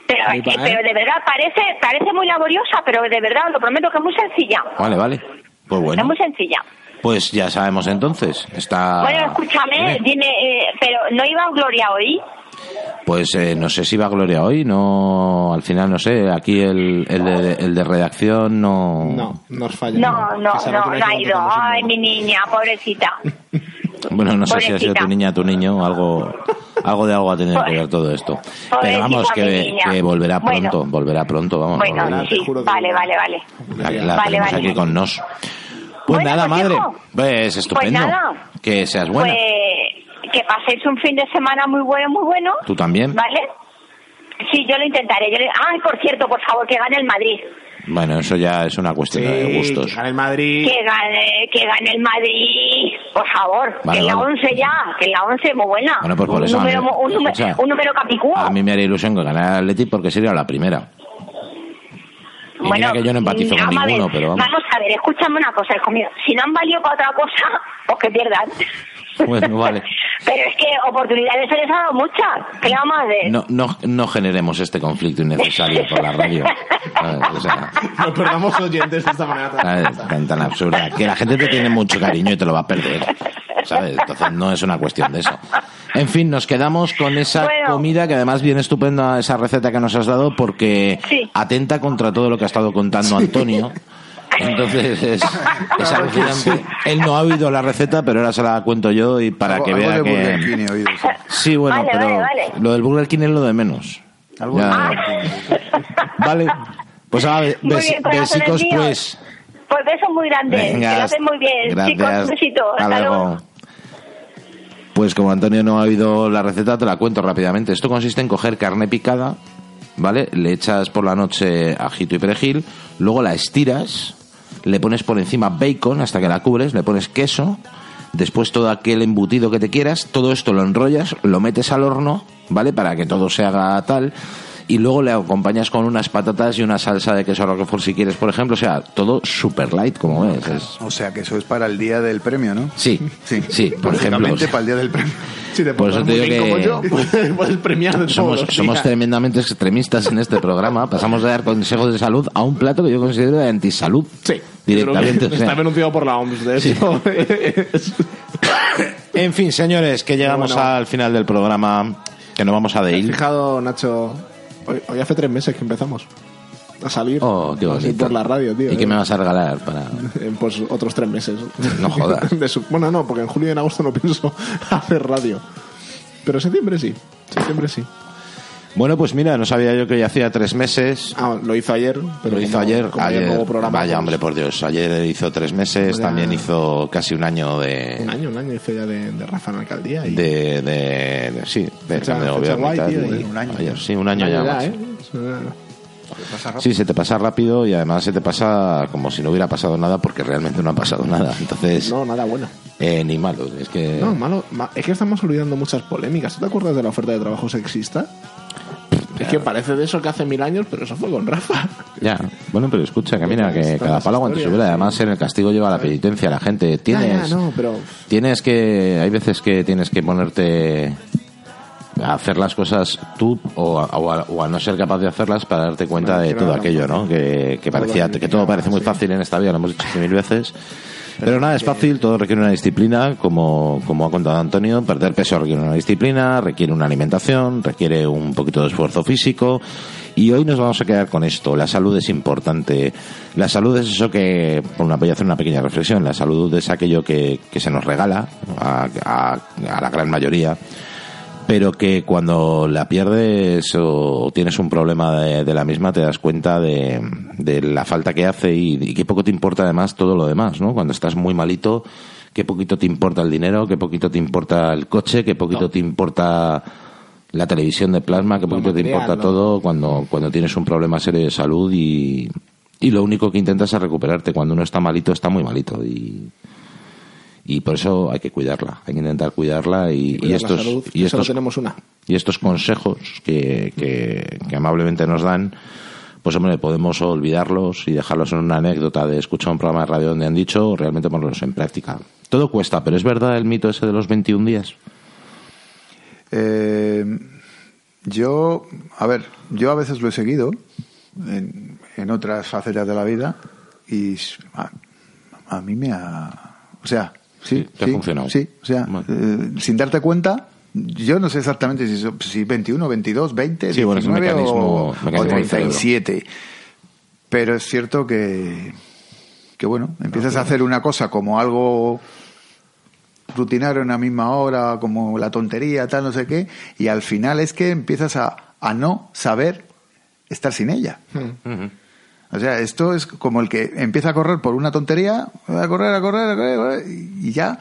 Pero, ¿eh? pero de verdad parece parece muy laboriosa, pero de verdad lo prometo que es muy sencilla. Vale, vale. Pues Es bueno, muy sencilla. pues ya sabemos entonces. Está... bueno, escúchame, dime, eh, pero ¿no iba Gloria hoy? Pues eh, no sé si va Gloria hoy, no, al final no sé, aquí el, el, de, el de redacción no... No, nos falla. No, no, no, no hay ha ido. Ay, mi niña, pobrecita. Bueno, no sé si ha sido tu niña, tu niño, algo, algo de algo a tener que ver todo esto. Pero vamos, que, volverá Bueno. pronto, volverá pronto, vamos. Bueno, volverá. sí, vale, vale, vale. La, la Vale, tenemos vale. aquí con nos. Pues Bueno, nada, pues, madre. Pues estupendo. Pues nada. Que seas buena. Pues que paséis un fin de semana muy bueno, muy bueno. Tú también. ¿Vale? Sí, yo lo intentaré. Yo le- Ay, por cierto, por favor, que gane el Madrid. Bueno, eso ya es una cuestión de gustos. que gane el Madrid. Que gane, que gane el Madrid, por favor. Vale, que la vale. 11 ya, que la 11 muy buena. Bueno, pues por un eso mí- Número, mo- un, número, escucha, un número capicúa. A mí me haría ilusión que ganara el Atleti porque sería la primera. Y mira que yo no empatizo con vamos a ver, ninguno, pero vamos. a ver, escúchame una cosa, hijo mío. Si no han valido para otra cosa, pues que pierdan. Bueno, vale. Pero es que oportunidades se les ha dado muchas. ¿Qué vamos a hacer? No, no, no generemos este conflicto innecesario por la radio. ¿sabes? O sea, Nos perdamos oyentes de esta manera. tan-. Tan, tan absurda. Que la gente te tiene mucho cariño y te lo va a perder. ¿Sabes? Entonces no es una cuestión de eso. En fin, nos quedamos con esa Bueno. comida que además viene estupenda esa receta que nos has dado porque Sí. atenta contra todo lo que ha estado contando Antonio. Entonces es, es alucinante. Él no ha oído la receta, pero ahora se la cuento yo y para Algo- que algo vea de Burger King que... he oído, sí. Sí, bueno, Vale, pero vale, vale. lo del Burger King es lo de menos. Algo Ya. Vale. Pues ahora, besi- bien, besicos pues. Pues besos muy grandes. Venga, que lo hacen muy bien. gracias. Chicos, un besito. Hasta, luego. Pues como Antonio no ha oído la receta, te la cuento rápidamente. Esto consiste en coger carne picada, ¿vale? Le echas por la noche ajito y perejil, luego la estiras, le pones por encima bacon hasta que la cubres, le pones queso, después todo aquel embutido que te quieras, todo esto lo enrollas, lo metes al horno, ¿vale? Para que todo se haga tal. Y luego le acompañas con unas patatas y una salsa de queso roquefort si quieres, por ejemplo. O sea, todo super light, como ves. Es- O sea que eso es para el día del premio, ¿no? Sí, Sí, sí, por ejemplo. Lógicamente para el día del premio. Si te Por eso te muy digo bien que- como yo, puedes, puedes premiar todos somos, los somos tremendamente extremistas en este programa. Pasamos de dar consejos de salud a un plato que yo considero de antisalud. Sí. Directamente. O que sea. Está denunciado por la OMS, de hecho. En fin, señores, que llegamos Bueno. al final del programa. Que nos vamos a ¿Has Deil. fijado, Nacho? Hoy, hoy hace tres meses que empezamos a salir. Oh, qué así bonito. por la radio, tío. ¿Y qué eh. me vas a regalar para.? Pues otros tres meses. No jodas. De su- Bueno, no, porque en julio y en agosto no pienso hacer radio. Pero septiembre sí. Septiembre sí. Bueno, pues mira, no sabía yo que ya hacía tres meses. Ah, lo hizo ayer. Pero Lo hizo como- ayer. como ayer nuevo programa, vaya, pues, hombre, por Dios. Ayer hizo tres meses. Ya. También hizo casi un año de. Un año, un año hizo ya de, de Rafa en la alcaldía. Y De, de, de- sí, de Fecha- de gobierno y guay, tal, tío, y- un año. ayer, sí, un año ya, macho. ¿eh? Sí, se te pasa rápido y además se te pasa como si no hubiera pasado nada porque realmente no ha pasado nada. Entonces, No, nada bueno. eh, ni malo. Es que. No, malo. ma- Es que estamos olvidando muchas polémicas. ¿Tú te acuerdas de la oferta de trabajo sexista? Es que parece de eso que hace mil años, pero eso fue con Rafa. Ya, bueno, pero escucha, que mira, que cada palo aguante su historias. vela. Además, en el castigo lleva la penitencia. La gente, tienes. Ya, ya, no, pero Tienes que. Hay veces que tienes que ponerte. A hacer las cosas tú o a, o a- o a no ser capaz de hacerlas para darte cuenta de todo aquello, ¿no? Que, que Todo parecía que todo parece muy fácil en esta vida, lo hemos dicho mil veces. Pero nada, es fácil, todo requiere una disciplina, como, como ha contado Antonio. Perder peso requiere una disciplina, requiere una alimentación, requiere un poquito de esfuerzo físico. Y hoy nos vamos a quedar con esto. La salud es importante. La salud es eso que, por una, voy a hacer una pequeña reflexión. La salud es aquello que, que se nos regala a, a- a la gran mayoría pero que cuando la pierdes o tienes un problema de, de la misma te das cuenta de, de la falta que hace y, y que poco te importa además todo lo demás, ¿no? Cuando estás muy malito, qué poquito te importa el dinero, qué poquito te importa el coche, qué poquito te importa la televisión de plasma, qué poquito te importa ¿no? todo cuando, cuando tienes un problema serio de salud y, y lo único que intentas es recuperarte. Cuando uno está malito, está muy malito y, y por eso hay que cuidarla, hay que intentar cuidarla y, y cuidar la estos, salud, y solo estos tenemos una. y estos consejos que, que, que amablemente nos dan, pues hombre, podemos olvidarlos y dejarlos en una anécdota de escuchar un programa de radio donde han dicho o realmente ponerlos en práctica. Todo cuesta, pero es verdad el mito ese de los 21 días. Eh, yo, a ver, yo a veces lo he seguido en, en otras facetas de la vida y a, a mí me ha... O sea, sí, Sí, te ha funcionado. Sí, o sea, Bueno. eh, sin darte cuenta, yo no sé exactamente si, si 21, 22, 20, Sí, bueno, es un 19 mecanismo- o, mecanismo o del cerebro. 37. Pero es cierto que, que bueno, empiezas a hacer una cosa como algo rutinario en la misma hora, como la tontería, tal, no sé qué, y al final es que empiezas a, a no saber estar sin ella. O sea, esto es como el que empieza a correr por una tontería, a correr, a correr, a correr, a correr, y ya.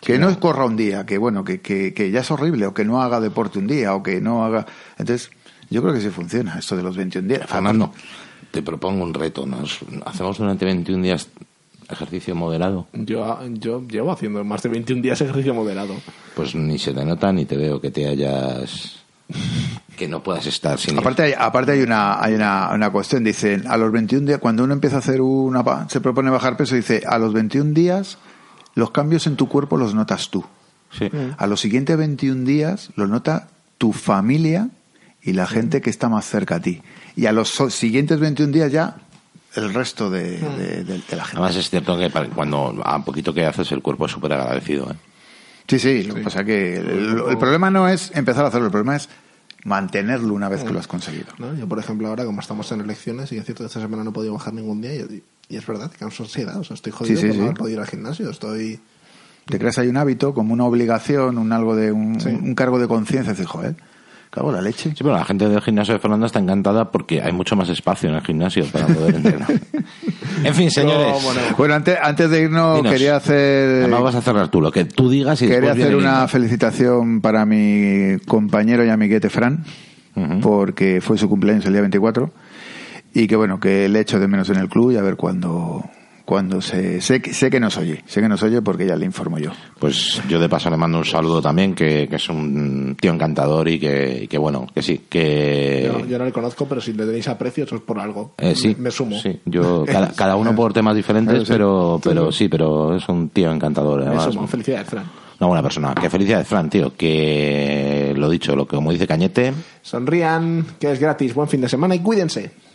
Que no corra un día, que bueno, que, que, que ya es horrible, o que no haga deporte un día, o que no haga. Entonces, yo creo que sí funciona esto de los 21 días. Fernando, te propongo un reto. Nos hacemos durante 21 días ejercicio moderado. Yo, yo llevo haciendo más de 21 días ejercicio moderado. Pues ni se te nota ni te veo que te hayas que no puedas estar sin. Aparte hay, aparte hay una hay una, una cuestión, dicen, a los 21 días, cuando uno empieza a hacer una, pa- se propone bajar peso, dice, a los 21 días los cambios en tu cuerpo los notas tú. Sí. A los siguientes 21 días los nota tu familia y la gente que está más cerca a ti. Y a los siguientes 21 días ya el resto de, de- de- de la gente. Además es cierto que para- cuando a poquito que haces el cuerpo es súper agradecido. ¿eh? Sí, sí, lo que pasa que el, el problema no es empezar a hacerlo, el problema es mantenerlo una vez que lo has conseguido. ¿no? Yo, por ejemplo, ahora como estamos en elecciones, y es cierto que esta semana no he podido bajar ningún día, y, Y es verdad, que causa ansiedad. O sea, estoy jodido Sí, sí, por sí. no haber podido ir al gimnasio. Estoy... Te creas ahí un hábito, como una obligación, un algo de un, un cargo de conciencia. Dices, joder, cago en la leche. Sí, pero la gente del gimnasio de Fernando está encantada porque hay mucho más espacio en el gimnasio para poder entrenar. en fin, señores. ¿Cómo no? Bueno, antes, antes de irnos, Dinos. quería hacer... Además vas a cerrar tú lo que tú digas y Quería hacer una felicitación para mi compañero y amiguete Fran, Ujú. porque fue su cumpleaños el día 24, y que bueno, que le echo de menos en el club y a ver cuándo cuando se sé que, sé que nos oye, sé que nos oye porque ya le informo yo. Pues yo de paso le mando un saludo también, que, que es un tío encantador y que, y que bueno, que sí, que... Yo, yo no le conozco, pero si le tenéis aprecio, eso es por algo. Eh, sí, me, me sumo. Sí, yo, cada, cada uno por temas diferentes, pero, pero sí, pero es un tío encantador. Me Además, sumo. Felicidades, Fran. una buena persona. Que felicidades, Fran, tío. Que lo dicho, lo que como dice Cañete, Sonrían, que es gratis. Buen fin de semana y cuídense.